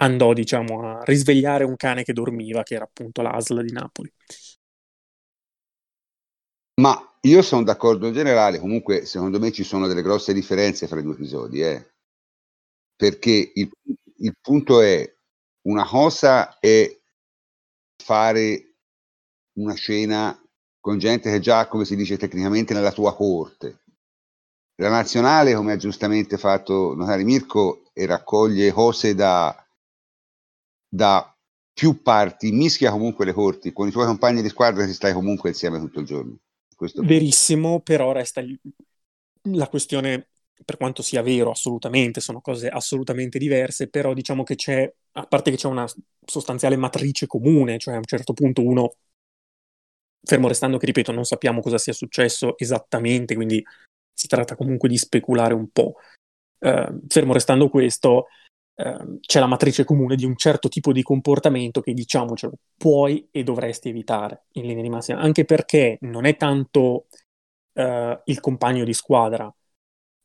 andò diciamo a risvegliare un cane che dormiva, che era appunto l'ASL di Napoli. Ma io sono d'accordo in generale, comunque secondo me ci sono delle grosse differenze fra i due episodi, eh? perché il, il punto è una cosa è fare una scena con gente che già, come si dice tecnicamente, nella tua corte. La nazionale, come ha giustamente fatto notare Mirko, e raccoglie cose da, da più parti, mischia comunque le corti, con i tuoi compagni di squadra si stai comunque insieme tutto il giorno. Questo... Verissimo, però resta la questione, per quanto sia vero, assolutamente, sono cose assolutamente diverse, però diciamo che c'è, a parte che c'è una sostanziale matrice comune, cioè a un certo punto uno, fermo restando che, ripeto, non sappiamo cosa sia successo esattamente, quindi si tratta comunque di speculare un po'. Uh, fermo restando questo, ehm, c'è la matrice comune di un certo tipo di comportamento che diciamocelo puoi e dovresti evitare in linea di massima, anche perché non è tanto eh, il compagno di squadra,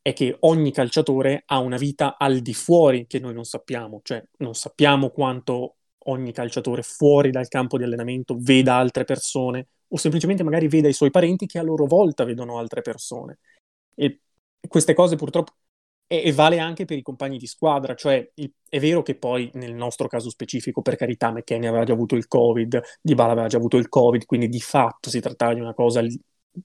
è che ogni calciatore ha una vita al di fuori che noi non sappiamo, cioè non sappiamo quanto ogni calciatore fuori dal campo di allenamento veda altre persone o semplicemente magari veda i suoi parenti che a loro volta vedono altre persone. E queste cose purtroppo e, e vale anche per i compagni di squadra, cioè il, è vero che poi nel nostro caso specifico, per carità, McKenny aveva già avuto il Covid, Dybala aveva già avuto il Covid, quindi di fatto si trattava di una cosa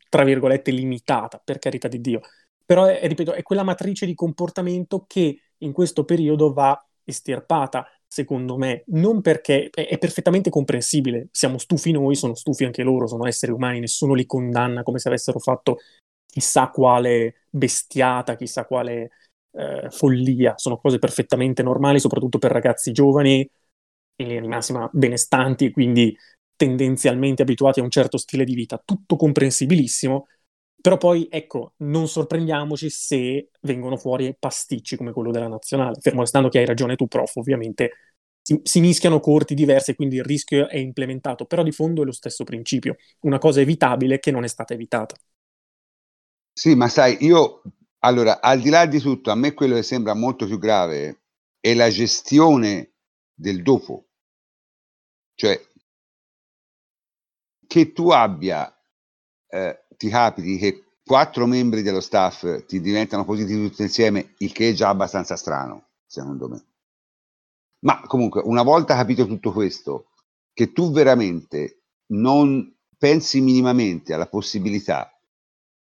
tra virgolette limitata, per carità di Dio. Però è, ripeto, è quella matrice di comportamento che in questo periodo va estirpata, secondo me, non perché è, è, perfettamente comprensibile, siamo stufi noi, sono stufi anche loro, sono esseri umani, nessuno li condanna come se avessero fatto chissà quale bestiata, chissà quale eh, follia, sono cose perfettamente normali, soprattutto per ragazzi giovani, linea di massima benestanti e quindi tendenzialmente abituati a un certo stile di vita, tutto comprensibilissimo, però poi, ecco, non sorprendiamoci se vengono fuori pasticci come quello della nazionale, fermo restando che hai ragione tu, prof, ovviamente si, si mischiano corti diversi, quindi il rischio è implementato, però di fondo è lo stesso principio, una cosa evitabile che non è stata evitata. Sì, ma sai, io, allora, al di là di tutto, a me quello che sembra molto più grave è la gestione del dopo. Cioè, che tu abbia, eh, ti capiti che quattro membri dello staff ti diventano positivi tutti insieme, il che è già abbastanza strano, secondo me. Ma comunque, una volta capito tutto questo, che tu veramente non pensi minimamente alla possibilità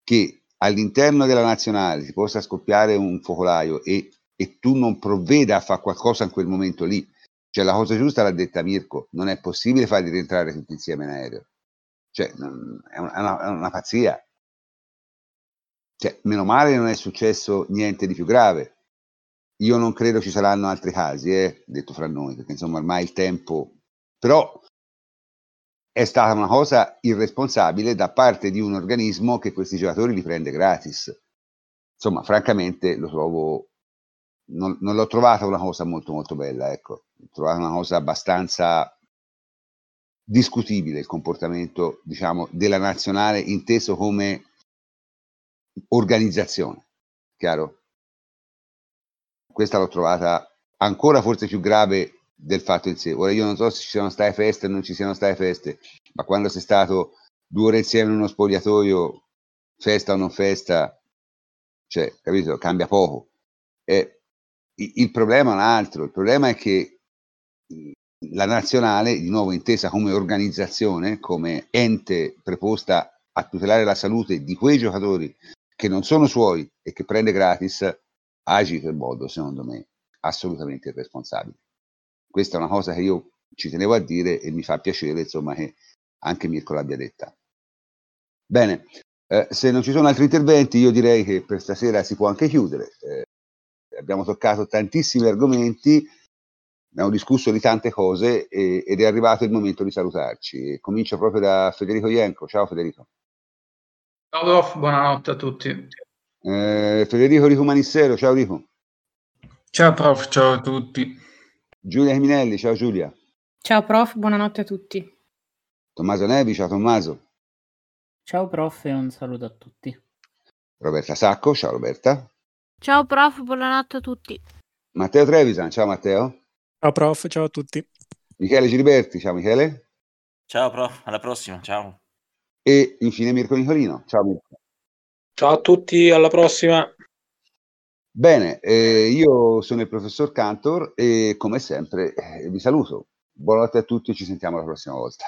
che all'interno della nazionale si possa scoppiare un focolaio e, e tu non provveda a fare qualcosa in quel momento lì, cioè la cosa giusta l'ha detta Mirko, non è possibile farli rientrare tutti insieme in aereo. Cioè, è una, è una pazzia. Cioè, meno male non è successo niente di più grave. Io non credo ci saranno altri casi, eh, detto fra noi, perché insomma ormai il tempo... Però è stata una cosa irresponsabile da parte di un organismo che questi giocatori li prende gratis. Insomma, francamente lo trovo... Non, non l'ho trovata una cosa molto molto bella, ecco. L'ho trovata una cosa abbastanza discutibile il comportamento, diciamo, della nazionale inteso come organizzazione, chiaro? Questa l'ho trovata ancora forse più grave del fatto in sé. Ora io non so se ci siano state feste o non ci siano state feste, ma quando sei stato due ore insieme in uno spogliatoio, festa o non festa, cioè, capito? Cambia poco. E il problema è un altro, il problema è che la nazionale, di nuovo intesa come organizzazione, come ente preposta a tutelare la salute di quei giocatori che non sono suoi e che prende gratis, agita in modo, secondo me, assolutamente irresponsabile. Questa è una cosa che io ci tenevo a dire e mi fa piacere, insomma, che anche Mirko l'abbia detta. Bene, eh, se non ci sono altri interventi, io direi che per stasera si può anche chiudere. Eh, abbiamo toccato tantissimi argomenti abbiamo discusso di tante cose e, ed è arrivato il momento di salutarci. Comincio proprio da Federico Ienco. Ciao Federico. Ciao prof, buonanotte a tutti. Eh, Federico Rico Manissero, ciao Rico. Ciao prof, ciao a tutti. Giulia Minelli, ciao Giulia. Ciao prof, buonanotte a tutti. Tommaso Nevi, ciao Tommaso. Ciao prof e un saluto a tutti. Roberta Sacco, ciao Roberta. Ciao prof, buonanotte a tutti. Matteo Trevisan, ciao Matteo. Ciao prof, ciao a tutti. Michele Giliberti, ciao Michele. Ciao prof, alla prossima, ciao. E infine Mirko Nicolino, ciao Mirko. Ciao a tutti, alla prossima. Bene, eh, io sono il professor Cantor e come sempre eh, vi saluto. Buonanotte a tutti ci sentiamo la prossima volta.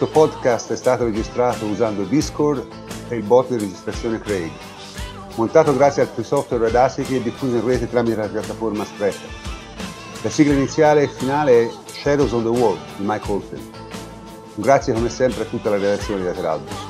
Questo podcast è stato registrato usando Discord e il bot di registrazione Craig. Montato grazie al software Audacity e diffuso in rete tramite la piattaforma Spreaker. La sigla iniziale e finale è Shadows on the Wall di Mike Oldfield. Grazie come sempre a tutta la redazione di Lateralbus.